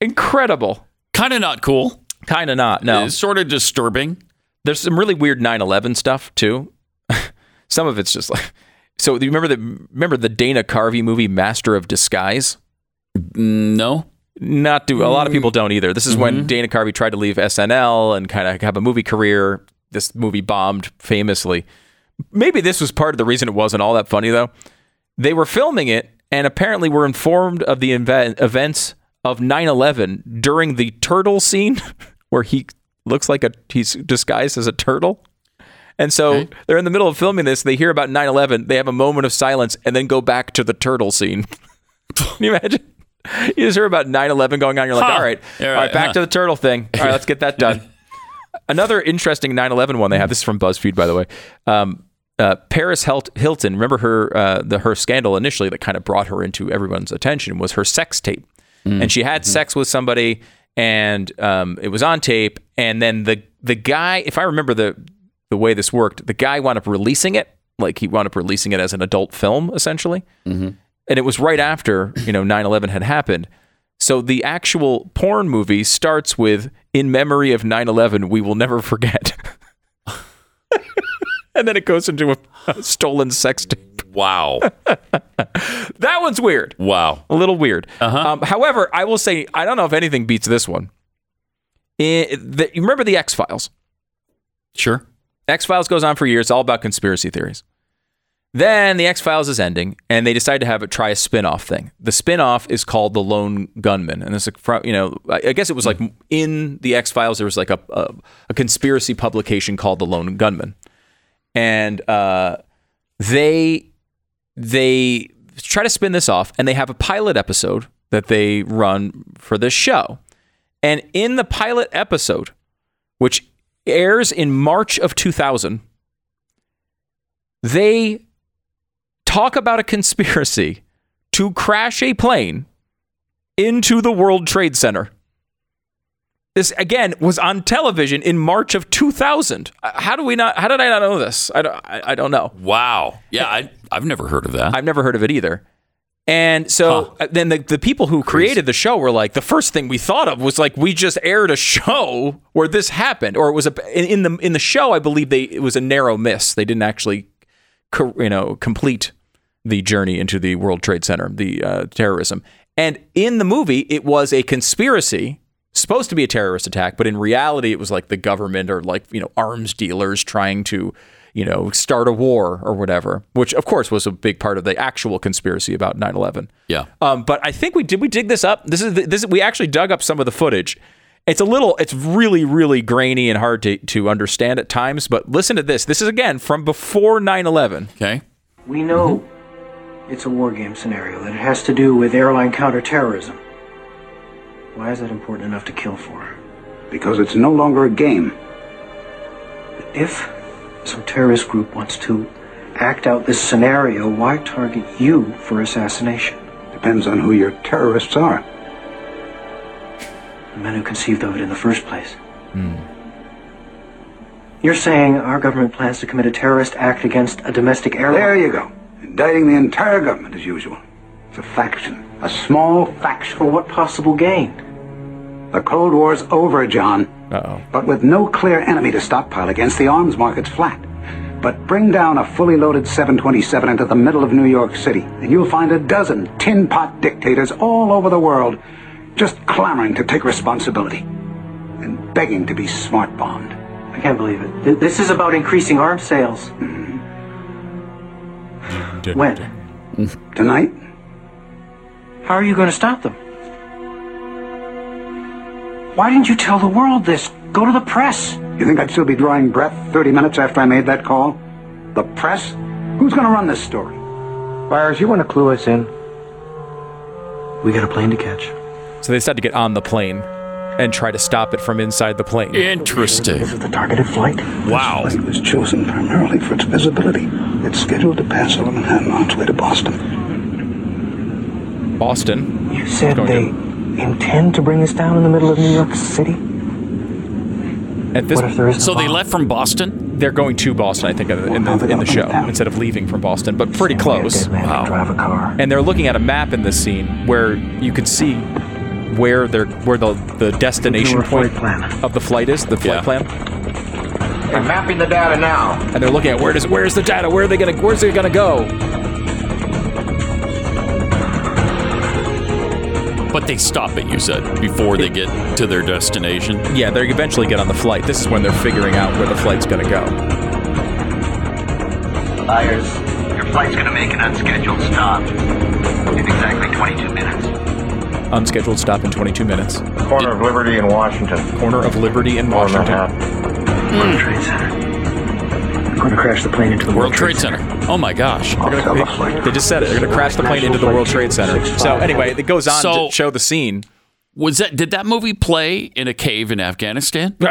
Incredible. Kind of not cool. Kind of not. No. It's sort of disturbing. There's some really weird 9/11 stuff too. some of it's just like So do you remember the remember the Dana Carvey movie Master of Disguise? No. Not do a lot of people don't either. This is Mhm. when Dana Carvey tried to leave SNL and kind of have a movie career. This movie bombed famously. Maybe this was part of the reason it wasn't all that funny though. They were filming it and apparently were informed of the inve- events of 9/11 during the turtle scene where he looks like a he's disguised as a turtle. And so they're in the middle of filming this. They hear about 9 11. They have a moment of silence and then go back to the turtle scene. Can you imagine? You just hear about 9 11 going on. You're like, Huh. all right, all right, right, back huh. to the turtle thing. All right, let's get that done. Another interesting 9 11 one they have. This is from BuzzFeed, by the way. Um, uh, Paris Hilton, remember her uh, the her scandal initially that kind of brought her into everyone's attention was her sex tape, and she had sex with somebody, and um, it was on tape, and then the the guy, if I remember the the way this worked, the guy wound up releasing it, like he wound up releasing it as an adult film, essentially, and it was right after you know 9/11 had happened. So the actual porn movie starts with "In memory of 9/11, we will never forget." and then it goes into a, a stolen sex tape. Wow. that one's weird. Wow. A little weird. Um, however, I will say, I don't know if anything beats this one. I- the, you remember the X Files? Sure. X Files goes on for years, all about conspiracy theories. Then the X Files is ending, and they decide to have it try a spin off thing. The spin off is called The Lone Gunmen. And it's, a, you know, I guess it was like in the X Files, there was like a, a, a conspiracy publication called The Lone Gunman. And uh, they they try to spin this off and they have a pilot episode that they run for this show. And in the pilot episode, which airs in March of 2000, they talk about a conspiracy to crash a plane into the World Trade Center. This again was on television in March of 2000. Uh, How do we not? How did I not know this? I don't. I, I don't know. Wow. Yeah, I, I've never heard of that. I've never heard of it either. And so uh, then the, the people who created the show were like, the first thing we thought of was like, we just aired a show where this happened, or it was a in, in the in the show. I believe they it was a narrow miss. They didn't actually, you know, complete the journey into the World Trade Center, the uh, terrorism. And in the movie, it was a conspiracy supposed to be a terrorist attack, but in reality, it was like the government or like you know arms dealers trying to you know start a war or whatever. Which of course was a big part of the actual conspiracy about 9/11. Yeah. Um, but I think we did we dig this up. This is the, this is, we actually dug up some of the footage. It's a little, it's really, really grainy and hard to, to understand at times. But listen to this. This is again from before 9/11. Okay. We know it's a war game scenario, that it has to do with airline counterterrorism. Why is that important enough to kill for? Because it's no longer a game. If some terrorist group wants to act out this scenario, why target you for assassination? Depends on who your terrorists are. The men who conceived of it in the first place. Hmm. You're saying our government plans to commit a terrorist act against a domestic airline? There you go. Indicting the entire government as usual. It's a faction. A small faction. For what possible gain? The Cold War's over, John. Uh-oh. But with no clear enemy to stockpile against, the arms market's flat. But bring down a fully loaded 727 into the middle of New York City, and you'll find a dozen tin pot dictators all over the world just clamoring to take responsibility and begging to be smart bombed. I can't believe it. Th- This is about increasing arms sales. Mm-hmm. When? Tonight? How are you going to stop them? Why didn't you tell the world this? Go to the press. You think I'd still be drawing breath 30 minutes after I made that call? The press? Who's going to run this story? Byers, you want to clue us in? We got a plane to catch. So they decided to get on the plane and try to stop it from inside the plane. Interesting. This is the targeted flight. Wow. This flight was chosen primarily for its visibility. It's scheduled to pass over Manhattan on its way to Boston. Boston. You said Going they intend to bring us down in the middle of New York City? At this, What if there is So they left from Boston? they're going to Boston, I think, in the, in the show instead of leaving from Boston, but pretty close. Wow. Drive a car. And they're looking at a map in this scene where you can see where they're where the the destination point plan. of the flight is, the flight Yeah. plan. and, mapping the data now. and they're looking at where does where's the data? Where are they gonna where's it gonna go? But they stop it, you said, before they get to their destination. Yeah, they eventually get on the flight. This is when they're figuring out where the flight's gonna go. Myers, your flight's gonna make an unscheduled stop in exactly 22 minutes. Unscheduled stop in 22 minutes. Corner of Liberty in Washington. Corner of Liberty in Or Washington. Manhattan. World Trade Center. We're going to crash the plane into the World Trade Center. Oh my gosh. They're gonna- they just said it. They're going to crash the plane into the World Trade Center. So anyway, it goes on So- to show the scene. Was that did that movie play in a cave in Afghanistan?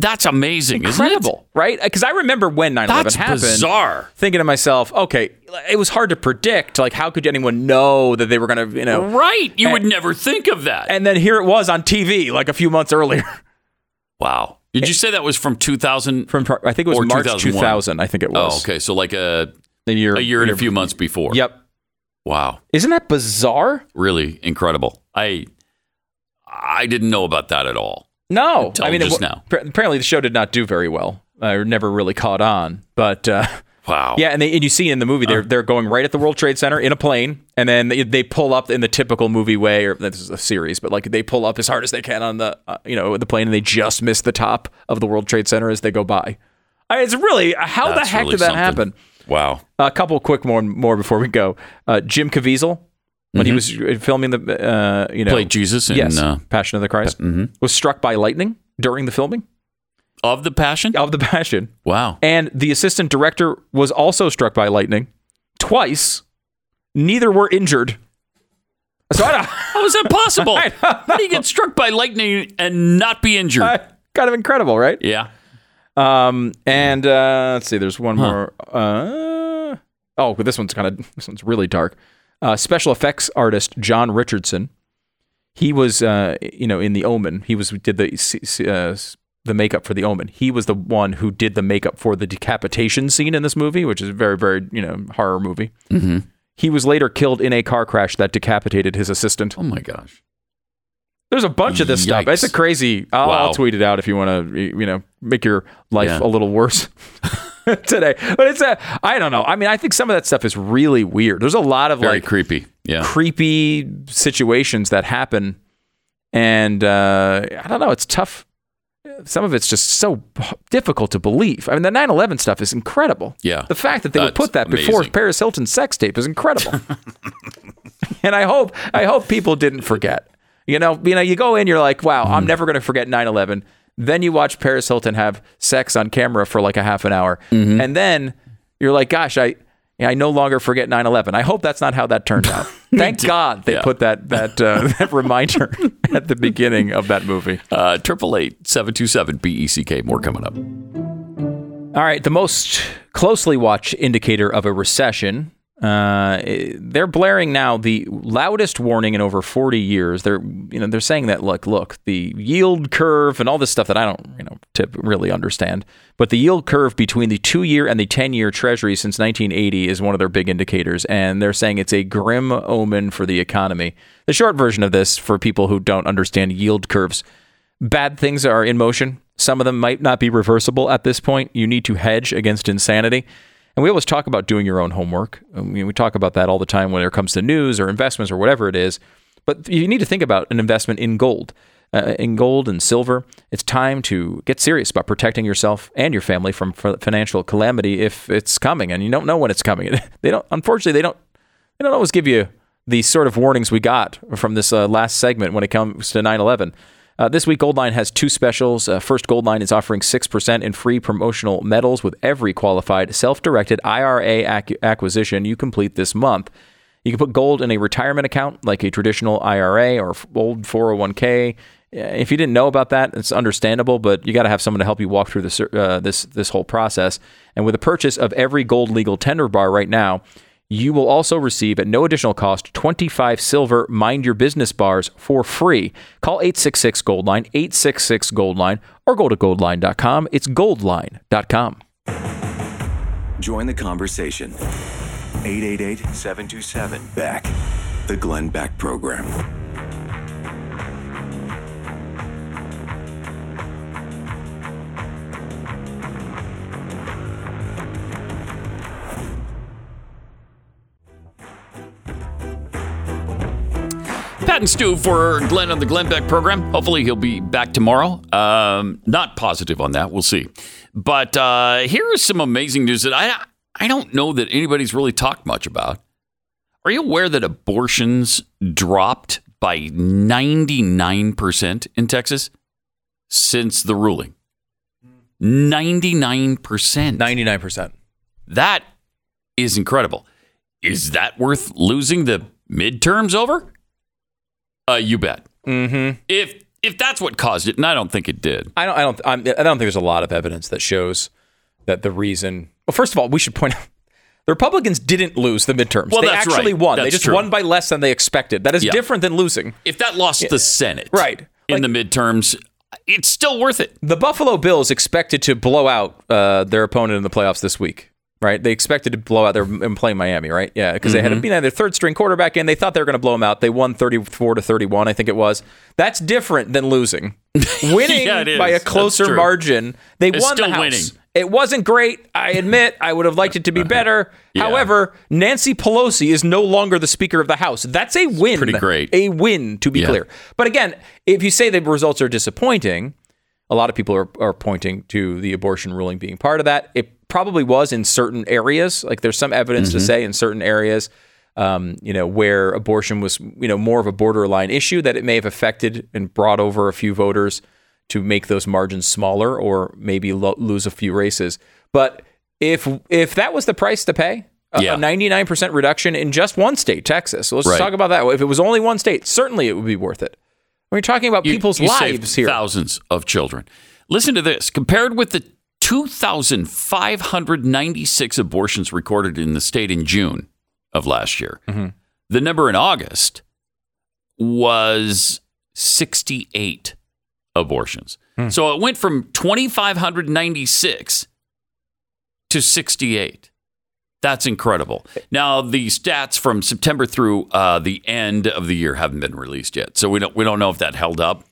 That's amazing, Incredible, isn't it? right? Uh, because I remember when 9/11 That's happened. bizarre. Thinking to myself, okay, it was hard to predict. Like, how could anyone know that they were going to, you know? Right. You would never think of that. And then here it was on TV, like a few months earlier. Wow. Did you say that was from 2000? From I think it was March 2001? 2000. I think it was. Oh, okay. So like a a year, a year and a few months before. Yep. Wow. Isn't that bizarre? Really incredible. I I didn't know about that at all. No, I mean, it just wa- now. pa- Apparently, the show did not do very well. I never really caught on, but uh, Wow. yeah, and, they, and you see in the movie they're they're going right at the World Trade Center in a plane, and then they, they pull up in the typical movie way, or this is a series, but like they pull up as hard as they can on the uh, you know the plane, and they just miss the top of the World Trade Center as they go by. I, it's really how That's the heck really did that something. happen? Wow. A couple quick more more before we go. Uh, Jim Caviezel, when he was filming the uh, you know Mm-hmm. Played Jesus in, yes, uh, Passion of the Christ, was struck by lightning during the filming Of the Passion? of the Passion. Wow. And the assistant director was also struck by lightning twice. Neither were injured. So I don't, How is that possible? How do you get struck by lightning and not be injured? kind of incredible, right? yeah. Um, and uh, let's see, there's one more. Uh, oh, but this one's kind of this one's really dark. Uh, special effects artist John Richardson. He was, uh, you know, in The Omen. He was did the uh, the makeup for The Omen. He was the one who did the makeup for the decapitation scene in this movie, which is a very, very you know horror movie. Mm-hmm. He was later killed in a car crash that decapitated his assistant. Oh my gosh. There's a bunch of this stuff. It's a crazy. I'll, I'll tweet it out if you want to, you know, make your life Yeah. a little worse today. But it's a. I don't know. I mean, I think some of that stuff is really weird. There's a lot of Very like creepy. Yeah. creepy situations that happen, and uh, I don't know. It's tough. Some of it's just so difficult to believe. I mean, the 9/11 stuff is incredible. Yeah. The fact that they would put that before. Paris Hilton's sex tape is incredible. and I hope I hope people didn't forget. You know, you know, you go in, you're like, wow, I'm Mm. never going to forget 9/11. Then you watch Paris Hilton have sex on camera for like a half an hour, Mm-hmm. and then you're like, gosh, I. I no longer forget 9/11. I hope that's not how that turned out. Thank God they Yeah. put that that uh, that reminder at the beginning of that movie. Uh, Triple eight seven two seven B E C K. More coming up. All right, the most closely watched indicator of a recession. Uh, they're blaring now the loudest warning in over 40 years. They're you know they're saying that look look the yield curve and all this stuff that I don't you know tip really understand, but the yield curve between the two year and the 10 year Treasury since 1980 is one of their big indicators, and they're saying it's a grim omen for the economy. The short version of this for people who don't understand yield curves bad things are in motion. Some of them might not be reversible at this point. You need to hedge against insanity. And we always talk about doing your own homework. I mean, we talk about that all the time when it comes to news or investments or whatever it is. But you need to think about an investment in gold. Uh, in gold and silver, it's time to get serious about protecting yourself and your family from financial calamity if it's coming, and you don't know when it's coming. they don't. Unfortunately, they don't. They don't always give you the sort of warnings we got from this uh, last segment when it comes to 9/11. Uh, this week, Goldline has two specials. Uh, first, Goldline is offering 6% in free promotional metals with every qualified self directed IRA ac- acquisition you complete this month. You can put gold in a retirement account like a traditional IRA or old 401k. Uh, If you didn't know about that, it's understandable, but you got to have someone to help you walk through this uh, this this whole process. And with the purchase of every gold legal tender bar right now, you will also receive at no additional cost 25 silver mind your business bars for free. Call 866 Goldline, 866 Goldline, or go to goldline.com. It's goldline.com. Join the conversation. 888 727 Beck. The Glenn Beck Program. Pat and Stu for Glenn on the Glenn Beck program. Hopefully he'll be back tomorrow. Um, not positive on that. We'll see. But uh, here is some amazing news that I I don't know that anybody's really talked much about. Are you aware that abortions dropped by 99% in Texas since the ruling? 99%. 99%. That is incredible. Is that worth losing the midterms over? Uh, you bet. Mm-hmm. If if that's what caused it, and I don't think it did. I don't. I don't. I'm, I don't think there's a lot of evidence that shows that the reason. Well, first of all, we should point out the Republicans didn't lose the midterms. Well, they that's actually right. won. they just true. won by less than they expected. That is Yeah. different than losing. If that lost the Senate, right, in the midterms, it's still worth it. The Buffalo Bills expected to blow out uh, their opponent in the playoffs this week, right? They expected to blow out their and play Miami, right? Yeah, because they had Mhm. you know, their third string quarterback in. They thought they were going to blow them out. They won thirty four to thirty one, I think it was. That's different than losing. Winning Yeah, by a closer margin, they It's won the house. winning. It wasn't great. I admit. I would have liked it to be better. Yeah. However, Nancy Pelosi is no longer the Speaker of the House. That's a win. pretty great. A win, to be Yeah. clear. But again, if you say the results are disappointing, a lot of people are, are pointing to the abortion ruling being part of that. It probably was in certain areas. Like there's some evidence to Mhm. say in certain areas, um, you know, where abortion was, you know, more of a borderline issue that it may have affected and brought over a few voters to make those margins smaller or maybe lo- lose a few races. But if if that was the price to pay, a, Yeah. a 99% reduction in just one state, Texas. So let's Right. talk about that. If it was only one state, certainly it would be worth it. We're talking about You- people's you lives here. Thousands of children. Listen to this. Compared with the 2,596 abortions recorded in the state in June of last year, Mm-hmm. the number in August was 68 abortions. Hmm. So it went from 2,596 to 68. That's incredible. Now the stats from September through uh, the end of the year haven't been released yet, so we don't we don't know if that held up.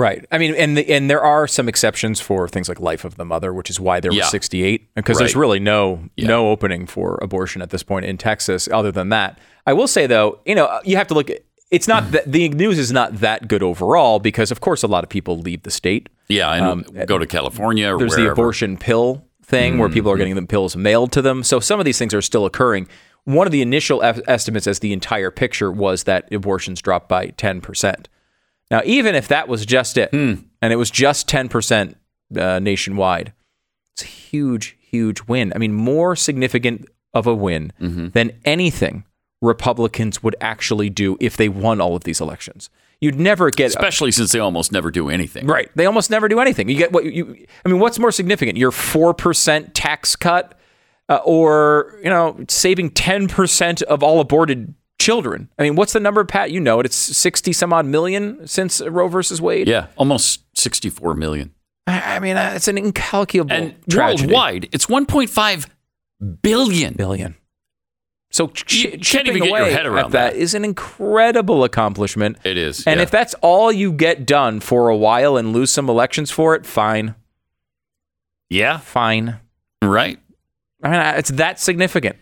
Right. I mean, and the, and there are some exceptions for things like life of the mother, which is why there Yeah. was 68 because there's really no Yeah. no opening for abortion at this point in Texas. Other than that, I will say though, you know, you have to look. at It's not that the news is not that good overall because of course a lot of people leave the state. Yeah, and Um, go to California or There's wherever. the abortion pill thing where people are getting the pills mailed to them. So some of these things are still occurring. One of the initial es- estimates as the entire picture was that abortions dropped by 10%. Now, even if that was just it, Hmm. and it was just 10% uh, nationwide, it's a huge, huge win. I mean, more significant of a win Mm-hmm. than anything Republicans would actually do if they won all of these elections. You'd never get especially since they almost never do anything. Right. They almost never do anything. You get what you. I mean, what's more significant? Your four percent tax cut, uh, or you know, saving ten percent of all aborted children. I mean, what's the number, Pat? You know it. It's sixty some odd million since Roe versus Wade. Yeah, almost 64 million. I, mean, uh, it's an incalculable And tragedy. worldwide, it's 1.5 billion. Billion. So ch- You can't even get your head around at that is an incredible accomplishment. It is. And yeah. if that's all you get done for a while and lose some elections for it, fine. Yeah. Fine. Right. I mean, it's that significant.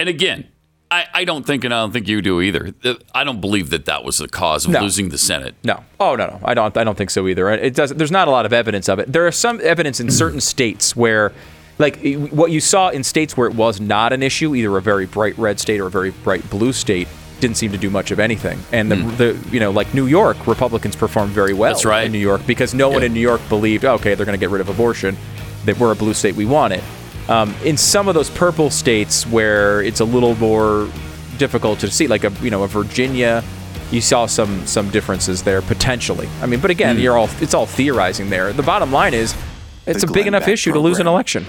And again, I, I don't think, and I don't think you do either. Uh, I don't believe that that was the cause of No. losing the Senate. No. Oh no, no. I don't. I don't think so either. It does. There's not a lot of evidence of it. There is some evidence in certain states where, like what you saw in states where it was not an issue, either a very bright red state or a very bright blue state, didn't seem to do much of anything. And the, hmm. the you know like New York, Republicans performed very well. That's right. in New York because no one in New York believed, okay, they're going to get rid of abortion. That we're a blue state, we want it. Um, in some of those purple states where it's a little more difficult to see, like a you know a Virginia, you saw some some differences there potentially. I mean, but again, Hmm. you're all it's all theorizing there. The bottom line is, it's The a big enough issue to lose an election.